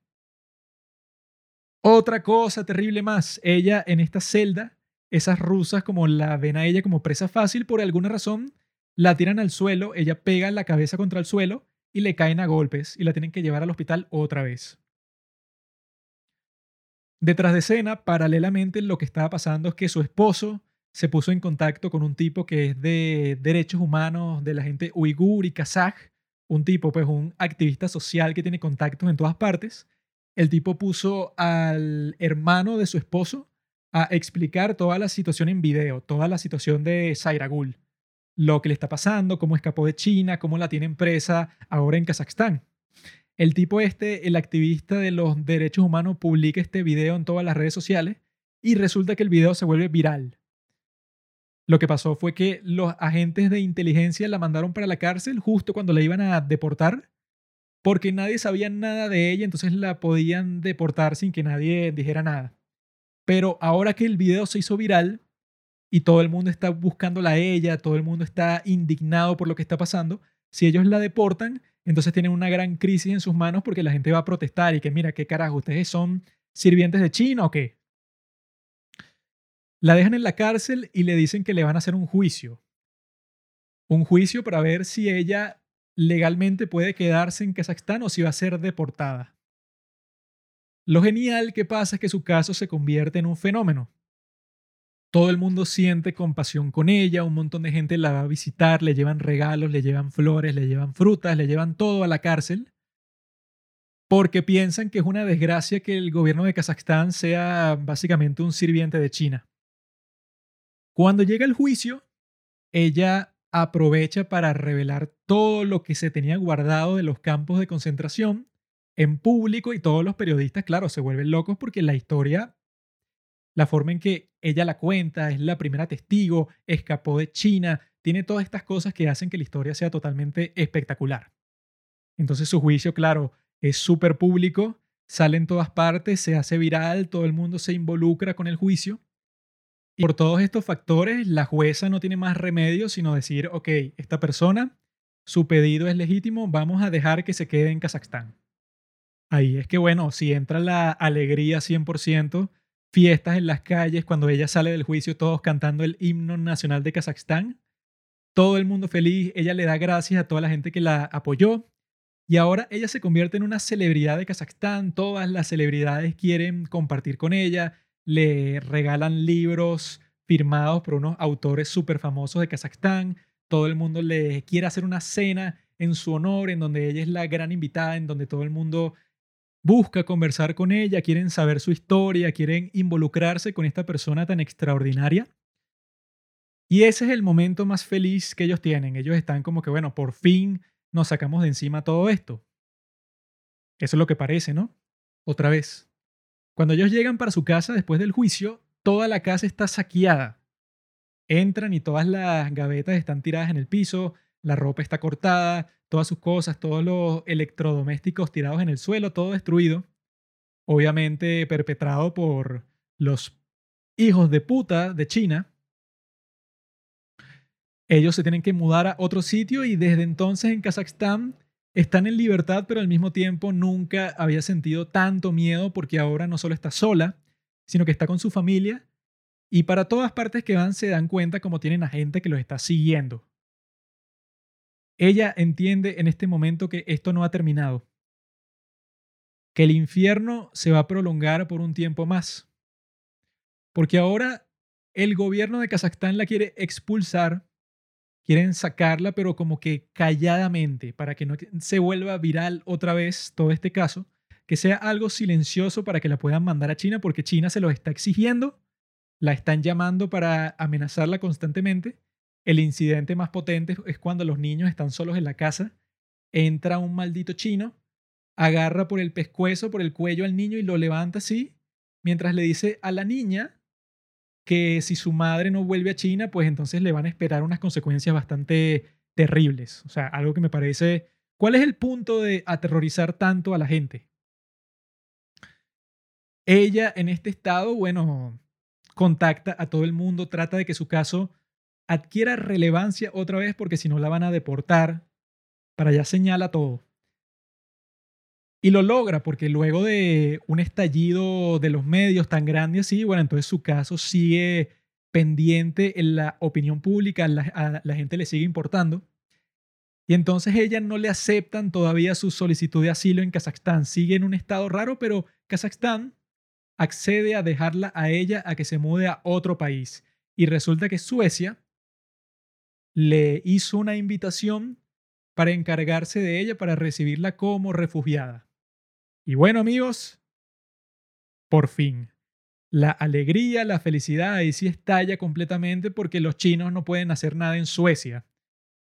Otra cosa terrible más, ella en esta celda, esas rusas como la ven a ella como presa fácil, por alguna razón la tiran al suelo, ella pega la cabeza contra el suelo y le caen a golpes y la tienen que llevar al hospital otra vez. Detrás de escena, paralelamente, lo que estaba pasando es que su esposo se puso en contacto con un tipo que es de derechos humanos de la gente uigur y kazaj, un tipo, pues un activista social que tiene contactos en todas partes. El tipo puso al hermano de su esposo a explicar toda la situación en video, toda la situación de Sairagul lo que le está pasando, cómo escapó de China, cómo la tiene presa ahora en Kazajstán. El tipo este, el activista de los derechos humanos, publica este video en todas las redes sociales y resulta que el video se vuelve viral. Lo que pasó fue que los agentes de inteligencia la mandaron para la cárcel justo cuando la iban a deportar, porque nadie sabía nada de ella, entonces la podían deportar sin que nadie dijera nada. Pero ahora que el video se hizo viral, y todo el mundo está buscándola a ella, todo el mundo está indignado por lo que está pasando, si ellos la deportan, entonces tienen una gran crisis en sus manos porque la gente va a protestar y que mira, ¿qué carajo? ¿Ustedes son sirvientes de China o qué? La dejan en la cárcel y le dicen que le van a hacer un juicio. Un juicio para ver si ella legalmente puede quedarse en Kazajstán o si va a ser deportada. Lo genial que pasa es que su caso se convierte en un fenómeno. Todo el mundo siente compasión con ella, un montón de gente la va a visitar, le llevan regalos, le llevan flores, le llevan frutas, le llevan todo a la cárcel, porque piensan que es una desgracia que el gobierno de Kazajstán sea básicamente un sirviente de China. Cuando llega el juicio, ella aprovecha para revelar todo lo que se tenía guardado de los campos de concentración en público y todos los periodistas, claro, se vuelven locos porque la historia la forma en que ella la cuenta, es la primera testigo, escapó de China, tiene todas estas cosas que hacen que la historia sea totalmente espectacular. Entonces su juicio, claro, es súper público, sale en todas partes, se hace viral, todo el mundo se involucra con el juicio. Por todos estos factores, la jueza no tiene más remedio sino decir, ok, esta persona, su pedido es legítimo, vamos a dejar que se quede en Kazajstán. Ahí es que, bueno, si entra la alegría 100%, fiestas en las calles cuando ella sale del juicio, todos cantando el himno nacional de Kazajstán. Todo el mundo feliz, ella le da gracias a toda la gente que la apoyó. Y ahora ella se convierte en una celebridad de Kazajstán, todas las celebridades quieren compartir con ella, le regalan libros firmados por unos autores súper famosos de Kazajstán, todo el mundo le quiere hacer una cena en su honor, en donde ella es la gran invitada, en donde todo el mundo busca conversar con ella, quieren saber su historia, quieren involucrarse con esta persona tan extraordinaria. Y ese es el momento más feliz que ellos tienen. Ellos están como que, bueno, por fin nos sacamos de encima todo esto. Eso es lo que parece, ¿no? Otra vez. Cuando ellos llegan para su casa después del juicio, toda la casa está saqueada. Entran y todas las gavetas están tiradas en el piso, la ropa está cortada, todas sus cosas, todos los electrodomésticos tirados en el suelo, todo destruido. Obviamente perpetrado por los hijos de puta de China. Ellos se tienen que mudar a otro sitio y desde entonces en Kazajstán están en libertad, pero al mismo tiempo nunca había sentido tanto miedo porque ahora no solo está sola, sino que está con su familia. Y para todas partes que van se dan cuenta como tienen a gente que los está siguiendo. Ella entiende en este momento que esto no ha terminado, que el infierno se va a prolongar por un tiempo más, porque ahora el gobierno de Kazajstán la quiere expulsar quieren sacarla, pero como que calladamente, para que no se vuelva viral otra vez todo este caso, que sea algo silencioso para que la puedan mandar a China, porque China se lo está exigiendo, la están llamando para amenazarla constantemente. El incidente más potente es cuando los niños están solos en la casa, entra un maldito chino, agarra por el pescuezo, por el cuello al niño y lo levanta así, mientras le dice a la niña que si su madre no vuelve a China, pues entonces le van a esperar unas consecuencias bastante terribles. O sea, algo que me parece... ¿Cuál es el punto de aterrorizar tanto a la gente? Ella en este estado, bueno, contacta a todo el mundo, trata de que su caso adquiera relevancia otra vez porque si no la van a deportar. Para allá señala todo. Y lo logra porque luego de un estallido de los medios tan grande así, bueno, entonces su caso sigue pendiente en la opinión pública, la, a la gente le sigue importando. Y entonces ella no le aceptan todavía su solicitud de asilo en Kazajstán. Sigue en un estado raro, pero Kazajstán accede a dejarla a ella a que se mude a otro país. Y resulta que Suecia le hizo una invitación para encargarse de ella, para recibirla como refugiada. Y bueno amigos, por fin, la alegría, la felicidad ahí sí estalla completamente porque los chinos no pueden hacer nada en Suecia.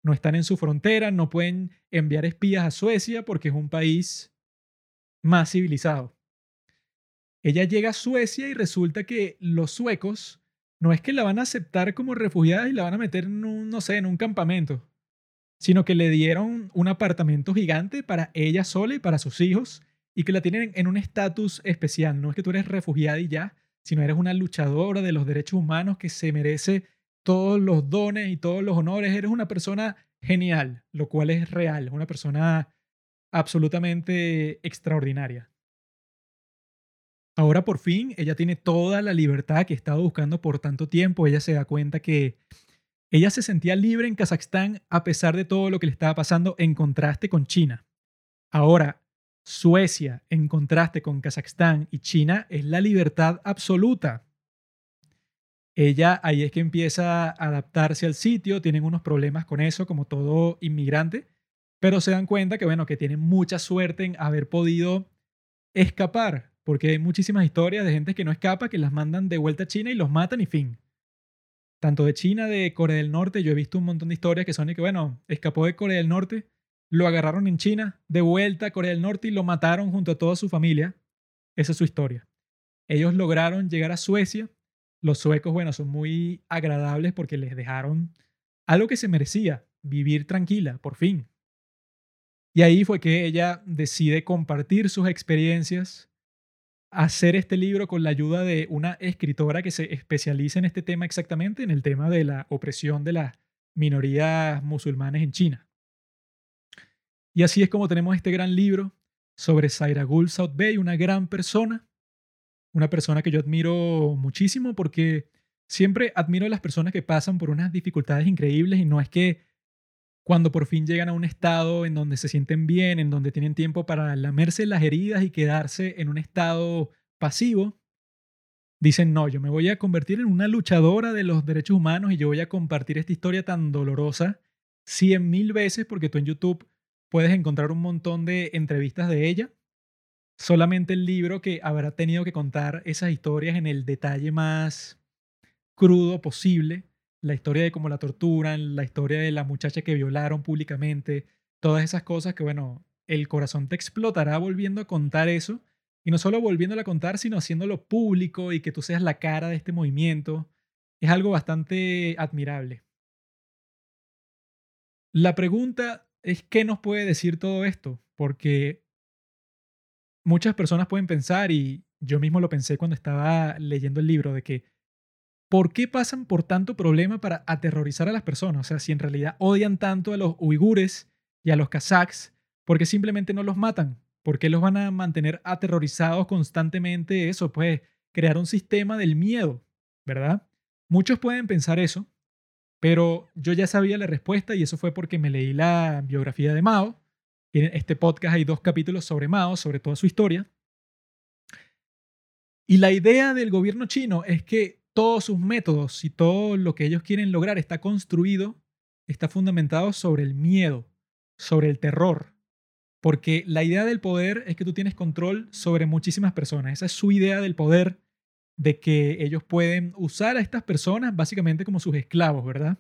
No están en su frontera, no pueden enviar espías a Suecia porque es un país más civilizado. Ella llega a Suecia y resulta que los suecos no es que la van a aceptar como refugiada y la van a meter en un, no sé, en un campamento, sino que le dieron un apartamento gigante para ella sola y para sus hijos y que la tienen en un estatus especial. No es que tú eres refugiada y ya, sino eres una luchadora de los derechos humanos que se merece todos los dones y todos los honores. Eres una persona genial, lo cual es real, una persona absolutamente extraordinaria. Ahora por fin ella tiene toda la libertad que ha estado buscando por tanto tiempo. Ella se da cuenta que ella se sentía libre en Kazajstán a pesar de todo lo que le estaba pasando en contraste con China. Ahora, Suecia, en contraste con Kazajstán y China, es la libertad absoluta. Ella ahí es que empieza a adaptarse al sitio, tienen unos problemas con eso, como todo inmigrante, pero se dan cuenta que, bueno, que tienen mucha suerte en haber podido escapar porque hay muchísimas historias de gente que no escapa, que las mandan de vuelta a China y los matan y fin. Tanto de China, de Corea del Norte, yo he visto un montón de historias que son de que, bueno, escapó de Corea del Norte, lo agarraron en China, de vuelta a Corea del Norte y lo mataron junto a toda su familia. Esa es su historia. Ellos lograron llegar a Suecia. Los suecos, bueno, son muy agradables porque les dejaron algo que se merecía, vivir tranquila, por fin. Y ahí fue que ella decide compartir sus experiencias hacer este libro con la ayuda de una escritora que se especializa en este tema exactamente, en el tema de la opresión de las minorías musulmanes en China. Y así es como tenemos este gran libro sobre Sairagul South Bay, una gran persona, una persona que yo admiro muchísimo porque siempre admiro a las personas que pasan por unas dificultades increíbles y no es que cuando por fin llegan a un estado en donde se sienten bien, en donde tienen tiempo para lamerse las heridas y quedarse en un estado pasivo, dicen, no, yo me voy a convertir en una luchadora de los derechos humanos y yo voy a compartir esta historia tan dolorosa cien mil veces porque tú en YouTube puedes encontrar un montón de entrevistas de ella. Solamente el libro que habrá tenido que contar esas historias en el detalle más crudo posible la historia de cómo la torturan, la historia de la muchacha que violaron públicamente, todas esas cosas que, bueno, el corazón te explotará volviendo a contar eso. Y no solo volviéndolo a contar, sino haciéndolo público y que tú seas la cara de este movimiento. Es algo bastante admirable. La pregunta es, ¿qué nos puede decir todo esto? Porque muchas personas pueden pensar, y yo mismo lo pensé cuando estaba leyendo el libro, de que ¿por qué pasan por tanto problema para aterrorizar a las personas? O sea, si en realidad odian tanto a los uigures y a los kazaks, ¿por qué simplemente no los matan? ¿Por qué los van a mantener aterrorizados constantemente? Eso, pues, crear un sistema del miedo, ¿verdad? Muchos pueden pensar eso, pero yo ya sabía la respuesta y eso fue porque me leí la biografía de Mao. En este podcast hay dos capítulos sobre Mao, sobre toda su historia. Y la idea del gobierno chino es que todos sus métodos y todo lo que ellos quieren lograr está construido está fundamentado sobre el miedo, sobre el terror. Porque la idea del poder es que tú tienes control sobre muchísimas personas. Esa es su idea del poder, de que ellos pueden usar a estas personas básicamente como sus esclavos, ¿verdad?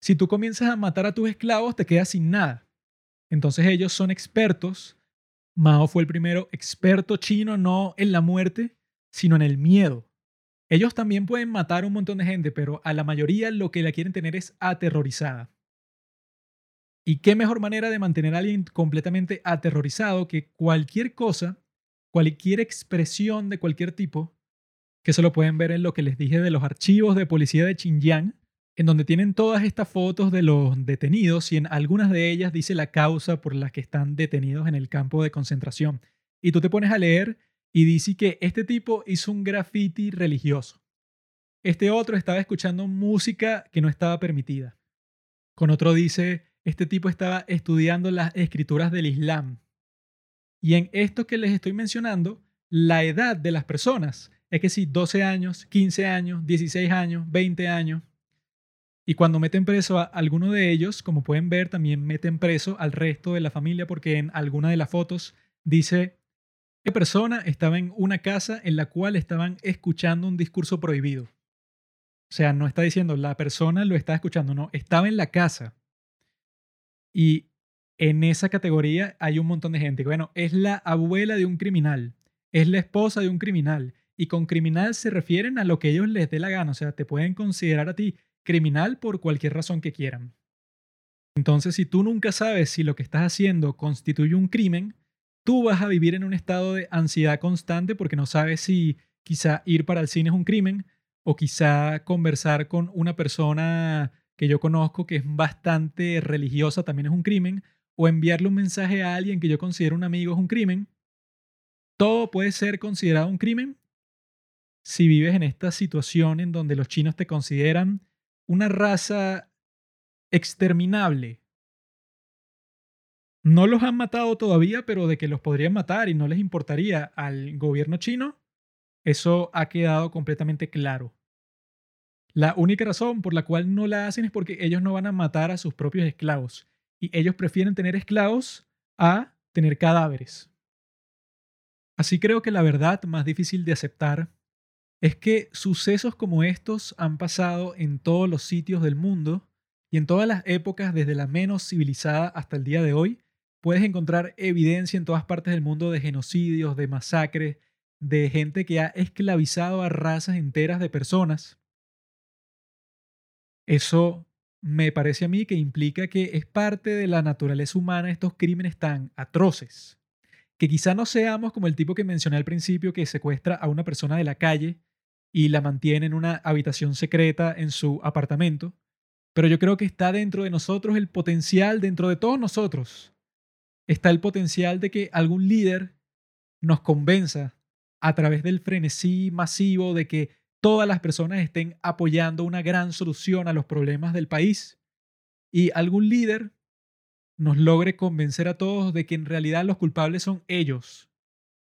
Si tú comienzas a matar a tus esclavos, te quedas sin nada. Entonces ellos son expertos. Mao fue el primero experto chino no en la muerte, sino en el miedo. Ellos también pueden matar un montón de gente, pero a la mayoría lo que la quieren tener es aterrorizada. ¿Y qué mejor manera de mantener a alguien completamente aterrorizado que cualquier cosa, cualquier expresión de cualquier tipo, que eso lo pueden ver en lo que les dije de los archivos de policía de Xinjiang, en donde tienen todas estas fotos de los detenidos y en algunas de ellas dice la causa por la que están detenidos en el campo de concentración. Y tú te pones a leer y dice que este tipo hizo un graffiti religioso. Este otro estaba escuchando música que no estaba permitida. Con otro dice, este tipo estaba estudiando las escrituras del Islam. Y en esto que les estoy mencionando, la edad de las personas es que si 12 años, 15 años, 16 años, 20 años. Y cuando meten preso a alguno de ellos, como pueden ver, también meten preso al resto de la familia porque en alguna de las fotos dice qué persona estaba en una casa en la cual estaban escuchando un discurso prohibido. O sea, no está diciendo la persona lo está escuchando, no, estaba en la casa. Y en esa categoría hay un montón de gente. Bueno, es la abuela de un criminal, es la esposa de un criminal. Y con criminal se refieren a lo que ellos les dé la gana. O sea, te pueden considerar a ti criminal por cualquier razón que quieran. Entonces, si tú nunca sabes si lo que estás haciendo constituye un crimen, tú vas a vivir en un estado de ansiedad constante porque no sabes si quizá ir para el cine es un crimen o quizá conversar con una persona que yo conozco que es bastante religiosa también es un crimen, o enviarle un mensaje a alguien que yo considero un amigo es un crimen, todo puede ser considerado un crimen si vives en esta situación en donde los chinos te consideran una raza exterminable. No los han matado todavía, pero de que los podrían matar y no les importaría al gobierno chino, eso ha quedado completamente claro. La única razón por la cual no la hacen es porque ellos no van a matar a sus propios esclavos y ellos prefieren tener esclavos a tener cadáveres. Así creo que la verdad más difícil de aceptar es que sucesos como estos han pasado en todos los sitios del mundo y en todas las épocas desde la menos civilizada hasta el día de hoy. Puedes encontrar evidencia en todas partes del mundo de genocidios, de masacres, de gente que ha esclavizado a razas enteras de personas. Eso me parece a mí que implica que es parte de la naturaleza humana estos crímenes tan atroces. Que quizá no seamos como el tipo que mencioné al principio que secuestra a una persona de la calle y la mantiene en una habitación secreta en su apartamento, pero yo creo que está dentro de nosotros el potencial, dentro de todos nosotros, está el potencial de que algún líder nos convenza a través del frenesí masivo de que todas las personas estén apoyando una gran solución a los problemas del país y algún líder nos logre convencer a todos de que en realidad los culpables son ellos,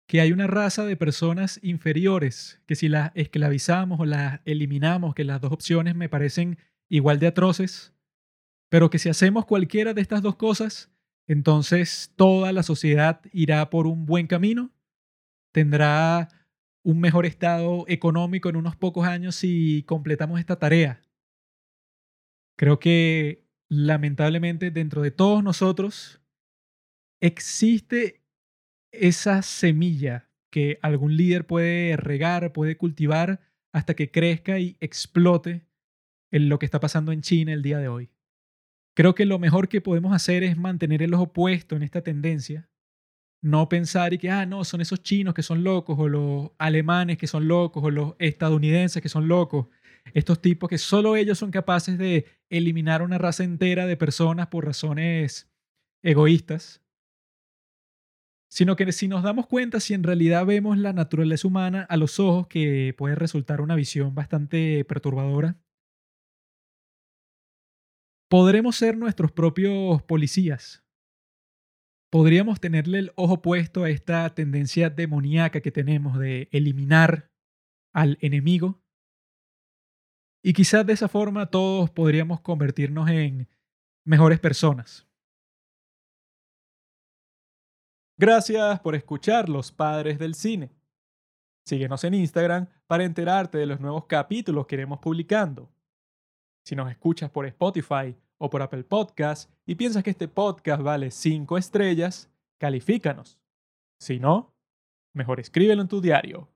que hay una raza de personas inferiores, que si las esclavizamos o las eliminamos, que las dos opciones me parecen igual de atroces, pero que si hacemos cualquiera de estas dos cosas, entonces toda la sociedad irá por un buen camino, tendrá un mejor estado económico en unos pocos años si completamos esta tarea. Creo que lamentablemente dentro de todos nosotros existe esa semilla que algún líder puede regar, puede cultivar hasta que crezca y explote en lo que está pasando en China el día de hoy. Creo que lo mejor que podemos hacer es mantener el ojo puesto en esta tendencia no pensar y que, ah, no, son esos chinos que son locos, o los alemanes que son locos, o los estadounidenses que son locos. Estos tipos que solo ellos son capaces de eliminar una raza entera de personas por razones egoístas. Sino que si nos damos cuenta, si en realidad vemos la naturaleza humana a los ojos, que puede resultar una visión bastante perturbadora, podremos ser nuestros propios policías podríamos tenerle el ojo puesto a esta tendencia demoníaca que tenemos de eliminar al enemigo. Y quizás de esa forma todos podríamos convertirnos en mejores personas. Gracias por escuchar Los Padres del Cine. Síguenos en Instagram para enterarte de los nuevos capítulos que iremos publicando. Si nos escuchas por Spotify o por Apple Podcast y piensas que este podcast vale 5 estrellas, califícanos. Si no, mejor escríbelo en tu diario.